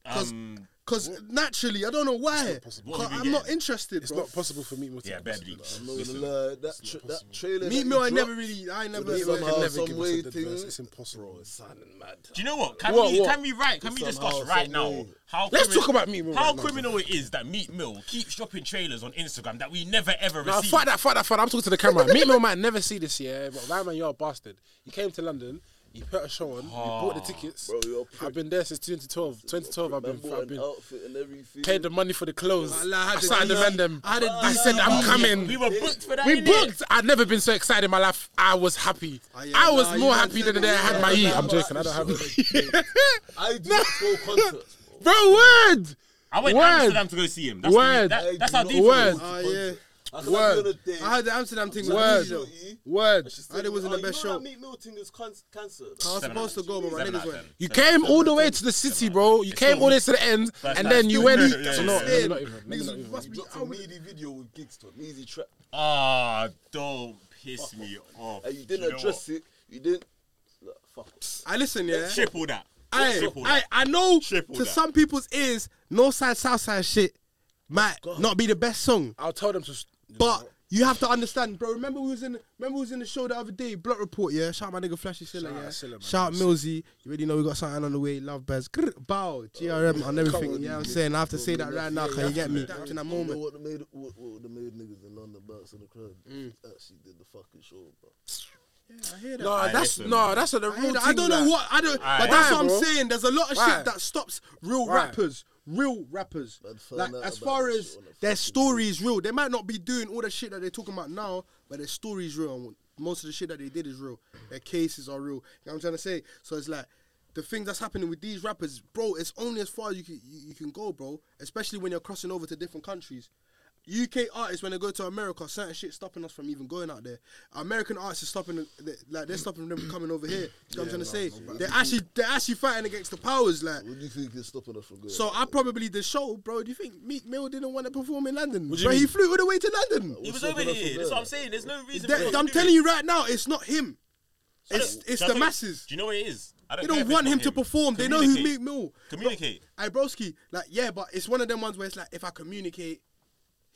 [SPEAKER 2] Um,
[SPEAKER 1] Because naturally, I don't know why.
[SPEAKER 2] possible.
[SPEAKER 1] 'Cause
[SPEAKER 2] What have
[SPEAKER 1] I'm
[SPEAKER 2] you
[SPEAKER 1] not interested,
[SPEAKER 4] It's
[SPEAKER 1] bro.
[SPEAKER 4] not possible for Meek Mill to
[SPEAKER 2] yeah,
[SPEAKER 4] give
[SPEAKER 2] bad
[SPEAKER 4] us a dead
[SPEAKER 2] leaks.
[SPEAKER 4] verse.
[SPEAKER 3] I'm not
[SPEAKER 2] Listen.
[SPEAKER 3] gonna lie, that, tra- that trailer.
[SPEAKER 1] Meat
[SPEAKER 3] that
[SPEAKER 1] Mill, I never really, I never.
[SPEAKER 3] But
[SPEAKER 1] yeah.
[SPEAKER 3] somehow,
[SPEAKER 4] never
[SPEAKER 3] some
[SPEAKER 4] give us a
[SPEAKER 3] way
[SPEAKER 4] dead
[SPEAKER 3] thing,
[SPEAKER 4] verse. It's impossible.
[SPEAKER 3] Bro, it's sounding mad.
[SPEAKER 2] Do you know what? Can
[SPEAKER 4] What,
[SPEAKER 2] we
[SPEAKER 4] what?
[SPEAKER 2] can we right? Can we
[SPEAKER 3] Somehow,
[SPEAKER 2] discuss right
[SPEAKER 3] some
[SPEAKER 2] now
[SPEAKER 3] way.
[SPEAKER 2] how
[SPEAKER 4] Let's
[SPEAKER 2] crimin-
[SPEAKER 4] talk about Meek Mill
[SPEAKER 2] how
[SPEAKER 4] right now,
[SPEAKER 2] criminal it is that Meek Mill keeps dropping trailers on Instagram that we never ever
[SPEAKER 4] No,
[SPEAKER 2] receive.
[SPEAKER 4] fuck that, fuck that, fuck that. I'm talking to the camera. Meek Mill might never see this yeah, but that man, you're a bastard. You came to London, you put a show on, you bought the ah. tickets.
[SPEAKER 3] Bro, you're.
[SPEAKER 4] I've been there since 2012. 2012, I've been,
[SPEAKER 3] Man
[SPEAKER 4] I've been
[SPEAKER 3] outfit and everything.
[SPEAKER 4] paid the money for the clothes.
[SPEAKER 1] I like, I
[SPEAKER 4] I
[SPEAKER 1] had
[SPEAKER 4] started
[SPEAKER 1] the-
[SPEAKER 4] to vend them.
[SPEAKER 1] I had a
[SPEAKER 4] I said, I'm coming.
[SPEAKER 2] We were booked for that.
[SPEAKER 4] We booked. I'd never been so excited in my life. I was happy.
[SPEAKER 1] Oh, yeah,
[SPEAKER 4] I was
[SPEAKER 1] nah,
[SPEAKER 4] more happy than the day I had my E. I'm joking. I don't have it.
[SPEAKER 3] I do not go concerts. bro.
[SPEAKER 4] Bro, word.
[SPEAKER 2] I went to
[SPEAKER 4] Word.
[SPEAKER 2] Amsterdam to go see him. That's the-
[SPEAKER 4] Word.
[SPEAKER 2] that- that's
[SPEAKER 3] I
[SPEAKER 2] how
[SPEAKER 3] do
[SPEAKER 2] deep
[SPEAKER 3] not
[SPEAKER 2] it
[SPEAKER 4] Word.
[SPEAKER 2] was.
[SPEAKER 1] Oh ah, yeah.
[SPEAKER 3] I could
[SPEAKER 4] Word.
[SPEAKER 3] have been on a date.
[SPEAKER 1] I had the Amsterdam thing.
[SPEAKER 3] Like,
[SPEAKER 1] with
[SPEAKER 3] you
[SPEAKER 1] the
[SPEAKER 3] know,
[SPEAKER 1] video.
[SPEAKER 3] E,
[SPEAKER 4] Word.
[SPEAKER 3] and
[SPEAKER 1] I heard it wasn't
[SPEAKER 3] me,
[SPEAKER 1] the
[SPEAKER 3] "Oh,
[SPEAKER 1] best show."
[SPEAKER 3] that Meek Mill is can- cancelled.
[SPEAKER 1] I was supposed to go, but my
[SPEAKER 2] seven
[SPEAKER 1] niggas went.
[SPEAKER 4] You came all the way to the city, bro. You came all the way to the end, and then you went.
[SPEAKER 1] Niggas must be.
[SPEAKER 3] dropped
[SPEAKER 1] I
[SPEAKER 3] a
[SPEAKER 1] would-
[SPEAKER 3] meaty video with Kingston, Measy trap.
[SPEAKER 2] Ah, don't piss me off.
[SPEAKER 3] And you didn't address it. You didn't. Fuck.
[SPEAKER 1] I listen, yeah.
[SPEAKER 2] what? Triple that.
[SPEAKER 1] I, I. I know
[SPEAKER 2] Triple
[SPEAKER 1] to
[SPEAKER 2] that.
[SPEAKER 1] some people's ears, North Side, South Side shit might not be the best song,
[SPEAKER 4] I'll tell them to. S-
[SPEAKER 1] but you have to understand, bro. Remember we was in, remember we was in the show the other day, Block Report, yeah. Shout out my nigga Flashy Silla,
[SPEAKER 4] Shout out
[SPEAKER 1] yeah.
[SPEAKER 4] Silla.
[SPEAKER 1] Shout out Millsy. You already know we got something on the way. Love Bez, Grr, bow, GRM on everything.
[SPEAKER 3] on,
[SPEAKER 1] Yeah, I'm saying I have to say that right now. Can you get me? That in that moment.
[SPEAKER 3] what the made what, what the made niggas in London bounce in the crowd
[SPEAKER 1] Mm.
[SPEAKER 3] actually did the fucking show, bro.
[SPEAKER 1] I hear that.
[SPEAKER 4] No,
[SPEAKER 2] Aye,
[SPEAKER 4] that's
[SPEAKER 2] listen.
[SPEAKER 4] no, that's a the
[SPEAKER 1] I,
[SPEAKER 4] real
[SPEAKER 1] hear that.
[SPEAKER 4] thing.
[SPEAKER 1] I don't know
[SPEAKER 4] like-
[SPEAKER 1] what I don't,
[SPEAKER 2] Aye.
[SPEAKER 1] but that's
[SPEAKER 4] Why,
[SPEAKER 1] what I'm
[SPEAKER 4] bro?
[SPEAKER 1] saying. There's a lot of
[SPEAKER 4] Why?
[SPEAKER 1] shit that stops real
[SPEAKER 4] Why?
[SPEAKER 1] rappers, real rappers. Like as far as
[SPEAKER 3] shit on a
[SPEAKER 1] their story is real, they might not be doing all the shit that they're talking about now, but their story is real. Most of the shit that they did is real. Their cases are real. You know what I'm trying to say? So it's like the thing that's happening with these rappers, bro. It's only as far as you can you, you can go, bro. Especially when you're crossing over to different countries. UK artists when they go to America, certain shit stopping us from even going out there. American artists are stopping, them- they, like they're stopping them coming over here. You know what I'm trying to say? They're actually they're actually fighting against the powers, like.
[SPEAKER 3] What do you think is stopping us from going?
[SPEAKER 1] So I probably the show, bro. Do you think Meek Mill didn't want to perform in London?
[SPEAKER 4] What do you
[SPEAKER 1] Bro, he flew all the way to London.
[SPEAKER 2] He was over here. That's what? I'm saying. There's no reason.
[SPEAKER 1] That-
[SPEAKER 2] for
[SPEAKER 1] I'm telling
[SPEAKER 2] it.
[SPEAKER 1] you right now, it's not him.
[SPEAKER 2] I
[SPEAKER 1] It's
[SPEAKER 2] don't-
[SPEAKER 1] it's the
[SPEAKER 2] tell you-
[SPEAKER 1] masses.
[SPEAKER 2] Do you know what it is? I
[SPEAKER 1] They don't want
[SPEAKER 2] not
[SPEAKER 1] him to perform. They know who
[SPEAKER 2] Communicate.
[SPEAKER 1] Meek Mill.
[SPEAKER 2] Communicate.
[SPEAKER 1] Hey, broski, like yeah, but it's one of them ones where it's like if I communicate,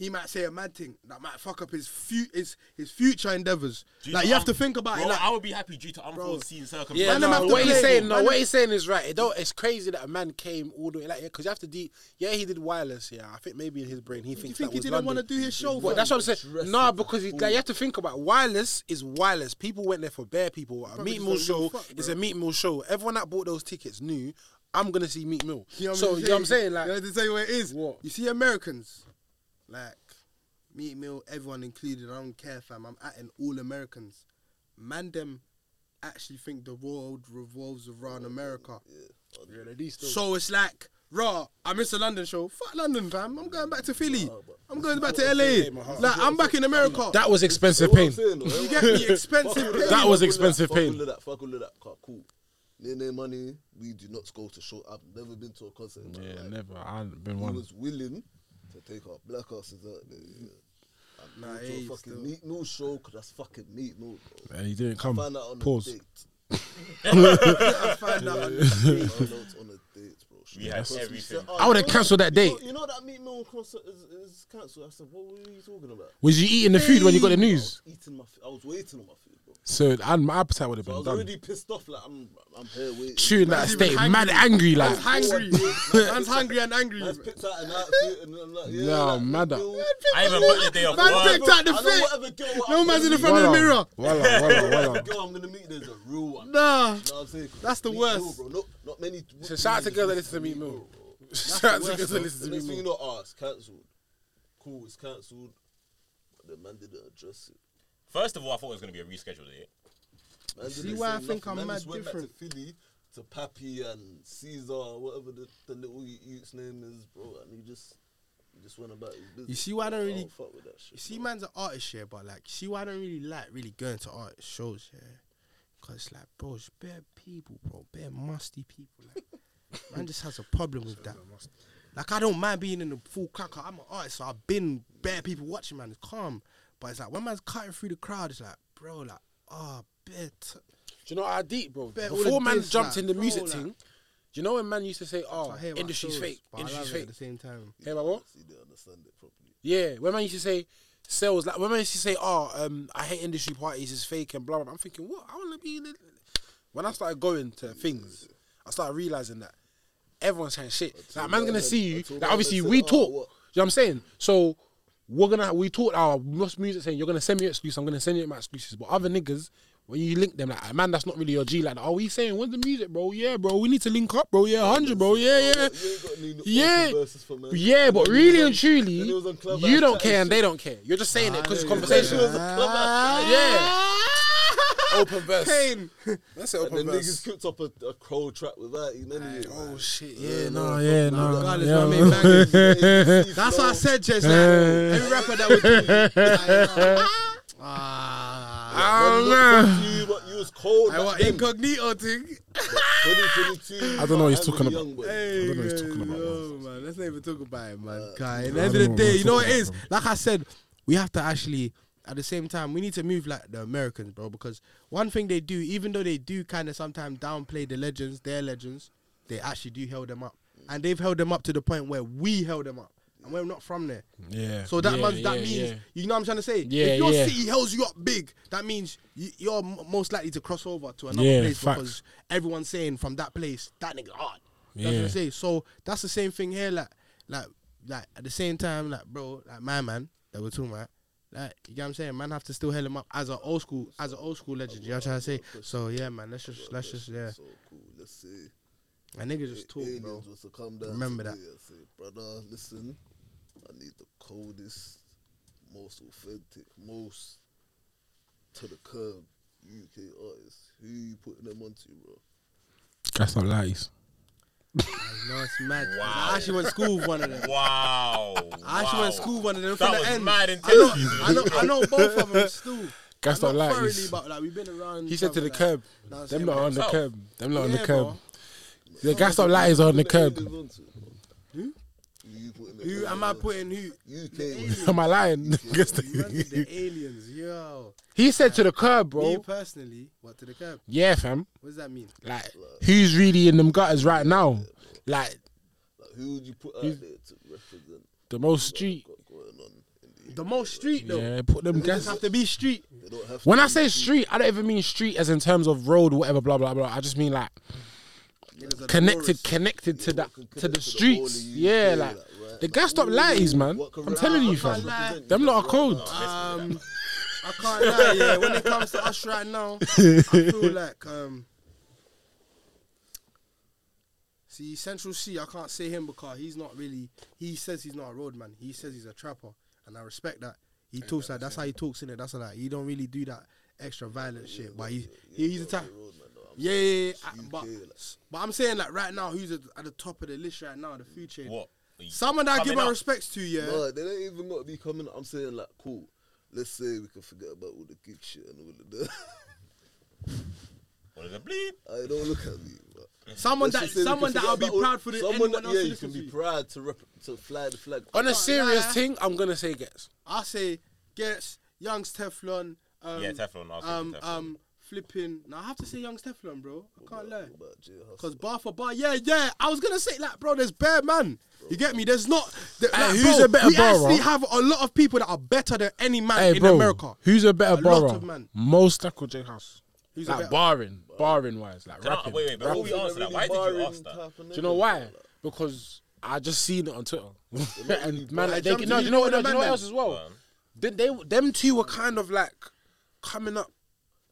[SPEAKER 1] he might say a mad thing that might fuck up his fu- his his future endeavors.
[SPEAKER 2] Do you
[SPEAKER 1] Like you have
[SPEAKER 2] I'm-
[SPEAKER 1] to think about
[SPEAKER 2] bro,
[SPEAKER 1] it. Like,
[SPEAKER 2] I would be happy due to unforeseen
[SPEAKER 4] Yeah,
[SPEAKER 2] circumstances.
[SPEAKER 1] Man, them
[SPEAKER 4] no,
[SPEAKER 1] to
[SPEAKER 4] what he's
[SPEAKER 1] play.
[SPEAKER 4] saying, no,
[SPEAKER 1] Man,
[SPEAKER 4] what he's saying is right. It don't. It's crazy that a man came all the way like because you have to de- Yeah, he did wireless. Yeah, I think maybe in his brain he
[SPEAKER 1] do you
[SPEAKER 4] thinks
[SPEAKER 1] think
[SPEAKER 4] that
[SPEAKER 1] he
[SPEAKER 4] was
[SPEAKER 1] didn't want to do his show?
[SPEAKER 4] But
[SPEAKER 1] fam?
[SPEAKER 4] that's what I'm saying.
[SPEAKER 3] Dress
[SPEAKER 4] Nah, because he, like, you have to think about wireless is wireless. People went there for bare people. A
[SPEAKER 1] Bro,
[SPEAKER 4] meat
[SPEAKER 1] just
[SPEAKER 4] mill show
[SPEAKER 1] fuck,
[SPEAKER 4] is a Meek Mill show. Everyone that bought those tickets knew I'm gonna see Meek Mill.
[SPEAKER 1] You know what
[SPEAKER 4] so
[SPEAKER 1] I'm
[SPEAKER 4] you know what I'm saying? Like,
[SPEAKER 1] you know to tell you what it is.
[SPEAKER 4] What?
[SPEAKER 1] You see Americans, like Meek Mill, everyone included. I don't care, fam. I'm atting all Americans. Man, them actually think the world revolves around America. Yeah. So it's like, raw. I missed a London show. Fuck London, fam. I'm going back to Philly. I'm going back to LA. Like I'm back in America.
[SPEAKER 4] that was expensive pain.
[SPEAKER 3] saying,
[SPEAKER 1] You get me? Expensive. Pain.
[SPEAKER 4] That was
[SPEAKER 3] fuck all
[SPEAKER 4] expensive
[SPEAKER 3] fuck
[SPEAKER 4] pain.
[SPEAKER 3] all of that, fuck all of that. Cool, Cool. Near near money, we do not go to show. I've never been to a concert. in my
[SPEAKER 4] Yeah,
[SPEAKER 3] life.
[SPEAKER 4] never. I haven't been
[SPEAKER 3] He
[SPEAKER 4] one.
[SPEAKER 3] was willing to take our black asses out there. Yeah.
[SPEAKER 1] Nah,
[SPEAKER 3] Go to
[SPEAKER 1] hey,
[SPEAKER 3] fucking
[SPEAKER 1] still.
[SPEAKER 3] Meek Mill show because that's fucking Meek Mill. Bro.
[SPEAKER 4] And he didn't come.
[SPEAKER 3] Find out on
[SPEAKER 4] Pause.
[SPEAKER 3] a date.
[SPEAKER 1] I find out on the
[SPEAKER 3] Find on a date, bro.
[SPEAKER 2] We had everything.
[SPEAKER 3] said, oh,
[SPEAKER 4] I would've cancelled that
[SPEAKER 3] you know-
[SPEAKER 4] date.
[SPEAKER 3] You know that meat mill concert is, is cancelled. I said, what were you talking about?
[SPEAKER 4] Was you eating the food when you got the
[SPEAKER 3] I
[SPEAKER 4] news?
[SPEAKER 3] was eating my. f- I was waiting on my food, bro.
[SPEAKER 4] So and my appetite would have
[SPEAKER 3] So I was
[SPEAKER 4] done.
[SPEAKER 3] already pissed off. Like I'm, I'm here waiting.
[SPEAKER 4] Chewing that
[SPEAKER 1] Man's
[SPEAKER 4] steak,
[SPEAKER 1] hungry.
[SPEAKER 4] mad angry like.
[SPEAKER 1] Man's hungry. Man's hungry and angry.
[SPEAKER 3] Man's picked out an outfit and I'm like, yeah,
[SPEAKER 4] No,
[SPEAKER 3] like,
[SPEAKER 4] mad up.
[SPEAKER 3] girl-
[SPEAKER 2] I even put the day off
[SPEAKER 1] Man
[SPEAKER 2] work.
[SPEAKER 1] picked out the
[SPEAKER 3] I know
[SPEAKER 1] fit.
[SPEAKER 3] whatever girl
[SPEAKER 1] No
[SPEAKER 3] I'm
[SPEAKER 1] man's in the
[SPEAKER 3] gonna
[SPEAKER 1] front of the
[SPEAKER 4] Wallah,
[SPEAKER 1] mirror.
[SPEAKER 4] wallah, wallah,
[SPEAKER 3] meet-
[SPEAKER 4] wallah.
[SPEAKER 3] girl I'm gonna meet there's a real one.
[SPEAKER 1] Nah.
[SPEAKER 3] You know what I'm saying?
[SPEAKER 1] That's the
[SPEAKER 3] Meet
[SPEAKER 1] worst.
[SPEAKER 3] Bro. Not, not many.
[SPEAKER 4] So shout out to girls that listen to Meek Mill. Shout out to girls that listen
[SPEAKER 3] The
[SPEAKER 4] to
[SPEAKER 3] next
[SPEAKER 4] Meat
[SPEAKER 3] thing you
[SPEAKER 4] Mill.
[SPEAKER 3] know, ah, it's cancelled. Cool, it's cancelled. But the man didn't address it.
[SPEAKER 2] First of all, I thought it was going to be a rescheduled date.
[SPEAKER 3] Man
[SPEAKER 1] See why I think. I'm
[SPEAKER 3] man
[SPEAKER 1] mad
[SPEAKER 3] just went
[SPEAKER 1] different?
[SPEAKER 3] Back to Philly, to Pappy and Caesar, whatever the, the little youth's name is, bro, and he just he just went about his business.
[SPEAKER 1] You see why I don't oh, really-
[SPEAKER 3] fuck with that shit.
[SPEAKER 1] You see,
[SPEAKER 3] bro.
[SPEAKER 1] man's an artist, yeah, but like, see why I don't really like really going to art shows, yeah? Cause it's like, bro, it's bare people, bro, bare musty people. Like, man just has a problem with that. Like, I don't mind being in the full crack. I'm an artist, so I've been bare people watching, man. It's calm, but it's like when man's cutting through the crowd, it's like, bro, like, ah, bare. T-
[SPEAKER 4] Do you know how deep, bro?
[SPEAKER 1] Bet
[SPEAKER 4] Before man
[SPEAKER 1] diss,
[SPEAKER 4] jumped
[SPEAKER 1] like,
[SPEAKER 4] in the
[SPEAKER 1] bro,
[SPEAKER 4] music
[SPEAKER 1] like-
[SPEAKER 4] thing, do you know when man used to say, "Oh,
[SPEAKER 1] I hear about
[SPEAKER 4] industry's
[SPEAKER 1] shows,
[SPEAKER 4] fake,
[SPEAKER 1] but I
[SPEAKER 4] industry's
[SPEAKER 1] love it
[SPEAKER 4] fake."
[SPEAKER 1] At the same time,
[SPEAKER 4] Hey, my what?
[SPEAKER 3] He didn't understand it properly.
[SPEAKER 4] Yeah, when man used to say sales, like when man used to say, "Oh, um, I hate industry parties, it's fake and blah blah." blah. I'm thinking, what? I want to be. In the... When I started going to things, I started realizing that everyone's saying shit. Like, man's gonna see you.
[SPEAKER 3] until
[SPEAKER 4] Like, obviously, we
[SPEAKER 3] "Oh,
[SPEAKER 4] talk. You know
[SPEAKER 3] what?"
[SPEAKER 4] what I'm saying? So we're gonna we talk our most music saying you're gonna send me exclusive. I'm gonna send you my exclusives. But other niggas. When you link them, like man, that's not really your G. Like, oh, we saying, when's the music, bro? Yeah, bro, we need to link up, bro. Yeah, hundred, bro. Yeah, yeah.
[SPEAKER 3] You ain't got any open
[SPEAKER 4] Yeah, yeah, but really and truly,
[SPEAKER 3] when he was on Clubhouse
[SPEAKER 4] you don't care and they don't care. You're just saying it because it's conversation.
[SPEAKER 3] When was on Clubhouse chatting
[SPEAKER 4] Yeah, open verse.
[SPEAKER 1] Pain.
[SPEAKER 4] That's it.
[SPEAKER 3] And
[SPEAKER 4] Open
[SPEAKER 3] then
[SPEAKER 4] verse.
[SPEAKER 3] niggas cooked up a, a crow trap without him anyway.
[SPEAKER 4] Oh shit!
[SPEAKER 3] Yeah,
[SPEAKER 4] Yeah,
[SPEAKER 3] no,
[SPEAKER 4] no, yeah,
[SPEAKER 3] no,
[SPEAKER 4] no.
[SPEAKER 1] Regardless,
[SPEAKER 4] yeah.
[SPEAKER 1] man, make bangers. That's what I said, just like every rapper that would do it. like, Ah,
[SPEAKER 4] Oh,
[SPEAKER 3] Man,
[SPEAKER 4] man.
[SPEAKER 3] look, you, but you was cold.
[SPEAKER 1] I want
[SPEAKER 3] then.
[SPEAKER 1] incognito thing.
[SPEAKER 3] 2022.
[SPEAKER 4] I don't know what he's talking about.
[SPEAKER 3] young.
[SPEAKER 1] Hey,
[SPEAKER 4] I don't know what he's talking about,
[SPEAKER 1] no, man. Let's not even talk about it, man.
[SPEAKER 3] Uh,
[SPEAKER 1] Guy, at the end of the day, you know what it is?
[SPEAKER 4] talking
[SPEAKER 1] Like I said, we have to actually, at the same time, we need to move like the Americans, bro. Because one thing they do, even though they do kind of sometimes downplay the legends, their legends, they actually do held them up, and they've held them up to the point where we held them up, and we're not from there.
[SPEAKER 4] Yeah.
[SPEAKER 1] So that
[SPEAKER 4] yeah,
[SPEAKER 1] man, that
[SPEAKER 4] yeah,
[SPEAKER 1] means
[SPEAKER 4] yeah.
[SPEAKER 1] you know what I'm trying to say.
[SPEAKER 4] Yeah,
[SPEAKER 1] if your city holds you up big, that means you, you're m- most likely to cross over to another place
[SPEAKER 4] facts.
[SPEAKER 1] because everyone's saying from that place that nigga hard. Know what I'm
[SPEAKER 4] Yeah.
[SPEAKER 1] trying to say. So that's the same thing here. Like, like, like at the same time, like, bro, like my man that we're talking about. Like, you know what I'm saying? Man, have to still hail him up as an old school, as an old school legend. You know what I'm trying to say? So yeah, man, let's just, let's just, yeah.
[SPEAKER 3] So cool. Let's see.
[SPEAKER 1] My nigga just talk,
[SPEAKER 3] Aliens
[SPEAKER 1] bro.
[SPEAKER 3] was to come down
[SPEAKER 1] Remember
[SPEAKER 3] today
[SPEAKER 1] that.
[SPEAKER 3] and say, brother, listen, I need the coldest, most authentic, most to the curb UK artists. Who you putting them onto, bro?
[SPEAKER 4] That's not lies.
[SPEAKER 1] No, it's mad.
[SPEAKER 2] Wow.
[SPEAKER 1] I actually went to school with one of them.
[SPEAKER 2] Wow.
[SPEAKER 1] I actually
[SPEAKER 2] wow.
[SPEAKER 1] went to school with one of them
[SPEAKER 2] That
[SPEAKER 1] from
[SPEAKER 2] was
[SPEAKER 1] the end.
[SPEAKER 2] mad
[SPEAKER 1] I know. I know, I know both of them still.
[SPEAKER 4] That's
[SPEAKER 1] I'm
[SPEAKER 4] not
[SPEAKER 1] not thoroughly,
[SPEAKER 4] lies.
[SPEAKER 1] but like we've been around.
[SPEAKER 4] He said to the
[SPEAKER 1] like,
[SPEAKER 4] curb.
[SPEAKER 1] no, I'm
[SPEAKER 4] Them not on the
[SPEAKER 2] So-
[SPEAKER 4] curb. Them not on the curb. The gas stop lights on the curb.
[SPEAKER 3] Who you putting them
[SPEAKER 1] Who
[SPEAKER 3] on,
[SPEAKER 1] am I
[SPEAKER 3] bro?
[SPEAKER 1] putting who?
[SPEAKER 3] UK.
[SPEAKER 4] Am I lying? Guess the-
[SPEAKER 1] aliens, yo.
[SPEAKER 4] he said to the curb,
[SPEAKER 1] Me
[SPEAKER 4] bro.
[SPEAKER 1] personally, what to the curb?
[SPEAKER 4] Yeah, fam.
[SPEAKER 1] What does that mean?
[SPEAKER 4] Like, who's really in them gutters right now? Like,
[SPEAKER 3] Like, who would you put out there to represent
[SPEAKER 4] the most street.
[SPEAKER 3] what going on in the
[SPEAKER 1] The most street though.
[SPEAKER 4] Yeah, put them
[SPEAKER 1] It
[SPEAKER 4] gas.
[SPEAKER 1] have to be street.
[SPEAKER 3] They don't have
[SPEAKER 4] When
[SPEAKER 3] to
[SPEAKER 4] I say street, I don't even mean street as in terms of road, whatever, blah blah blah. I just mean like
[SPEAKER 1] Niggas are
[SPEAKER 4] connected,
[SPEAKER 1] tourists.
[SPEAKER 4] connected to that, to
[SPEAKER 3] connect
[SPEAKER 4] the
[SPEAKER 3] to the
[SPEAKER 4] streets.
[SPEAKER 3] whole of
[SPEAKER 4] Yeah, like
[SPEAKER 3] like, right?
[SPEAKER 4] The
[SPEAKER 3] Like,
[SPEAKER 4] gas stop
[SPEAKER 3] ooh,
[SPEAKER 4] lighties, man. I'm telling you,
[SPEAKER 1] I
[SPEAKER 4] fam.
[SPEAKER 1] can't lie.
[SPEAKER 4] Them lot are cold.
[SPEAKER 1] Um, I can't lie. Yeah, when it comes to us right now, I feel like um. See, Central Cee, I can't say him because he's not really. He says he's not a roadman. He says he's a trapper, and I respect that. He talks like that's how he talks in it. That's like he don't really do that extra violent shit. But he, he he's a type. Yeah, yeah, yeah. I- But,
[SPEAKER 3] like-
[SPEAKER 1] but I'm saying like right now, who's at, at the top of the list right now? The food chain.
[SPEAKER 2] What?
[SPEAKER 1] Someone that I give my respects to, yeah.
[SPEAKER 3] No, they don't even got to be coming. I'm saying like, cool. Let's say we can forget about all the gig shit and all of that.
[SPEAKER 2] What is it? Bleep.
[SPEAKER 3] I don't look at me. But
[SPEAKER 1] Someone that
[SPEAKER 3] just say we
[SPEAKER 1] someone that I'll be proud for. The,
[SPEAKER 3] Someone that
[SPEAKER 1] else
[SPEAKER 3] yeah, you can be proud to rep, to fly the flag.
[SPEAKER 4] On a serious
[SPEAKER 1] lie.
[SPEAKER 4] thing, I'm gonna say Ghetts.
[SPEAKER 1] I say Ghetts, Youngs Teflon. Um,
[SPEAKER 2] Yeah, Teflon
[SPEAKER 1] flipping. Now I have to say Youngs Teflon, bro. I can't lie. Because bar for bar, yeah, yeah. I was gonna say like, bro, there's bare man. You get me? There's not. The,
[SPEAKER 4] Hey,
[SPEAKER 1] like,
[SPEAKER 4] who's
[SPEAKER 1] bro,
[SPEAKER 4] a better
[SPEAKER 1] we actually have a lot of people that are better than any man
[SPEAKER 4] Hey,
[SPEAKER 1] in
[SPEAKER 4] bro,
[SPEAKER 1] America.
[SPEAKER 4] who's a better
[SPEAKER 1] A Most man.
[SPEAKER 4] J Hus?
[SPEAKER 1] Who's a
[SPEAKER 4] Like
[SPEAKER 1] better-
[SPEAKER 4] barring, barring wise, like rapping.
[SPEAKER 2] wait, wait, before we answer that, why did you ask that?
[SPEAKER 4] Do you know why? Because I just seen it on Twitter, and man, they, no, you know what?
[SPEAKER 1] no,
[SPEAKER 4] you know what else as well? They, they, them two were kind of like coming up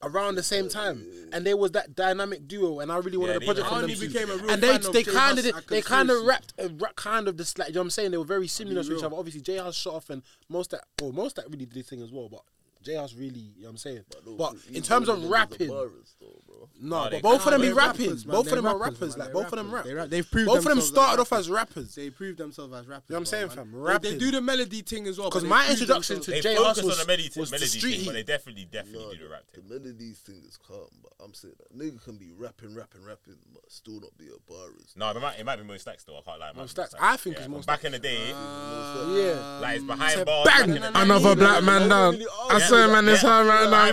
[SPEAKER 4] around the same time, and there was that dynamic duo, and I really wanted a project from them.
[SPEAKER 1] too.
[SPEAKER 4] and they they kind of they kind of rapped a ra- kind of this like you know what I'm saying they were very similar to each other. Obviously, J Hus shot off and MoStack or MoStack really did the thing as well, but J Hus really you know what I'm saying. But, in terms of rapping, no, but both of them be rapping. both of them are
[SPEAKER 1] rappers.
[SPEAKER 4] Like both of them rap.
[SPEAKER 1] They've proved
[SPEAKER 4] both of them started off as rappers.
[SPEAKER 1] They proved themselves as rappers.
[SPEAKER 4] You know what I'm saying, fam?
[SPEAKER 1] They do the melody thing as well.
[SPEAKER 4] Because my introduction to J Hus was
[SPEAKER 2] the
[SPEAKER 4] street,
[SPEAKER 2] but they definitely, definitely do the rap thing.
[SPEAKER 3] The melody thing is calm, but I'm saying that nigga can be rapping, rapping, rapping, but still not be a barist.
[SPEAKER 2] No, it might, be more stacks though. I can't lie. More
[SPEAKER 4] stacks. I think it's
[SPEAKER 2] more. Back in the day, uh,
[SPEAKER 4] yeah,
[SPEAKER 2] like it's behind bars.
[SPEAKER 4] Bang! Another black man down. I swear, man,
[SPEAKER 2] it's
[SPEAKER 4] her right now,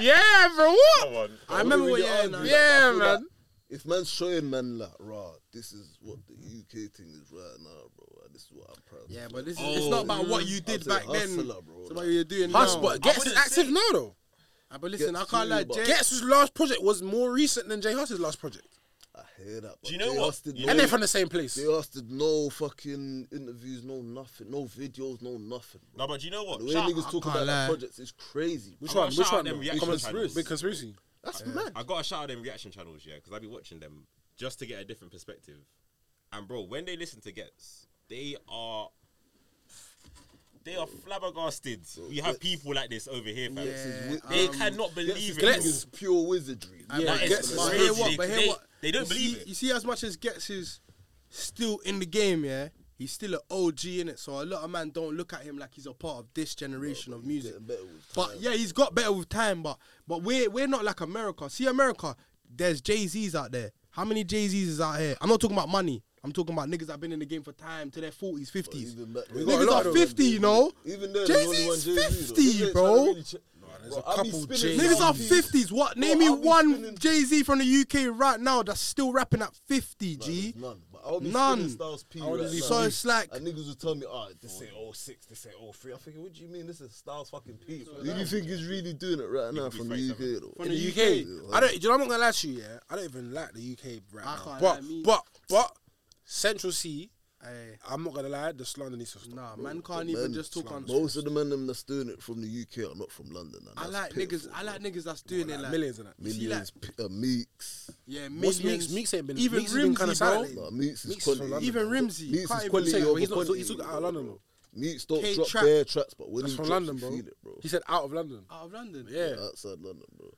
[SPEAKER 2] yeah,
[SPEAKER 4] bro. What?
[SPEAKER 1] I remember what
[SPEAKER 3] you like,
[SPEAKER 4] Yeah, man.
[SPEAKER 3] If man's showing man like, rah, this is what the UK thing is right now, bro. This is what I'm proud of.
[SPEAKER 1] Yeah, but this is,
[SPEAKER 2] oh,
[SPEAKER 1] it's not about what you did back then.
[SPEAKER 3] Bro,
[SPEAKER 1] it's what you're doing now.
[SPEAKER 4] But Ghetts is active now, though.
[SPEAKER 1] Ah, but listen, I can't lie.
[SPEAKER 4] Ghetts' last project was more recent than J Hus's last project.
[SPEAKER 3] I hear that.
[SPEAKER 2] Do you know what? You
[SPEAKER 3] no,
[SPEAKER 4] and they're from the same place.
[SPEAKER 3] They asked did no fucking interviews, no nothing, no videos, no nothing. Bro.
[SPEAKER 2] No, but do you know what?
[SPEAKER 3] The way
[SPEAKER 2] Shout
[SPEAKER 3] niggas talk about
[SPEAKER 1] lie.
[SPEAKER 3] that projects is crazy.
[SPEAKER 4] Which
[SPEAKER 2] I
[SPEAKER 4] one? Which one?
[SPEAKER 2] Them reaction
[SPEAKER 4] conspiracy. Big conspiracy.
[SPEAKER 3] That's mad.
[SPEAKER 2] I got a shout out them reaction channels, yeah, because I be watching them just to get a different perspective. And bro, when they listen to Ghetts, they are they are flabbergasted. We have people like this over here, fam.
[SPEAKER 1] Yeah,
[SPEAKER 2] they
[SPEAKER 1] um,
[SPEAKER 2] cannot believe it. Ghetts
[SPEAKER 3] is pure wizardry.
[SPEAKER 4] Yeah, Ghetts
[SPEAKER 1] but hear what? But hear what?
[SPEAKER 2] They, they don't
[SPEAKER 1] you
[SPEAKER 2] believe
[SPEAKER 1] see,
[SPEAKER 2] it.
[SPEAKER 1] You see, as much as Ghetts is still in the game, yeah he's still an OG in it. So a lot of man don't look at him like he's a part of this generation well, of music. But yeah, he's got better with time. But but we're we're not like America. See America, there's Jay Z's out there. How many Jay Z's is out here? I'm not talking about money. I'm talking about niggas that've been in the game for time to their
[SPEAKER 4] forties, fifties.
[SPEAKER 1] Niggas are fifty, you know.
[SPEAKER 3] Even then,
[SPEAKER 1] Jay
[SPEAKER 3] Z's fifty,
[SPEAKER 1] bro.
[SPEAKER 3] Really ch-
[SPEAKER 4] there's
[SPEAKER 3] Bro,
[SPEAKER 4] a
[SPEAKER 3] I
[SPEAKER 4] couple Jay-Z.
[SPEAKER 1] Niggas are fifties. What?
[SPEAKER 3] Bro, Name
[SPEAKER 1] me one Jay Z from the UK right now that's still rapping at
[SPEAKER 3] fifty.
[SPEAKER 1] G.
[SPEAKER 3] None.
[SPEAKER 1] None.
[SPEAKER 3] Styles P right.
[SPEAKER 1] So it's like
[SPEAKER 3] And niggas will tell me, oh, this ain't 06, this ain't 03. I'm what do you mean? This is Styles fucking P. Who do you think he's really doing it right now from the UK
[SPEAKER 1] from the UK.
[SPEAKER 4] I don't. You know, I'm not gonna lie to you. Yeah, I don't even like the UK
[SPEAKER 1] rap.
[SPEAKER 4] But but but Central Cee
[SPEAKER 1] Hey,
[SPEAKER 4] I'm not gonna lie, the slander needs to stop.
[SPEAKER 1] Nah, Bro, man can't
[SPEAKER 3] the
[SPEAKER 1] even just talk on.
[SPEAKER 3] Most of the men them that's doing it from the UK are not from London. And
[SPEAKER 1] I
[SPEAKER 3] that's
[SPEAKER 1] like niggas. pitiful,
[SPEAKER 3] I
[SPEAKER 1] like niggas that's doing it
[SPEAKER 4] like M1llionz of that.
[SPEAKER 1] see,
[SPEAKER 3] M1llionz, P- uh, Meekz.
[SPEAKER 1] Yeah,
[SPEAKER 4] What's Meekz? Meekz ain't been.
[SPEAKER 1] Even
[SPEAKER 4] Meekz Rimzee,
[SPEAKER 1] bro.
[SPEAKER 3] Nah, Meekz is Meekz
[SPEAKER 4] from. London.
[SPEAKER 1] Even
[SPEAKER 3] Rimzee.
[SPEAKER 1] Meekz
[SPEAKER 3] is quality
[SPEAKER 1] say
[SPEAKER 3] it,
[SPEAKER 4] he's not. He's quantity, talking out of. London. Though.
[SPEAKER 3] Meekz don't drop
[SPEAKER 1] K-Trap.
[SPEAKER 3] their tracks, but when
[SPEAKER 4] That's
[SPEAKER 3] he
[SPEAKER 4] from
[SPEAKER 3] drops,
[SPEAKER 4] London,
[SPEAKER 3] feel it, bro.
[SPEAKER 4] He said out of London.
[SPEAKER 1] Out of London.
[SPEAKER 4] Yeah.
[SPEAKER 3] Outside London, bro.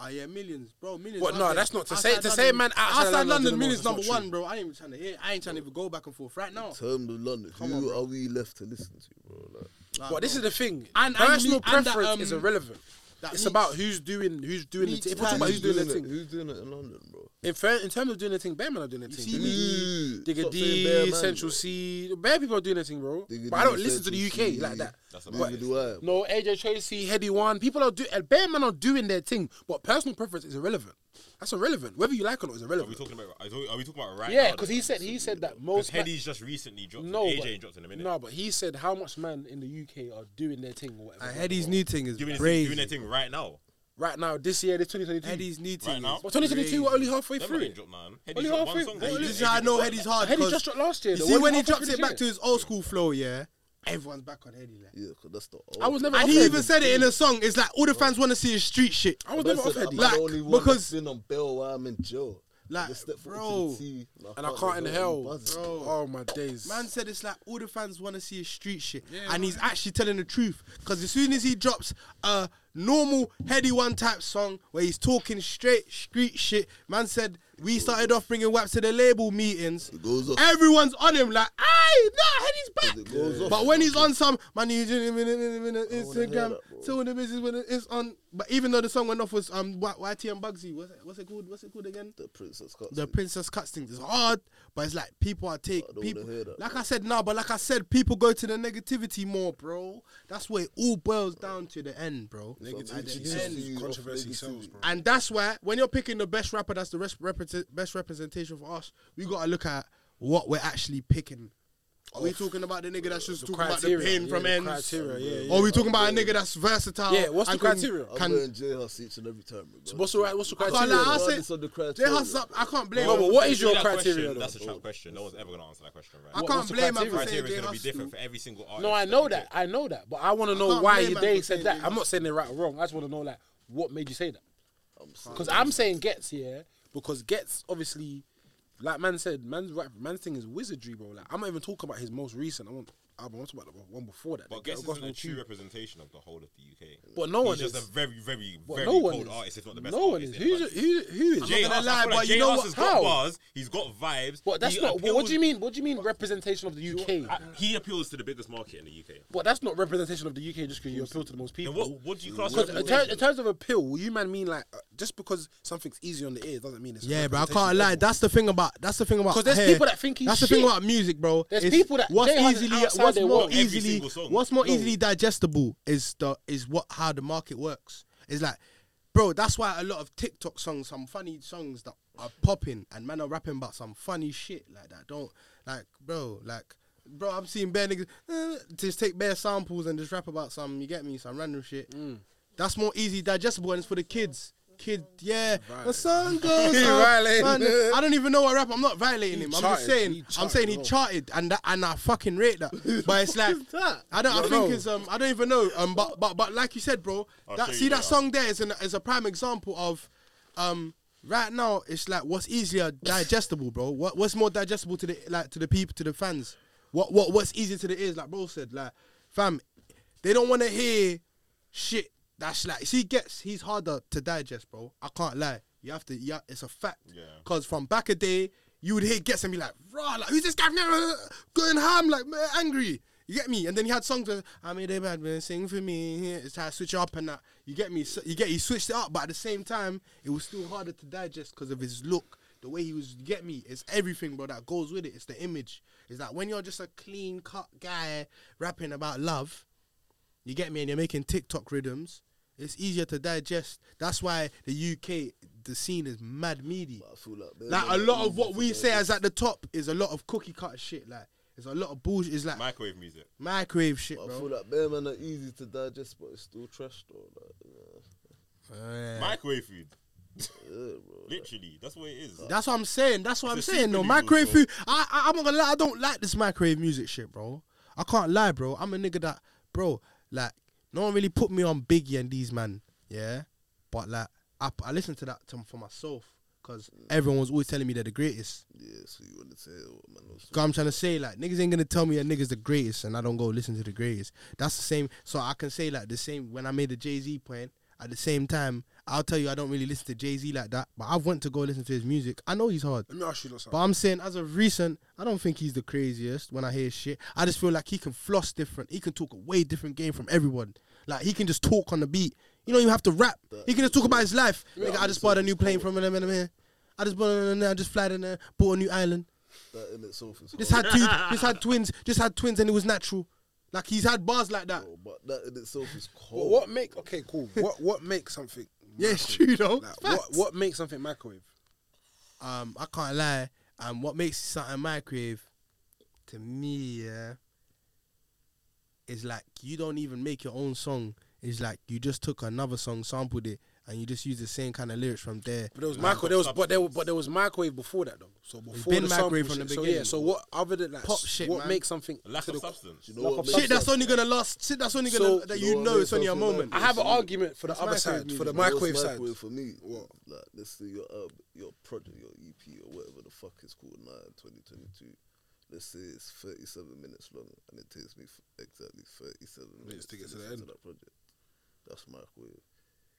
[SPEAKER 1] I hear M1llionz, bro. M1llionz.
[SPEAKER 4] What? No, that's not to say. To say, man, outside, outside
[SPEAKER 1] London,
[SPEAKER 4] M1llionz
[SPEAKER 1] number one, bro. I ain't even trying to hear. I ain't trying to even go back and forth right now.
[SPEAKER 3] Terms of London,
[SPEAKER 1] Come
[SPEAKER 3] who
[SPEAKER 1] on,
[SPEAKER 3] are we left to listen to, bro? Like,
[SPEAKER 1] like,
[SPEAKER 4] what?
[SPEAKER 1] Bro.
[SPEAKER 4] This is the thing.
[SPEAKER 1] And,
[SPEAKER 4] Personal
[SPEAKER 1] and,
[SPEAKER 4] preference and
[SPEAKER 1] um, is
[SPEAKER 4] irrelevant.
[SPEAKER 1] That
[SPEAKER 4] it's about who's doing who's doing
[SPEAKER 1] the
[SPEAKER 4] thing. If we're about who's doing the thing,
[SPEAKER 3] who's doing it in London, bro?
[SPEAKER 4] In, in terms of doing the thing, bare men are doing the thing. Digga Digga
[SPEAKER 3] Stop
[SPEAKER 4] D, Central. Cee, bare people are doing the thing, bro.
[SPEAKER 3] Digga
[SPEAKER 4] But I don't listen to the
[SPEAKER 3] C.
[SPEAKER 4] UK like that.
[SPEAKER 2] That's a
[SPEAKER 3] But-
[SPEAKER 4] No, AJ Tracey, Headie One, people are doing. Bare men are doing their thing, but personal preference is irrelevant. That's irrelevant. Whether you like or not is
[SPEAKER 2] Are
[SPEAKER 4] irrelevant.
[SPEAKER 2] we talking about? Are we talking about right?
[SPEAKER 4] yeah, because he said he said that most
[SPEAKER 2] because just recently dropped.
[SPEAKER 4] No,
[SPEAKER 2] AJ
[SPEAKER 4] but,
[SPEAKER 2] dropped in a minute.
[SPEAKER 4] no, but he said how much man in the UK are doing their thing or whatever.
[SPEAKER 1] Headie's new thing is
[SPEAKER 2] doing
[SPEAKER 1] crazy.
[SPEAKER 2] doing their thing right now.
[SPEAKER 4] right now this year, this 2022.
[SPEAKER 1] Headie's new thing.
[SPEAKER 4] but 2022 we're only halfway through. Only halfway-
[SPEAKER 2] through.
[SPEAKER 1] This is how I know Headie's hard.
[SPEAKER 4] Heady just dropped last year.
[SPEAKER 1] You see when he drops
[SPEAKER 4] dropped
[SPEAKER 1] it back to his old school flow, yeah everyone's back on Eddie. Like.
[SPEAKER 3] Yeah, cause that's the.
[SPEAKER 4] Old I was never.
[SPEAKER 1] And he even said it in a song. It's like all the fans want to see his street shit.
[SPEAKER 4] I was never off Eddie.
[SPEAKER 1] Like, because
[SPEAKER 3] been on Bill, while I'm in jail.
[SPEAKER 1] Like, bro,
[SPEAKER 3] and, I
[SPEAKER 4] and I can't
[SPEAKER 1] inhale.
[SPEAKER 4] Oh my days.
[SPEAKER 1] Man said it's like all the fans want to see his street shit,
[SPEAKER 4] yeah,
[SPEAKER 1] and
[SPEAKER 4] man.
[SPEAKER 1] he's actually telling the truth. Because as soon as he drops a normal Headie One type song where he's talking straight street shit, man said we started off bringing Waps to the label meetings.
[SPEAKER 3] It goes off.
[SPEAKER 1] Everyone's on him like, hey, nah, Henny's back.
[SPEAKER 3] It goes off.
[SPEAKER 1] But when he's on some, man, he's in Instagram, so telling the business when it's on but even though the song went off was um YT and Bugsey, what's it, what's it called? What's it called again?
[SPEAKER 3] The Princess Cuts.
[SPEAKER 1] The thing. Princess Cuts thing is hard, but it's like people are take people.
[SPEAKER 3] That,
[SPEAKER 1] like bro. I said, now, nah, but like I said, people go to the negativity more, bro. That's where it all boils down to the end, bro.
[SPEAKER 4] Negativity,
[SPEAKER 3] so, end.
[SPEAKER 4] controversy sells, bro.
[SPEAKER 1] And that's why when you're picking the best rapper, that's the best, best representation for us. We gotta look at what we're actually picking are we talking about the nigga that's just
[SPEAKER 4] The
[SPEAKER 1] talking about the
[SPEAKER 4] criteria,
[SPEAKER 1] pain
[SPEAKER 4] yeah,
[SPEAKER 1] from
[SPEAKER 4] the
[SPEAKER 1] ends?
[SPEAKER 4] criteria, yeah, yeah.
[SPEAKER 1] Or are we talking about a nigga that's versatile?
[SPEAKER 4] Yeah, what's the
[SPEAKER 1] and can-
[SPEAKER 4] criteria?
[SPEAKER 3] I'm
[SPEAKER 1] Can,
[SPEAKER 3] wearing J Hus each and every time. bro.
[SPEAKER 4] So what's the right? What's the
[SPEAKER 1] I can't
[SPEAKER 4] criteria?
[SPEAKER 1] lie, I
[SPEAKER 4] though?
[SPEAKER 1] say-
[SPEAKER 3] Regardless of the
[SPEAKER 1] J
[SPEAKER 3] criteria.
[SPEAKER 1] Hus up. I can't blame
[SPEAKER 4] No,
[SPEAKER 1] him.
[SPEAKER 4] but what is your
[SPEAKER 2] that
[SPEAKER 4] criteria
[SPEAKER 2] question. That's a trap question. No one's ever gonna answer that question, right?
[SPEAKER 1] I
[SPEAKER 4] What-
[SPEAKER 1] can't
[SPEAKER 4] what's
[SPEAKER 1] blame him for
[SPEAKER 4] criteria?
[SPEAKER 1] saying
[SPEAKER 2] criteria is gonna be different for every single artist.
[SPEAKER 4] No, I know
[SPEAKER 2] you
[SPEAKER 4] that. I know that. But I want to know why you they said that. I'm not saying they're right or wrong. I just want to know like what made you say that. Because I'm saying Gets here because Gets obviously, like man said, man's rap, man's thing is wizardry, bro. Like I'm not even talking about his most recent. I want album. I'm talking about the one before that.
[SPEAKER 2] But
[SPEAKER 4] the
[SPEAKER 2] Ghetto
[SPEAKER 4] Gospel
[SPEAKER 2] isn't a true representation of the whole of the UK.
[SPEAKER 4] But no one
[SPEAKER 2] He's just
[SPEAKER 4] is.
[SPEAKER 2] a very, very,
[SPEAKER 4] But
[SPEAKER 2] very
[SPEAKER 4] no one
[SPEAKER 2] cold
[SPEAKER 4] is.
[SPEAKER 2] artist, if not the best
[SPEAKER 4] no one
[SPEAKER 2] artist
[SPEAKER 4] is.
[SPEAKER 2] in the
[SPEAKER 4] Who's
[SPEAKER 2] country.
[SPEAKER 4] who, who is?
[SPEAKER 2] Jay
[SPEAKER 1] gonna
[SPEAKER 2] Hus, I
[SPEAKER 1] lie,
[SPEAKER 2] feel
[SPEAKER 1] but
[SPEAKER 2] like
[SPEAKER 1] you know
[SPEAKER 2] Hus
[SPEAKER 1] what?
[SPEAKER 2] has
[SPEAKER 4] How?
[SPEAKER 2] got bars, he's got vibes.
[SPEAKER 4] But that's
[SPEAKER 2] he
[SPEAKER 4] not. What do you mean? What do you mean representation of the UK?
[SPEAKER 2] I- He appeals to the biggest market in the UK.
[SPEAKER 4] But that's not representation of the UK just because you appeal to the most people.
[SPEAKER 2] Then what, what do you class as
[SPEAKER 4] Because in, ter- in terms of appeal, you man mean like uh, just because something's easy on the ear doesn't mean it's
[SPEAKER 1] Yeah, bro, I can't lie. That's the thing about. That's the thing about.
[SPEAKER 4] 'Cause there's
[SPEAKER 1] hair.
[SPEAKER 4] people that think he's
[SPEAKER 1] That's the thing
[SPEAKER 4] shit.
[SPEAKER 1] about music, bro.
[SPEAKER 4] There's
[SPEAKER 1] It's
[SPEAKER 4] people that-
[SPEAKER 1] what's
[SPEAKER 4] J Hus is
[SPEAKER 1] easily
[SPEAKER 4] outside
[SPEAKER 1] what's more. Easily what's more
[SPEAKER 4] No.
[SPEAKER 1] easily digestible is the is what how the market works. It's like, bro, that's why a lot of TikTok songs, some funny songs that are popping, and man are rapping about some funny shit like that. Don't like, bro, like. Bro, I'm seeing bare niggas eh, just take bare samples and just rap about some. You get me? Some random shit.
[SPEAKER 4] Mm.
[SPEAKER 1] That's more easy digestible and it's for the kids. Kid, yeah. The
[SPEAKER 4] Violate.
[SPEAKER 1] sun goes
[SPEAKER 4] He
[SPEAKER 1] up. I don't even know what rap. I'm not violating
[SPEAKER 4] He
[SPEAKER 1] him. I'm just saying. I'm saying he
[SPEAKER 4] charted,
[SPEAKER 1] charted, and that, and I fucking rate that. But it's like I don't. I
[SPEAKER 4] don't
[SPEAKER 1] think
[SPEAKER 4] know.
[SPEAKER 1] it's um. I don't even know. Um. But but but like you said, bro. That see that
[SPEAKER 2] later.
[SPEAKER 1] song there is an is a prime example of, um. Right now, it's like what's easier digestible, bro. What what's more digestible to the like to the people to the fans. What what what's easier to the ears, like bro said, like fam, they don't want to hear shit that's like see Ghetts he's harder to digest, bro. I can't lie. You have to yeah, it's a fact.
[SPEAKER 2] Yeah.
[SPEAKER 1] Cause from back a day, you would hear Ghetts and be like, raw, like who's this guy going ham, like angry. You get me? And then he had songs where I made a bad man sing for me. It's how to switch up and that. You get me? So, you get he switched it up, but at the same time, it was still harder to digest because of his look, the way he was. You get me? It's everything, bro. That goes with it. It's the image. It's that when you're just a clean cut guy rapping about love, you get me, and you're making TikTok rhythms. It's easier to digest. That's why the UK, the scene is mad meaty.
[SPEAKER 3] But I feel like,
[SPEAKER 1] a lot of what we say
[SPEAKER 3] digest.
[SPEAKER 1] as at the top is a lot of cookie cutter shit. Like it's a lot of bullshit. It's like
[SPEAKER 2] Microwave music.
[SPEAKER 1] microwave shit,
[SPEAKER 3] But I feel
[SPEAKER 1] bro.
[SPEAKER 3] like bare man are easy to digest, but it's still trash though. Like, yeah,
[SPEAKER 2] Microwave food.
[SPEAKER 3] yeah, bro.
[SPEAKER 2] Literally, that's what it is.
[SPEAKER 1] That's what I'm saying. That's what
[SPEAKER 2] It's
[SPEAKER 1] I'm saying. No
[SPEAKER 2] super
[SPEAKER 1] microwave food. I, I I'm not gonna lie. I don't like this microwave music shit, bro. I can't lie, bro. I'm a nigga that, bro. Like no one really put me on Biggie and these man. Yeah, but like I I listen to that to, for myself because mm. everyone was always telling me they're the greatest.
[SPEAKER 3] Yeah, so you want to say what man was
[SPEAKER 1] Cause I'm trying to say like niggas ain't gonna tell me a nigga's the greatest and I don't go listen to the greatest. That's the same. So I can say like the same when I made the Jay Z point. At the same time, I'll tell you I don't really listen to Jay Z like that, but I've went to go listen to his music. I know he's hard,
[SPEAKER 4] Let me ask you
[SPEAKER 1] but. I'm saying as of recent, I don't think he's the craziest when I hear shit. I just feel like he can floss different. He can talk a way different game from everyone. Like he can just talk on the beat. You don't even have to rap. He can just talk about his life. Nigga, I just bought a new plane from him here. I just bought and I just flight in there, bought a new island.
[SPEAKER 3] that in itself is
[SPEAKER 1] Just
[SPEAKER 3] hard,
[SPEAKER 1] had two, just had twins, just had twins, and it was natural. Like he's had bars like that.
[SPEAKER 3] bro, but that in itself is
[SPEAKER 4] But what make okay cool? What what makes something?
[SPEAKER 1] Yeah, it's true though.
[SPEAKER 4] Like, what what makes something microwave?
[SPEAKER 1] Um, I can't lie. Um, what makes something microwave to me, yeah, is like you don't even make your own song. It's like you just took another song, sampled it, and you just use the same kind of lyrics from there.
[SPEAKER 4] But there was
[SPEAKER 2] Like,
[SPEAKER 4] microwave. There was but there
[SPEAKER 2] substance.
[SPEAKER 4] but there was microwave before that though. So before
[SPEAKER 1] been
[SPEAKER 4] the
[SPEAKER 1] microwave from
[SPEAKER 4] shit.
[SPEAKER 1] the
[SPEAKER 4] So yeah. So what other than like
[SPEAKER 1] Pop shit,
[SPEAKER 4] what
[SPEAKER 1] man.
[SPEAKER 4] makes something
[SPEAKER 2] Lack
[SPEAKER 4] to
[SPEAKER 2] of
[SPEAKER 4] the-
[SPEAKER 2] substance.
[SPEAKER 3] You know
[SPEAKER 4] Lack
[SPEAKER 3] what
[SPEAKER 4] of
[SPEAKER 3] makes
[SPEAKER 1] Shit, that's only gonna last. Shit, that's only gonna
[SPEAKER 4] So-
[SPEAKER 1] that
[SPEAKER 3] You
[SPEAKER 1] you
[SPEAKER 3] know
[SPEAKER 1] know it's only a
[SPEAKER 3] something
[SPEAKER 1] moment.
[SPEAKER 4] I have an argument for the other side, for the
[SPEAKER 3] You
[SPEAKER 4] microwave side.
[SPEAKER 3] for me.
[SPEAKER 4] What?
[SPEAKER 3] Like, let's say your uh, your project, your EP or whatever the fuck it's called now 2022. Let's say it's 37 minutes long and it takes me f- exactly 37 minutes
[SPEAKER 4] to get to the end of
[SPEAKER 3] that project. That's microwave.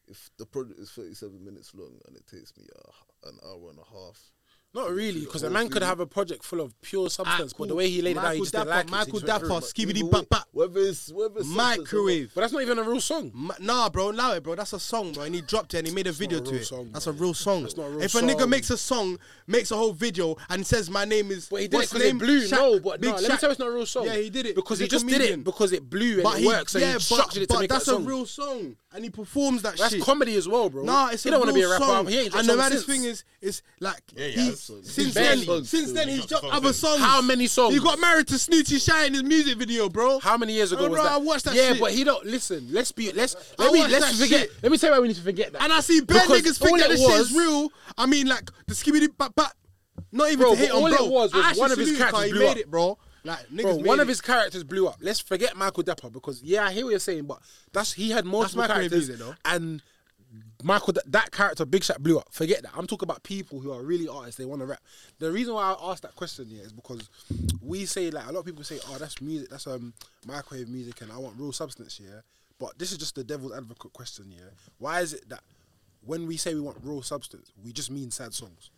[SPEAKER 3] If the project is 37 minutes long and it takes me a, an hour and a half,
[SPEAKER 4] Not really, because a man could have a project full of pure ah, substance, but the way he laid it out, he
[SPEAKER 1] Michael
[SPEAKER 4] just didn't
[SPEAKER 1] Dapaah,
[SPEAKER 4] like it.
[SPEAKER 1] Michael
[SPEAKER 4] just
[SPEAKER 1] Dapaah,
[SPEAKER 4] it.
[SPEAKER 1] skibbity
[SPEAKER 3] Either
[SPEAKER 1] bap bap.
[SPEAKER 3] Whether it's whether it's substance or not,
[SPEAKER 1] Microwave.
[SPEAKER 4] But that's not even a real song.
[SPEAKER 1] Ma- Nah, bro, allow it, bro. That's a song, bro. And he dropped it and he made a video
[SPEAKER 4] not a
[SPEAKER 1] to
[SPEAKER 4] real
[SPEAKER 1] it.
[SPEAKER 4] song,
[SPEAKER 1] That's
[SPEAKER 4] bro.
[SPEAKER 1] a real song.
[SPEAKER 4] That's not a real
[SPEAKER 1] if a nigga
[SPEAKER 4] song.
[SPEAKER 1] makes a song, makes a whole video, and says my name is.
[SPEAKER 4] But he did it
[SPEAKER 1] what's
[SPEAKER 4] because it
[SPEAKER 1] name?
[SPEAKER 4] blew.
[SPEAKER 1] Shaq-
[SPEAKER 4] no, but
[SPEAKER 1] Big
[SPEAKER 4] no, let me
[SPEAKER 1] Shaq.
[SPEAKER 4] tell you it's not a real song.
[SPEAKER 1] Yeah, he did it.
[SPEAKER 4] Because he
[SPEAKER 1] He's a
[SPEAKER 4] just did
[SPEAKER 1] comedian.
[SPEAKER 4] it because it blew and
[SPEAKER 1] But
[SPEAKER 4] it worked, so
[SPEAKER 1] yeah,
[SPEAKER 4] he structured
[SPEAKER 1] but,
[SPEAKER 4] it to
[SPEAKER 1] but
[SPEAKER 4] make
[SPEAKER 1] that's
[SPEAKER 4] that song.
[SPEAKER 1] a real song. And and he performs that shit.
[SPEAKER 4] That's
[SPEAKER 1] shit.
[SPEAKER 4] comedy as well, bro.
[SPEAKER 1] Nah, it's
[SPEAKER 4] he
[SPEAKER 1] a
[SPEAKER 4] don't want to be a rapper.
[SPEAKER 1] song.
[SPEAKER 4] He ain't dropped
[SPEAKER 1] and the
[SPEAKER 4] songs
[SPEAKER 1] maddest
[SPEAKER 4] since.
[SPEAKER 1] thing is, is like
[SPEAKER 2] Yeah, yeah,
[SPEAKER 1] he,
[SPEAKER 2] that's
[SPEAKER 3] songs.
[SPEAKER 1] since
[SPEAKER 3] He's
[SPEAKER 1] then,
[SPEAKER 3] barely-
[SPEAKER 1] since then he's
[SPEAKER 2] He's
[SPEAKER 1] dropped
[SPEAKER 2] dropped
[SPEAKER 1] other
[SPEAKER 2] songs
[SPEAKER 1] songs.
[SPEAKER 4] How many songs?
[SPEAKER 1] He got married to Snoochie Shy in his music video, bro.
[SPEAKER 4] How many years ago
[SPEAKER 1] Oh,
[SPEAKER 4] was
[SPEAKER 1] bro,
[SPEAKER 4] that?
[SPEAKER 1] I watched that
[SPEAKER 4] Yeah,
[SPEAKER 1] shit.
[SPEAKER 4] but he don't listen. Let's be. Let's
[SPEAKER 1] I
[SPEAKER 4] let me
[SPEAKER 1] watched
[SPEAKER 4] let's
[SPEAKER 1] that
[SPEAKER 4] forget.
[SPEAKER 1] shit.
[SPEAKER 4] Let me tell you why we need to forget that.
[SPEAKER 1] And I see bad
[SPEAKER 4] Because
[SPEAKER 1] niggas think that
[SPEAKER 4] it
[SPEAKER 1] this shit
[SPEAKER 4] was-
[SPEAKER 1] is real. I mean, like the skibidi but but not even
[SPEAKER 4] Bro,
[SPEAKER 1] to hate
[SPEAKER 4] but
[SPEAKER 1] on
[SPEAKER 4] all it was was
[SPEAKER 1] I actually
[SPEAKER 4] one of his
[SPEAKER 1] salute him 'cause
[SPEAKER 4] characters
[SPEAKER 1] he
[SPEAKER 4] blew
[SPEAKER 1] made
[SPEAKER 4] up.
[SPEAKER 1] it, bro. Like niggas
[SPEAKER 4] Bro,
[SPEAKER 1] made
[SPEAKER 4] one of
[SPEAKER 1] it.
[SPEAKER 4] his characters blew up. Let's forget Michael Dapaah because yeah, I hear what you're saying, but that's he had multiple
[SPEAKER 1] microwave
[SPEAKER 4] characters
[SPEAKER 1] music, though.
[SPEAKER 4] and Michael that, that character Big Shaq blew up. Forget that. I'm talking about people who are really artists. They want to rap. The reason why I asked that question yeah is because we say like a lot of people say, oh, that's music, that's um microwave music, and I want real substance. here. but this is just the devil's advocate question. here. why is it that when we say we want real substance, we just mean sad songs?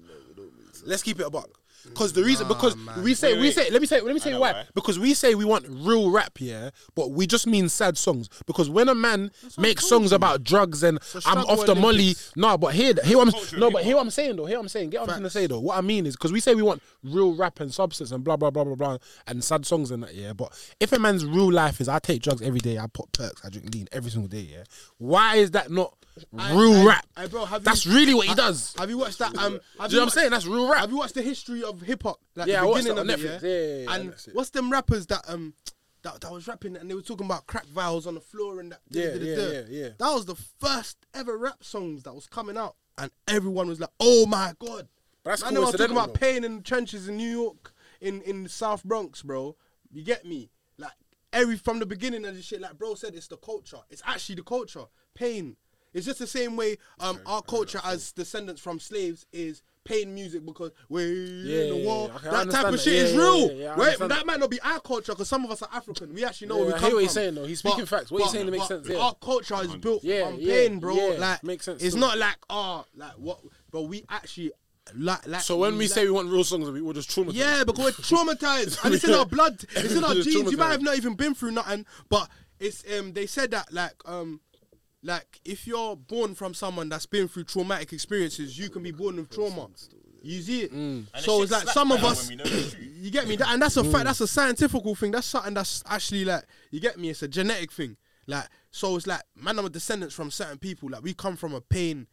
[SPEAKER 4] No, we don't mean sad. Let's keep it a buck. Because the reason, because we say,
[SPEAKER 2] Wait,
[SPEAKER 4] we
[SPEAKER 2] wait.
[SPEAKER 4] say, let me say, let me say
[SPEAKER 2] know
[SPEAKER 4] why.
[SPEAKER 2] why.
[SPEAKER 4] Because we say we want real rap, yeah, but we just mean sad songs. Because when a man makes songs about drugs and I'm
[SPEAKER 1] struggle
[SPEAKER 4] off the molly,
[SPEAKER 1] Olympics.
[SPEAKER 4] no, but hear, hear what I'm,
[SPEAKER 2] Culture,
[SPEAKER 4] no, but hear what I'm saying though. Hear what I'm saying. Get what I'm trying to say though. What I mean is because we say we want real rap and substance and blah blah blah blah blah and sad songs and that, yeah. But if a man's real life is I take drugs every day, I put perks, I drink lean every single day, yeah. Why is that not real
[SPEAKER 1] I-
[SPEAKER 4] rap?
[SPEAKER 1] I- bro, have you-
[SPEAKER 4] That's really what he does.
[SPEAKER 1] Have you watched that? Um, have
[SPEAKER 4] Do you know what I'm
[SPEAKER 1] watched-
[SPEAKER 4] saying? That's real rap.
[SPEAKER 1] Have you watched the history of hip hop? Like
[SPEAKER 4] Yeah, I
[SPEAKER 1] the
[SPEAKER 4] watched
[SPEAKER 1] beginning of it,
[SPEAKER 4] Netflix. Yeah, yeah, yeah,
[SPEAKER 1] and
[SPEAKER 4] that's it.
[SPEAKER 1] what's them rappers that um that, that was rapping and they were talking about crack vials on the floor and that.
[SPEAKER 4] Yeah, yeah, yeah, yeah.
[SPEAKER 1] That was the first ever rap songs that was coming out, and everyone was like, "Oh my god!"
[SPEAKER 4] But that's
[SPEAKER 1] Man, they were talking
[SPEAKER 4] coincidental,
[SPEAKER 1] about
[SPEAKER 4] though.
[SPEAKER 1] pain in the trenches in New York, in in the South Bronx, bro. You get me? Like every from the beginning of the shit, like bro said, it's the culture. It's actually the culture. Pain. It's just the same way um our culture as descendants from slaves is pain music because we're
[SPEAKER 4] Yeah,
[SPEAKER 1] in the war.
[SPEAKER 4] yeah.
[SPEAKER 1] That type of
[SPEAKER 4] that.
[SPEAKER 1] shit
[SPEAKER 4] Yeah,
[SPEAKER 1] is real.
[SPEAKER 4] I
[SPEAKER 1] Wait,
[SPEAKER 4] understand
[SPEAKER 1] that might not be our culture because some of us are African. We actually know where we
[SPEAKER 4] I
[SPEAKER 1] come
[SPEAKER 4] hear what he's saying, though. He's speaking facts. What he's saying makes sense.
[SPEAKER 1] Our culture is built on pain, bro. like
[SPEAKER 4] makes sense
[SPEAKER 1] It's not like oh, like what? But we actually like. like
[SPEAKER 4] So when we
[SPEAKER 1] like-
[SPEAKER 4] say we want real songs, we we're just traumatized.
[SPEAKER 1] yeah, because we're traumatized, and it's in our blood. It's in our genes. You might have not even been through nothing, but it's um. They said that like um, like if you're born from someone that's been through traumatic experiences, you can be born with trauma. You see it. Mm.
[SPEAKER 2] And
[SPEAKER 1] So it's like some of us.
[SPEAKER 2] when we know the truth.
[SPEAKER 1] You get me? That, and that's a fact. Mm. That's a scientific thing. That's something that's actually like you get me. It's a genetic thing. Like so, it's like man, I'm a descendants from certain people. Like we come from a pain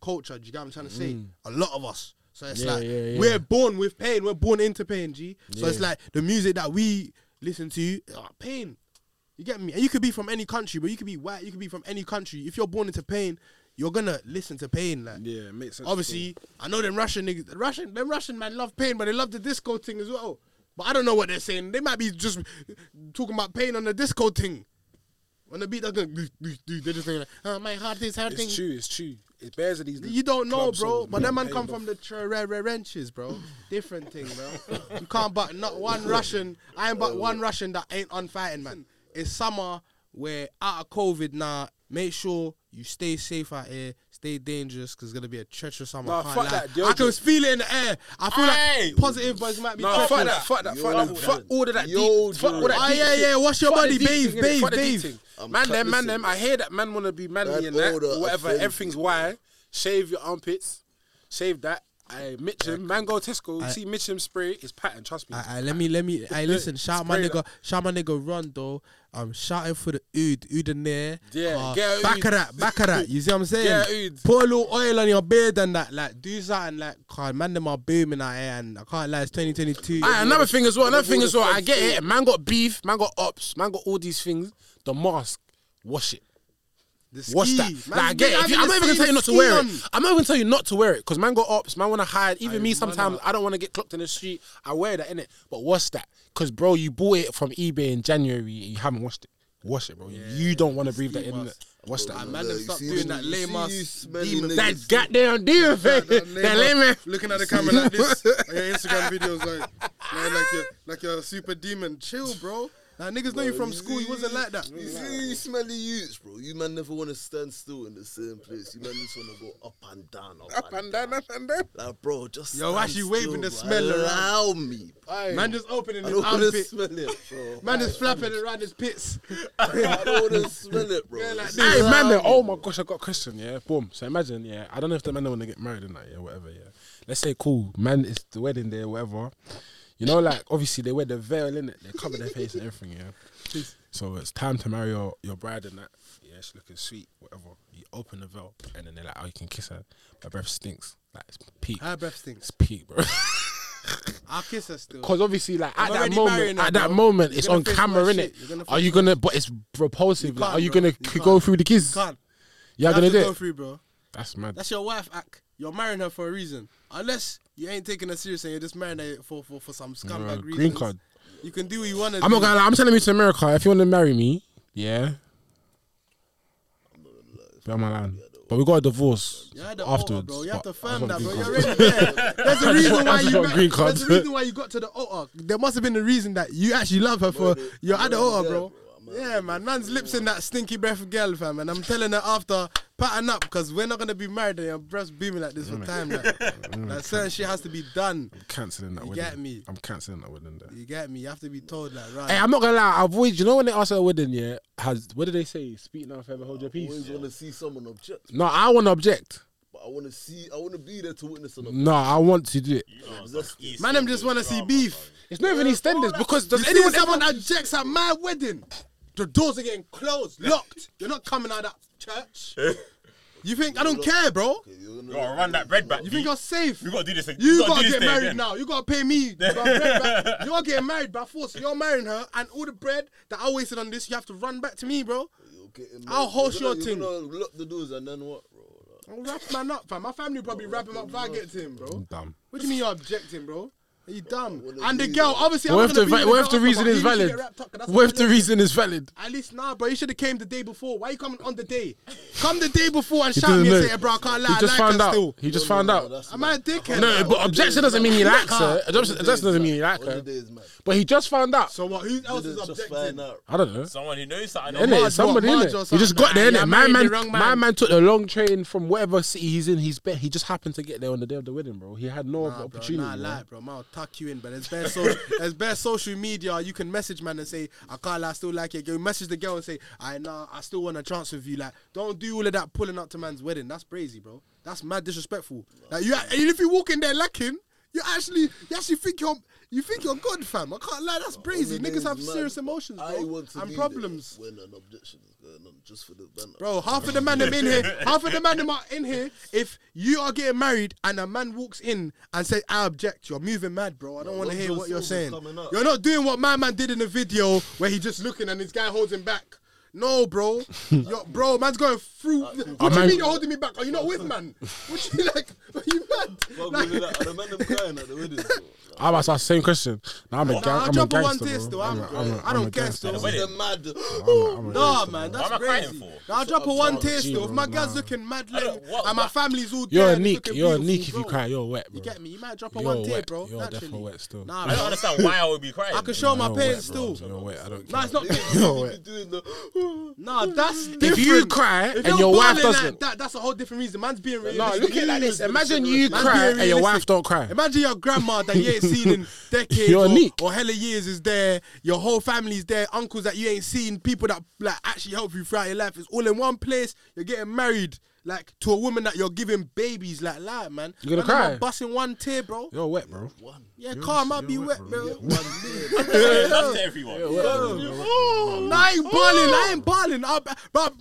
[SPEAKER 1] culture. Do you get what I'm trying to say? Mm. A lot of us. So it's
[SPEAKER 4] Yeah,
[SPEAKER 1] like
[SPEAKER 4] yeah, yeah.
[SPEAKER 1] we're born with pain. We're born into pain. G. So it's like the music that we listen to, uh, pain. You get me? And you could be from any country, but you could be white. You could be from any country. If you're born into pain, you're gonna listen to pain. Like
[SPEAKER 4] yeah, it makes sense.
[SPEAKER 1] Obviously, I know them Russian niggas. the Russian, them Russian man love pain, but they love the disco thing as well. But I don't know what they're saying. They might be just talking about pain on the disco thing. When the beat does go, "Doo, doo, doo," they're just saying, like, "Oh, my heart is hurting."
[SPEAKER 4] it's true. It's true. It bears these.
[SPEAKER 1] You don't know, bro. But them man come
[SPEAKER 4] bro.
[SPEAKER 1] from the trenches, bro. Different thing, bro. You can't but not one Russian. I ain't but one Russian that ain't on fighting, man. It's summer. We're out of COVID now. Make sure you stay safe out here. Stay dangerous because it's gonna be a treacherous summer.
[SPEAKER 4] Nah,
[SPEAKER 1] I can't
[SPEAKER 4] fuck that,
[SPEAKER 1] I can feel it in the air. I feel
[SPEAKER 2] Aye.
[SPEAKER 1] like positive buzz might be.
[SPEAKER 4] No,
[SPEAKER 1] treacherous.
[SPEAKER 4] fuck that, fuck that, fuck that, fuck all of that deep, fuck all that
[SPEAKER 1] Oh, yeah, yeah, wash your
[SPEAKER 4] Fuck the
[SPEAKER 1] body,
[SPEAKER 4] deep
[SPEAKER 1] bathe,
[SPEAKER 4] thing,
[SPEAKER 1] bathe,
[SPEAKER 4] Fuck the deep
[SPEAKER 1] bathe.
[SPEAKER 4] Man, them, man, them. I hear that man wanna be manly
[SPEAKER 3] That
[SPEAKER 4] and that, or whatever. Everything's
[SPEAKER 3] me.
[SPEAKER 4] why. Shave your armpits, shave that. I Mitchum, man, go Tesco. see Mitchum spray is pattern. Trust me.
[SPEAKER 1] I, let me let me. I listen. Shout my nigga. Shout my nigga Rondo. I'm shouting for the oud, Udinair.
[SPEAKER 4] Yeah,
[SPEAKER 1] uh,
[SPEAKER 4] get
[SPEAKER 1] back of that, back of that. You see what I'm saying?
[SPEAKER 4] Get.
[SPEAKER 1] Put a little oil on your beard and that. Like do something. Like, God, man, them are booming out here, and I can't lie. It's 2022.
[SPEAKER 4] Aye, another thing as well. Another thing as well. I get it. Man got beef. Man got ops. Man got all these things. The mask. Wash it.
[SPEAKER 1] The
[SPEAKER 4] What's
[SPEAKER 1] ski.
[SPEAKER 4] that?
[SPEAKER 1] Man,
[SPEAKER 4] Like, I get it.
[SPEAKER 1] having
[SPEAKER 4] If you- I'm
[SPEAKER 1] the
[SPEAKER 4] not even gonna tell you not to wear
[SPEAKER 1] on.
[SPEAKER 4] it. I'm not even gonna tell you not to wear it because man got ops. Man want to hide. Even
[SPEAKER 1] Aye,
[SPEAKER 4] me sometimes
[SPEAKER 1] are-
[SPEAKER 4] I don't want to get clocked in the street. I wear that in it. But what's that? Because bro, you bought it from eBay in January. You haven't washed it. Wash it, bro. you don't want to breathe that in. innit? Wash that.
[SPEAKER 1] man, them
[SPEAKER 3] you
[SPEAKER 1] stop doing that lame ass demon-
[SPEAKER 4] That goddamn demon face.
[SPEAKER 1] That
[SPEAKER 4] That lame.
[SPEAKER 1] Looking at the camera like this on your Instagram videos, like, like, like you're like you're a super demon. Chill, bro. Like niggas know you from school. You wasn't like that.
[SPEAKER 3] You see, you smelly youths, bro. You man never want to stand still in the same place. You man just want to go up and down, up,
[SPEAKER 4] Up and down, up and down.
[SPEAKER 3] Like, bro, just
[SPEAKER 1] Yo,
[SPEAKER 3] stand
[SPEAKER 1] actually waving the smell
[SPEAKER 3] bro.
[SPEAKER 1] around.
[SPEAKER 3] Allow me.
[SPEAKER 1] Man just opening
[SPEAKER 3] I
[SPEAKER 1] his
[SPEAKER 3] don't want
[SPEAKER 1] armpit.
[SPEAKER 3] smell it, bro.
[SPEAKER 1] Man just flapping around his pits.
[SPEAKER 3] I don't want to smell it, bro.
[SPEAKER 1] Yeah, like
[SPEAKER 4] Hey man,
[SPEAKER 3] allow
[SPEAKER 4] then,
[SPEAKER 3] me,
[SPEAKER 4] oh my gosh, I got a question. Yeah, boom. So imagine, yeah, I don't know if the man want to get married or not, yeah, whatever. Yeah, let's say cool, man, it's the wedding day, whatever. You know, like obviously they wear the veil in it, they cover their face and everything. Yeah, So it's time to marry your, your bride and that. Yeah, she's looking sweet, whatever. You open the veil, and then they're like, oh, you can kiss her. My breath stinks. Like, it's peak.
[SPEAKER 1] Her breath stinks.
[SPEAKER 4] It's peak, bro.
[SPEAKER 1] I'll kiss her still.
[SPEAKER 4] Because obviously, like
[SPEAKER 1] I'm
[SPEAKER 4] at that moment, at that
[SPEAKER 1] bro.
[SPEAKER 4] moment,
[SPEAKER 1] You're
[SPEAKER 4] it's on camera, innit? Are you gonna? But it's repulsive. Like, are you
[SPEAKER 1] bro.
[SPEAKER 4] gonna
[SPEAKER 1] You
[SPEAKER 4] go
[SPEAKER 1] can't.
[SPEAKER 4] through the kiss?
[SPEAKER 1] You can't.
[SPEAKER 4] You're
[SPEAKER 1] You
[SPEAKER 4] gonna do
[SPEAKER 1] go
[SPEAKER 4] it.
[SPEAKER 1] through, bro.
[SPEAKER 4] That's mad.
[SPEAKER 1] That's your wife, act. You're marrying her for a reason. Unless you ain't taking her serious and you're just marrying her for, for, for some scumbag reasons.
[SPEAKER 4] green card.
[SPEAKER 1] You can do what you want to
[SPEAKER 4] I'm not gonna lie. I'm telling you to America. If you want to marry me, yeah. Be on my line. But we got a divorce
[SPEAKER 1] You had the
[SPEAKER 4] afterwards.
[SPEAKER 1] altar, bro. You have to
[SPEAKER 4] but
[SPEAKER 1] firm that,
[SPEAKER 4] want
[SPEAKER 1] bro. You're already there. There's a
[SPEAKER 4] I just
[SPEAKER 1] reason why you.
[SPEAKER 4] want green
[SPEAKER 1] There's a reason why you got to the altar. There must have been a reason that you actually love her for. You're at the altar, bro. Yeah, man. Man's lips in that stinky breath girl, fam. And I'm telling her after, pattern up, because we're not gonna be married and your breasts beaming like this for time. Like, like certain shit has to be done.
[SPEAKER 4] I'm cancelling that wedding.
[SPEAKER 1] You
[SPEAKER 4] wedding.
[SPEAKER 1] get me?
[SPEAKER 4] I'm cancelling that wedding. There.
[SPEAKER 1] You get me? You have to be told like, right.
[SPEAKER 4] Hey, I'm not gonna lie. I've always, you know, when they ask at a wedding, yeah, has what do they say? Speak now, forever hold your
[SPEAKER 3] I always
[SPEAKER 4] peace.
[SPEAKER 3] want to see someone object,
[SPEAKER 4] No, I want to object.
[SPEAKER 3] but I want to see. I want to be there to witness an object.
[SPEAKER 4] No, I want to do it.
[SPEAKER 2] You know, it's
[SPEAKER 3] That's-
[SPEAKER 2] like
[SPEAKER 1] Man, them just want to see beef.
[SPEAKER 2] bro.
[SPEAKER 4] It's not even EastEnders because does anyone
[SPEAKER 1] someone
[SPEAKER 4] ever?
[SPEAKER 1] objects at my wedding? The doors are getting closed, locked. You're not coming out of that church. You think I don't care, bro?
[SPEAKER 3] You're gonna
[SPEAKER 2] gotta run that bread back.
[SPEAKER 1] You think you're safe?
[SPEAKER 2] You gotta do this. Thing.
[SPEAKER 1] You
[SPEAKER 2] gotta
[SPEAKER 1] gotta get married
[SPEAKER 2] again.
[SPEAKER 1] now. You gotta pay me. You got bread back. You're getting married by force. You're marrying her, and all the bread that I wasted on this, you have to run back to me, bro. I'll
[SPEAKER 3] married.
[SPEAKER 1] host your
[SPEAKER 3] gonna-
[SPEAKER 1] thing.
[SPEAKER 3] You're lock the doors and then what, bro? Like,
[SPEAKER 1] I'll wrap man up, fam. My family will probably wrap him up if I get to him, bro.
[SPEAKER 4] Damn.
[SPEAKER 1] What do you mean you're objecting, bro? Are you dumb? And the girl,
[SPEAKER 3] there.
[SPEAKER 1] obviously, I'm
[SPEAKER 4] What if the
[SPEAKER 1] gonna with
[SPEAKER 4] what if the reason is valid?
[SPEAKER 1] get wrapped up, 'cause that's
[SPEAKER 4] What if the reason is valid?
[SPEAKER 1] At least nah, bro. You should have came the day before. Why you coming on the day? Come the day before and
[SPEAKER 4] He
[SPEAKER 1] shout me
[SPEAKER 4] didn't
[SPEAKER 1] and
[SPEAKER 4] know.
[SPEAKER 1] say, hey, bro, I can't lie.
[SPEAKER 4] He
[SPEAKER 1] I
[SPEAKER 4] just
[SPEAKER 1] like
[SPEAKER 4] found out.
[SPEAKER 1] Still.
[SPEAKER 4] He just
[SPEAKER 3] no,
[SPEAKER 4] found
[SPEAKER 3] no,
[SPEAKER 4] out.
[SPEAKER 3] that's
[SPEAKER 1] Am
[SPEAKER 3] mad.
[SPEAKER 1] I a dickhead?
[SPEAKER 4] No, but objection doesn't mean he likes her.
[SPEAKER 3] On
[SPEAKER 4] Objection doesn't mean he likes her.
[SPEAKER 3] day is mad.
[SPEAKER 4] But he just found out.
[SPEAKER 1] So what? Who else is
[SPEAKER 3] just
[SPEAKER 1] objecting?
[SPEAKER 3] out.
[SPEAKER 4] I don't know.
[SPEAKER 2] Someone who knows something.
[SPEAKER 1] No,
[SPEAKER 4] Innit?
[SPEAKER 1] Marge,
[SPEAKER 4] somebody
[SPEAKER 1] what,
[SPEAKER 4] in
[SPEAKER 1] Marge
[SPEAKER 4] it.
[SPEAKER 1] or
[SPEAKER 4] He just
[SPEAKER 1] something?
[SPEAKER 4] got there,
[SPEAKER 1] Nah,
[SPEAKER 4] innit?
[SPEAKER 1] you
[SPEAKER 4] My
[SPEAKER 1] married
[SPEAKER 4] man,
[SPEAKER 1] the wrong
[SPEAKER 4] my
[SPEAKER 1] man.
[SPEAKER 4] man took the long train from whatever city he's in. He's bet he just happened to get there on the day of the wedding, bro. He had no
[SPEAKER 1] Nah, bro,
[SPEAKER 4] opportunity.
[SPEAKER 1] nah,
[SPEAKER 4] bro.
[SPEAKER 1] lie, bro. Man, I'll tuck you in. But as social, there's bare social media. You can message man and say, I can't lie, I still like it. Go message the girl and say, I nah, I still want a chance with you. Like, don't do all of that pulling up to man's wedding. That's crazy, bro. That's mad disrespectful. Like, you, and if you walk in there lacking, you actually, you actually think you're, you think you're good, fam. I can't lie, that's crazy.
[SPEAKER 3] On the day
[SPEAKER 1] Niggas have serious emotions,
[SPEAKER 3] I
[SPEAKER 1] bro, and problems.
[SPEAKER 3] when an objection is going on, just for the banner.
[SPEAKER 1] Bro, half of the man them in here, half of the man them are in here. If you are getting married and a man walks in and says, "I object," you're moving mad, bro. I don't want to hear what you're saying. You're not doing what my man did in the video where he just looking and this guy holds him back. No, bro. Yo, bro, man's going through. Uh, what do you
[SPEAKER 4] man-
[SPEAKER 1] mean you're holding me back? Are you not with man? What you like? Are you mad?
[SPEAKER 3] Fuck
[SPEAKER 1] Like-
[SPEAKER 3] with that. Are the them crying at the wedding? bro?
[SPEAKER 4] Ah, I'm about to ask the same question. Nah, I'm a,
[SPEAKER 1] Nah,
[SPEAKER 4] gang,
[SPEAKER 1] I'll
[SPEAKER 4] I'm a
[SPEAKER 1] drop a one
[SPEAKER 4] gangster,
[SPEAKER 1] tear
[SPEAKER 4] bro.
[SPEAKER 1] still.
[SPEAKER 4] I'm
[SPEAKER 1] I'm-
[SPEAKER 4] a- I'm a-
[SPEAKER 1] I
[SPEAKER 4] I'm
[SPEAKER 1] don't care
[SPEAKER 4] gangster,
[SPEAKER 1] still.
[SPEAKER 4] bro.
[SPEAKER 3] They're mad.
[SPEAKER 4] I'm a
[SPEAKER 1] Nah,
[SPEAKER 4] gangster,
[SPEAKER 1] man,
[SPEAKER 4] bro.
[SPEAKER 1] that's
[SPEAKER 2] What am I crying
[SPEAKER 1] crazy.
[SPEAKER 2] for?
[SPEAKER 1] Now I'll drop a one tear still. If
[SPEAKER 4] bro,
[SPEAKER 1] my
[SPEAKER 4] nah.
[SPEAKER 1] girl's looking mad
[SPEAKER 2] I
[SPEAKER 1] lame
[SPEAKER 2] don't- what-
[SPEAKER 1] and my
[SPEAKER 2] what-
[SPEAKER 1] family's all dead.
[SPEAKER 4] You're
[SPEAKER 1] there
[SPEAKER 4] a
[SPEAKER 1] and
[SPEAKER 4] neek.
[SPEAKER 1] looking
[SPEAKER 4] You're a
[SPEAKER 1] beautiful,
[SPEAKER 4] neek if you
[SPEAKER 1] bro.
[SPEAKER 4] cry. You're wet, bro.
[SPEAKER 1] You get me? You might drop a
[SPEAKER 4] You're
[SPEAKER 1] one tear,
[SPEAKER 4] wet.
[SPEAKER 1] bro.
[SPEAKER 4] You're
[SPEAKER 1] naturally.
[SPEAKER 4] definitely wet still.
[SPEAKER 1] Nah,
[SPEAKER 2] I don't
[SPEAKER 1] bro.
[SPEAKER 2] understand why I would be crying.
[SPEAKER 1] I can show my
[SPEAKER 4] You're
[SPEAKER 1] parents
[SPEAKER 4] bro.
[SPEAKER 1] still.
[SPEAKER 4] You're wet. I don't
[SPEAKER 1] Nah,
[SPEAKER 4] care.
[SPEAKER 1] it's not.
[SPEAKER 4] You're wet.
[SPEAKER 3] doing the.
[SPEAKER 1] Nah, that's different.
[SPEAKER 4] If you cry
[SPEAKER 1] If
[SPEAKER 4] and
[SPEAKER 1] you're
[SPEAKER 4] your wife
[SPEAKER 1] like
[SPEAKER 4] doesn't.
[SPEAKER 1] that, that's a whole different reason. Man's being
[SPEAKER 4] No,
[SPEAKER 1] realistic.
[SPEAKER 4] look at it like this. Imagine you
[SPEAKER 1] Man's
[SPEAKER 4] cry
[SPEAKER 1] being
[SPEAKER 4] and your wife
[SPEAKER 1] realistic.
[SPEAKER 4] don't cry.
[SPEAKER 1] Imagine your grandma that you ain't seen in decades
[SPEAKER 4] You're
[SPEAKER 1] or, or hella years is there. Your whole family's there. Uncles that you ain't seen. People that like actually help you throughout your life. It's all in one place. You're getting married. Like to a woman that you're giving babies, like, like man.
[SPEAKER 4] You gonna
[SPEAKER 1] Man, I'm not Busting one tear, bro.
[SPEAKER 4] You're wet, bro.
[SPEAKER 1] Yeah, car might be wet, bro.
[SPEAKER 2] That's to everyone.
[SPEAKER 1] Nah, I ain't balling. I ain't balling. I, but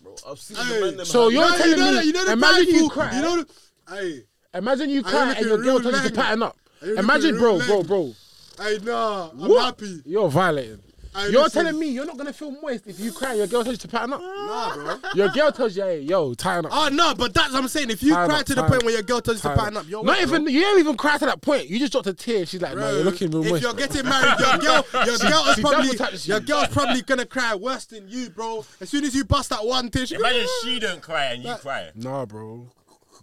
[SPEAKER 3] Bro, I've seen
[SPEAKER 1] Hey.
[SPEAKER 3] the man them.
[SPEAKER 4] So
[SPEAKER 3] have-
[SPEAKER 4] you're
[SPEAKER 1] Nah,
[SPEAKER 4] telling
[SPEAKER 1] you know
[SPEAKER 4] me-
[SPEAKER 1] that- you know the
[SPEAKER 4] imagine
[SPEAKER 1] bad
[SPEAKER 4] you
[SPEAKER 1] fool-
[SPEAKER 4] cry.
[SPEAKER 1] You know, the, hey,
[SPEAKER 4] Imagine you
[SPEAKER 1] Are you
[SPEAKER 4] cry and your girl
[SPEAKER 1] real
[SPEAKER 4] tells you to
[SPEAKER 1] lame?
[SPEAKER 4] pattern up.
[SPEAKER 1] Are you
[SPEAKER 4] Imagine,
[SPEAKER 1] looking
[SPEAKER 4] bro,
[SPEAKER 1] real
[SPEAKER 4] bro,
[SPEAKER 1] lame?
[SPEAKER 4] bro.
[SPEAKER 1] hey, nah, I'm
[SPEAKER 4] What?
[SPEAKER 1] happy.
[SPEAKER 4] You're violating.
[SPEAKER 1] Hey,
[SPEAKER 4] You're
[SPEAKER 1] listen.
[SPEAKER 4] telling me you're not gonna feel moist if you cry. Your girl tells you to pattern up.
[SPEAKER 1] Nah, bro.
[SPEAKER 4] Your girl tells you, hey, yo, tighten up.
[SPEAKER 1] Ah, oh no, but that's what I'm saying. If you
[SPEAKER 4] Time
[SPEAKER 1] cry
[SPEAKER 4] up,
[SPEAKER 1] to the
[SPEAKER 4] time
[SPEAKER 1] point
[SPEAKER 4] up,
[SPEAKER 1] where your girl tells you to
[SPEAKER 4] Tighten
[SPEAKER 1] pattern up, you're
[SPEAKER 4] not
[SPEAKER 1] wet,
[SPEAKER 4] even.
[SPEAKER 1] bro.
[SPEAKER 4] You don't even cry to that point. You just dropped a tear. She's like, no,
[SPEAKER 1] Bro,
[SPEAKER 4] you're looking real
[SPEAKER 1] if
[SPEAKER 4] moist.
[SPEAKER 1] you're
[SPEAKER 4] bro.
[SPEAKER 1] getting married, your girl, your girl is
[SPEAKER 4] she
[SPEAKER 1] probably
[SPEAKER 4] double taps you.
[SPEAKER 1] your girl's probably gonna cry worse than you, bro. As soon as you bust that one tear, she
[SPEAKER 2] Imagine she don't cry and you cry.
[SPEAKER 4] Nah, bro.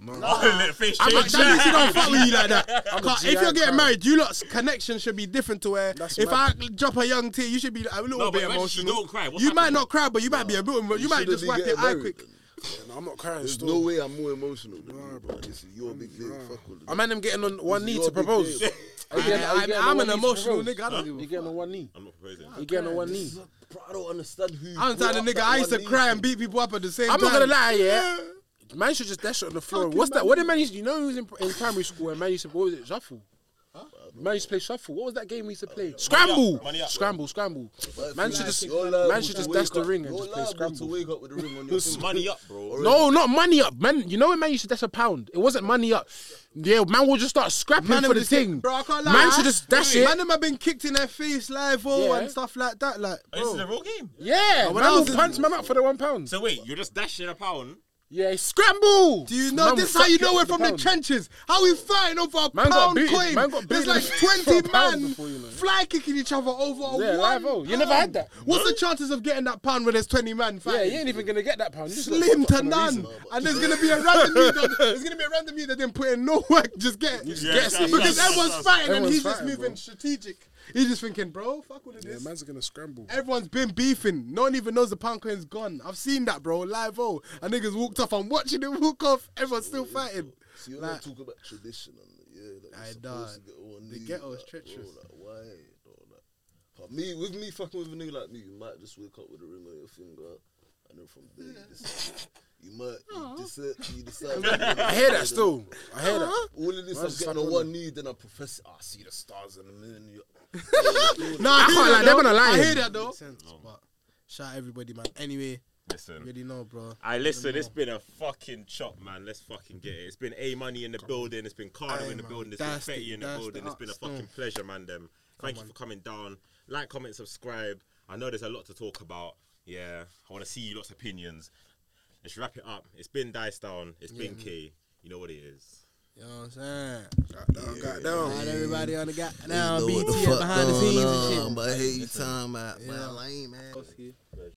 [SPEAKER 2] Oh, little face
[SPEAKER 1] I'm
[SPEAKER 2] change.
[SPEAKER 1] like, that means she don't fuck with you like that.
[SPEAKER 4] I'm a
[SPEAKER 1] Cause
[SPEAKER 4] GI
[SPEAKER 1] if you're getting
[SPEAKER 4] crowd.
[SPEAKER 1] married, you lot's connection should be different to where
[SPEAKER 4] That's
[SPEAKER 1] if
[SPEAKER 4] mad.
[SPEAKER 1] I drop a young tear, you should be like, a little
[SPEAKER 2] No, but
[SPEAKER 1] bit
[SPEAKER 2] imagine she
[SPEAKER 1] emotional.
[SPEAKER 2] don't cry. What's
[SPEAKER 1] you might
[SPEAKER 2] happening?
[SPEAKER 1] not cry, but you might be a bit. You, might
[SPEAKER 3] shouldn't
[SPEAKER 1] just
[SPEAKER 3] be
[SPEAKER 1] wipe your
[SPEAKER 3] getting
[SPEAKER 1] eye
[SPEAKER 3] married
[SPEAKER 1] quick.
[SPEAKER 3] then.
[SPEAKER 4] I'm not crying.
[SPEAKER 3] There's
[SPEAKER 4] still.
[SPEAKER 3] no way I'm more emotional than you, bro. This is your big thing. Fuck all of
[SPEAKER 4] I
[SPEAKER 3] that.
[SPEAKER 4] man, them getting on one knee
[SPEAKER 3] is
[SPEAKER 4] to
[SPEAKER 3] big
[SPEAKER 4] propose.
[SPEAKER 3] day,
[SPEAKER 4] Are you getting- are you
[SPEAKER 1] I,
[SPEAKER 4] getting
[SPEAKER 1] I'm an
[SPEAKER 4] one knee to
[SPEAKER 1] emotional
[SPEAKER 4] propose?
[SPEAKER 1] nigga. I don't
[SPEAKER 4] You
[SPEAKER 1] give a
[SPEAKER 4] getting on one knee?
[SPEAKER 2] I'm not proposing.
[SPEAKER 4] You getting on one knee?
[SPEAKER 3] Bro, I don't understand who.
[SPEAKER 1] I'm
[SPEAKER 3] brought
[SPEAKER 1] telling
[SPEAKER 3] up
[SPEAKER 1] nigga, I used to cry and beat people up at the same time.
[SPEAKER 4] I'm
[SPEAKER 1] time.
[SPEAKER 4] not gonna lie, yeah. Man should just dash it on the floor.
[SPEAKER 1] Fucking
[SPEAKER 4] What's that?
[SPEAKER 1] man.
[SPEAKER 4] What did man used? You know, who was in, in primary school and man used to what was it? Shuffle. Man used to play shuffle. What was that game we used to play? Uh, scramble,
[SPEAKER 2] money up, bro.
[SPEAKER 4] scramble, scramble. Man should just
[SPEAKER 3] You're
[SPEAKER 4] man should just dash the ring and just play
[SPEAKER 3] liable to
[SPEAKER 4] scramble.
[SPEAKER 3] wake up with the ring on your finger.
[SPEAKER 2] Money up, bro.
[SPEAKER 4] No, not money up, man. You know when man used to dash a pound? It wasn't money up. Yeah, man will just start scrapping
[SPEAKER 1] Man,
[SPEAKER 4] for the
[SPEAKER 1] just
[SPEAKER 4] thing.
[SPEAKER 1] bro, I can't lie.
[SPEAKER 4] Man should just dash
[SPEAKER 1] Man,
[SPEAKER 4] it.
[SPEAKER 1] them have been kicked in their face live, oh,
[SPEAKER 4] Yeah.
[SPEAKER 1] and stuff like that. Like, oh,
[SPEAKER 2] This is
[SPEAKER 1] bro.
[SPEAKER 2] a real game.
[SPEAKER 4] Yeah,
[SPEAKER 1] when
[SPEAKER 4] man
[SPEAKER 1] I
[SPEAKER 4] will
[SPEAKER 1] in-
[SPEAKER 4] punch man up for the one pound.
[SPEAKER 2] So wait, you're just dashing a pound.
[SPEAKER 4] Yeah, scramble.
[SPEAKER 1] Do you know
[SPEAKER 4] Man
[SPEAKER 1] this?
[SPEAKER 4] will
[SPEAKER 1] How you know we're from the
[SPEAKER 4] pound.
[SPEAKER 1] trenches? How we fighting over a
[SPEAKER 4] Man got
[SPEAKER 1] pound coin?
[SPEAKER 4] man got
[SPEAKER 1] There's like twenty
[SPEAKER 4] pound
[SPEAKER 1] man
[SPEAKER 4] before, you know.
[SPEAKER 1] fly kicking each other over a
[SPEAKER 4] Yeah,
[SPEAKER 1] one
[SPEAKER 4] live, oh. You never had that?
[SPEAKER 1] What's the chances of getting that pound when there's twenty man
[SPEAKER 4] Yeah,
[SPEAKER 1] fighting?
[SPEAKER 4] you ain't even gonna get that pound. Just got
[SPEAKER 1] Slim to
[SPEAKER 4] up no
[SPEAKER 1] none,
[SPEAKER 4] reason.
[SPEAKER 1] and there's gonna be a random you that there's gonna be a random you that didn't put in no work. Just get,
[SPEAKER 2] Yeah,
[SPEAKER 1] get
[SPEAKER 2] that's-
[SPEAKER 1] because everyone's
[SPEAKER 2] that's-
[SPEAKER 1] fighting and
[SPEAKER 4] everyone's
[SPEAKER 1] he's just moving
[SPEAKER 4] bro.
[SPEAKER 1] strategic. He's just thinking, bro, fuck all of
[SPEAKER 4] Yeah,
[SPEAKER 1] this.
[SPEAKER 4] man's gonna scramble.
[SPEAKER 1] Everyone's been beefing. No one even knows the pound coin's gone. I've seen that, bro. Live, oh, and niggas walked off. I'm watching it walk off. Everyone's still fighting.
[SPEAKER 3] See, you're
[SPEAKER 1] Like-
[SPEAKER 3] not talking about tradition and yeah, like
[SPEAKER 1] Aye,
[SPEAKER 3] you're
[SPEAKER 1] dog.
[SPEAKER 3] supposed to get
[SPEAKER 1] The ghetto is
[SPEAKER 3] like,
[SPEAKER 1] treacherous.
[SPEAKER 3] Bro, like, why, bro, like, but me, with me fucking with a nigga like me, you might just wake up with a ring on your finger, and then from there, you, decide, you might, you uh-huh. decide, you decide.
[SPEAKER 4] I hear that still. I hear that.
[SPEAKER 3] All of this, I'm getting on
[SPEAKER 4] so
[SPEAKER 3] one knee, then I profess, I see the stars and the moon. You-
[SPEAKER 1] Nah,
[SPEAKER 4] I
[SPEAKER 1] I
[SPEAKER 4] can't
[SPEAKER 1] hear
[SPEAKER 4] lie,
[SPEAKER 1] that
[SPEAKER 4] them
[SPEAKER 1] though.
[SPEAKER 4] man are
[SPEAKER 1] I hear that though. But shout out everybody, man. Anyway,
[SPEAKER 2] Listen.
[SPEAKER 1] you already know, bro.
[SPEAKER 2] I listen, it's been a fucking chop, man. Let's fucking get it. It's been Aymuni in the building, it's been
[SPEAKER 1] Ca7do
[SPEAKER 2] in the
[SPEAKER 1] man.
[SPEAKER 2] building, it's been
[SPEAKER 1] That's the-
[SPEAKER 2] Fetti in the building.
[SPEAKER 1] the
[SPEAKER 2] It's been a fucking pleasure, man. Them. Thank you for coming down. Like, comment, subscribe. I know there's a lot to talk about. Yeah, I want to see you lots of opinions. Let's wrap it up. It's been Dice Down. It's been key. You know what it is.
[SPEAKER 1] You know what I'm saying?
[SPEAKER 4] Goddamn, goddamn.
[SPEAKER 1] Shout out everybody on the got
[SPEAKER 3] You
[SPEAKER 1] now
[SPEAKER 3] know what the
[SPEAKER 1] behind the scenes
[SPEAKER 3] on,
[SPEAKER 1] and shit.
[SPEAKER 3] But I hate you talking about,
[SPEAKER 1] Yeah.
[SPEAKER 3] man, lame, man.
[SPEAKER 1] shit.
[SPEAKER 2] Pleasure.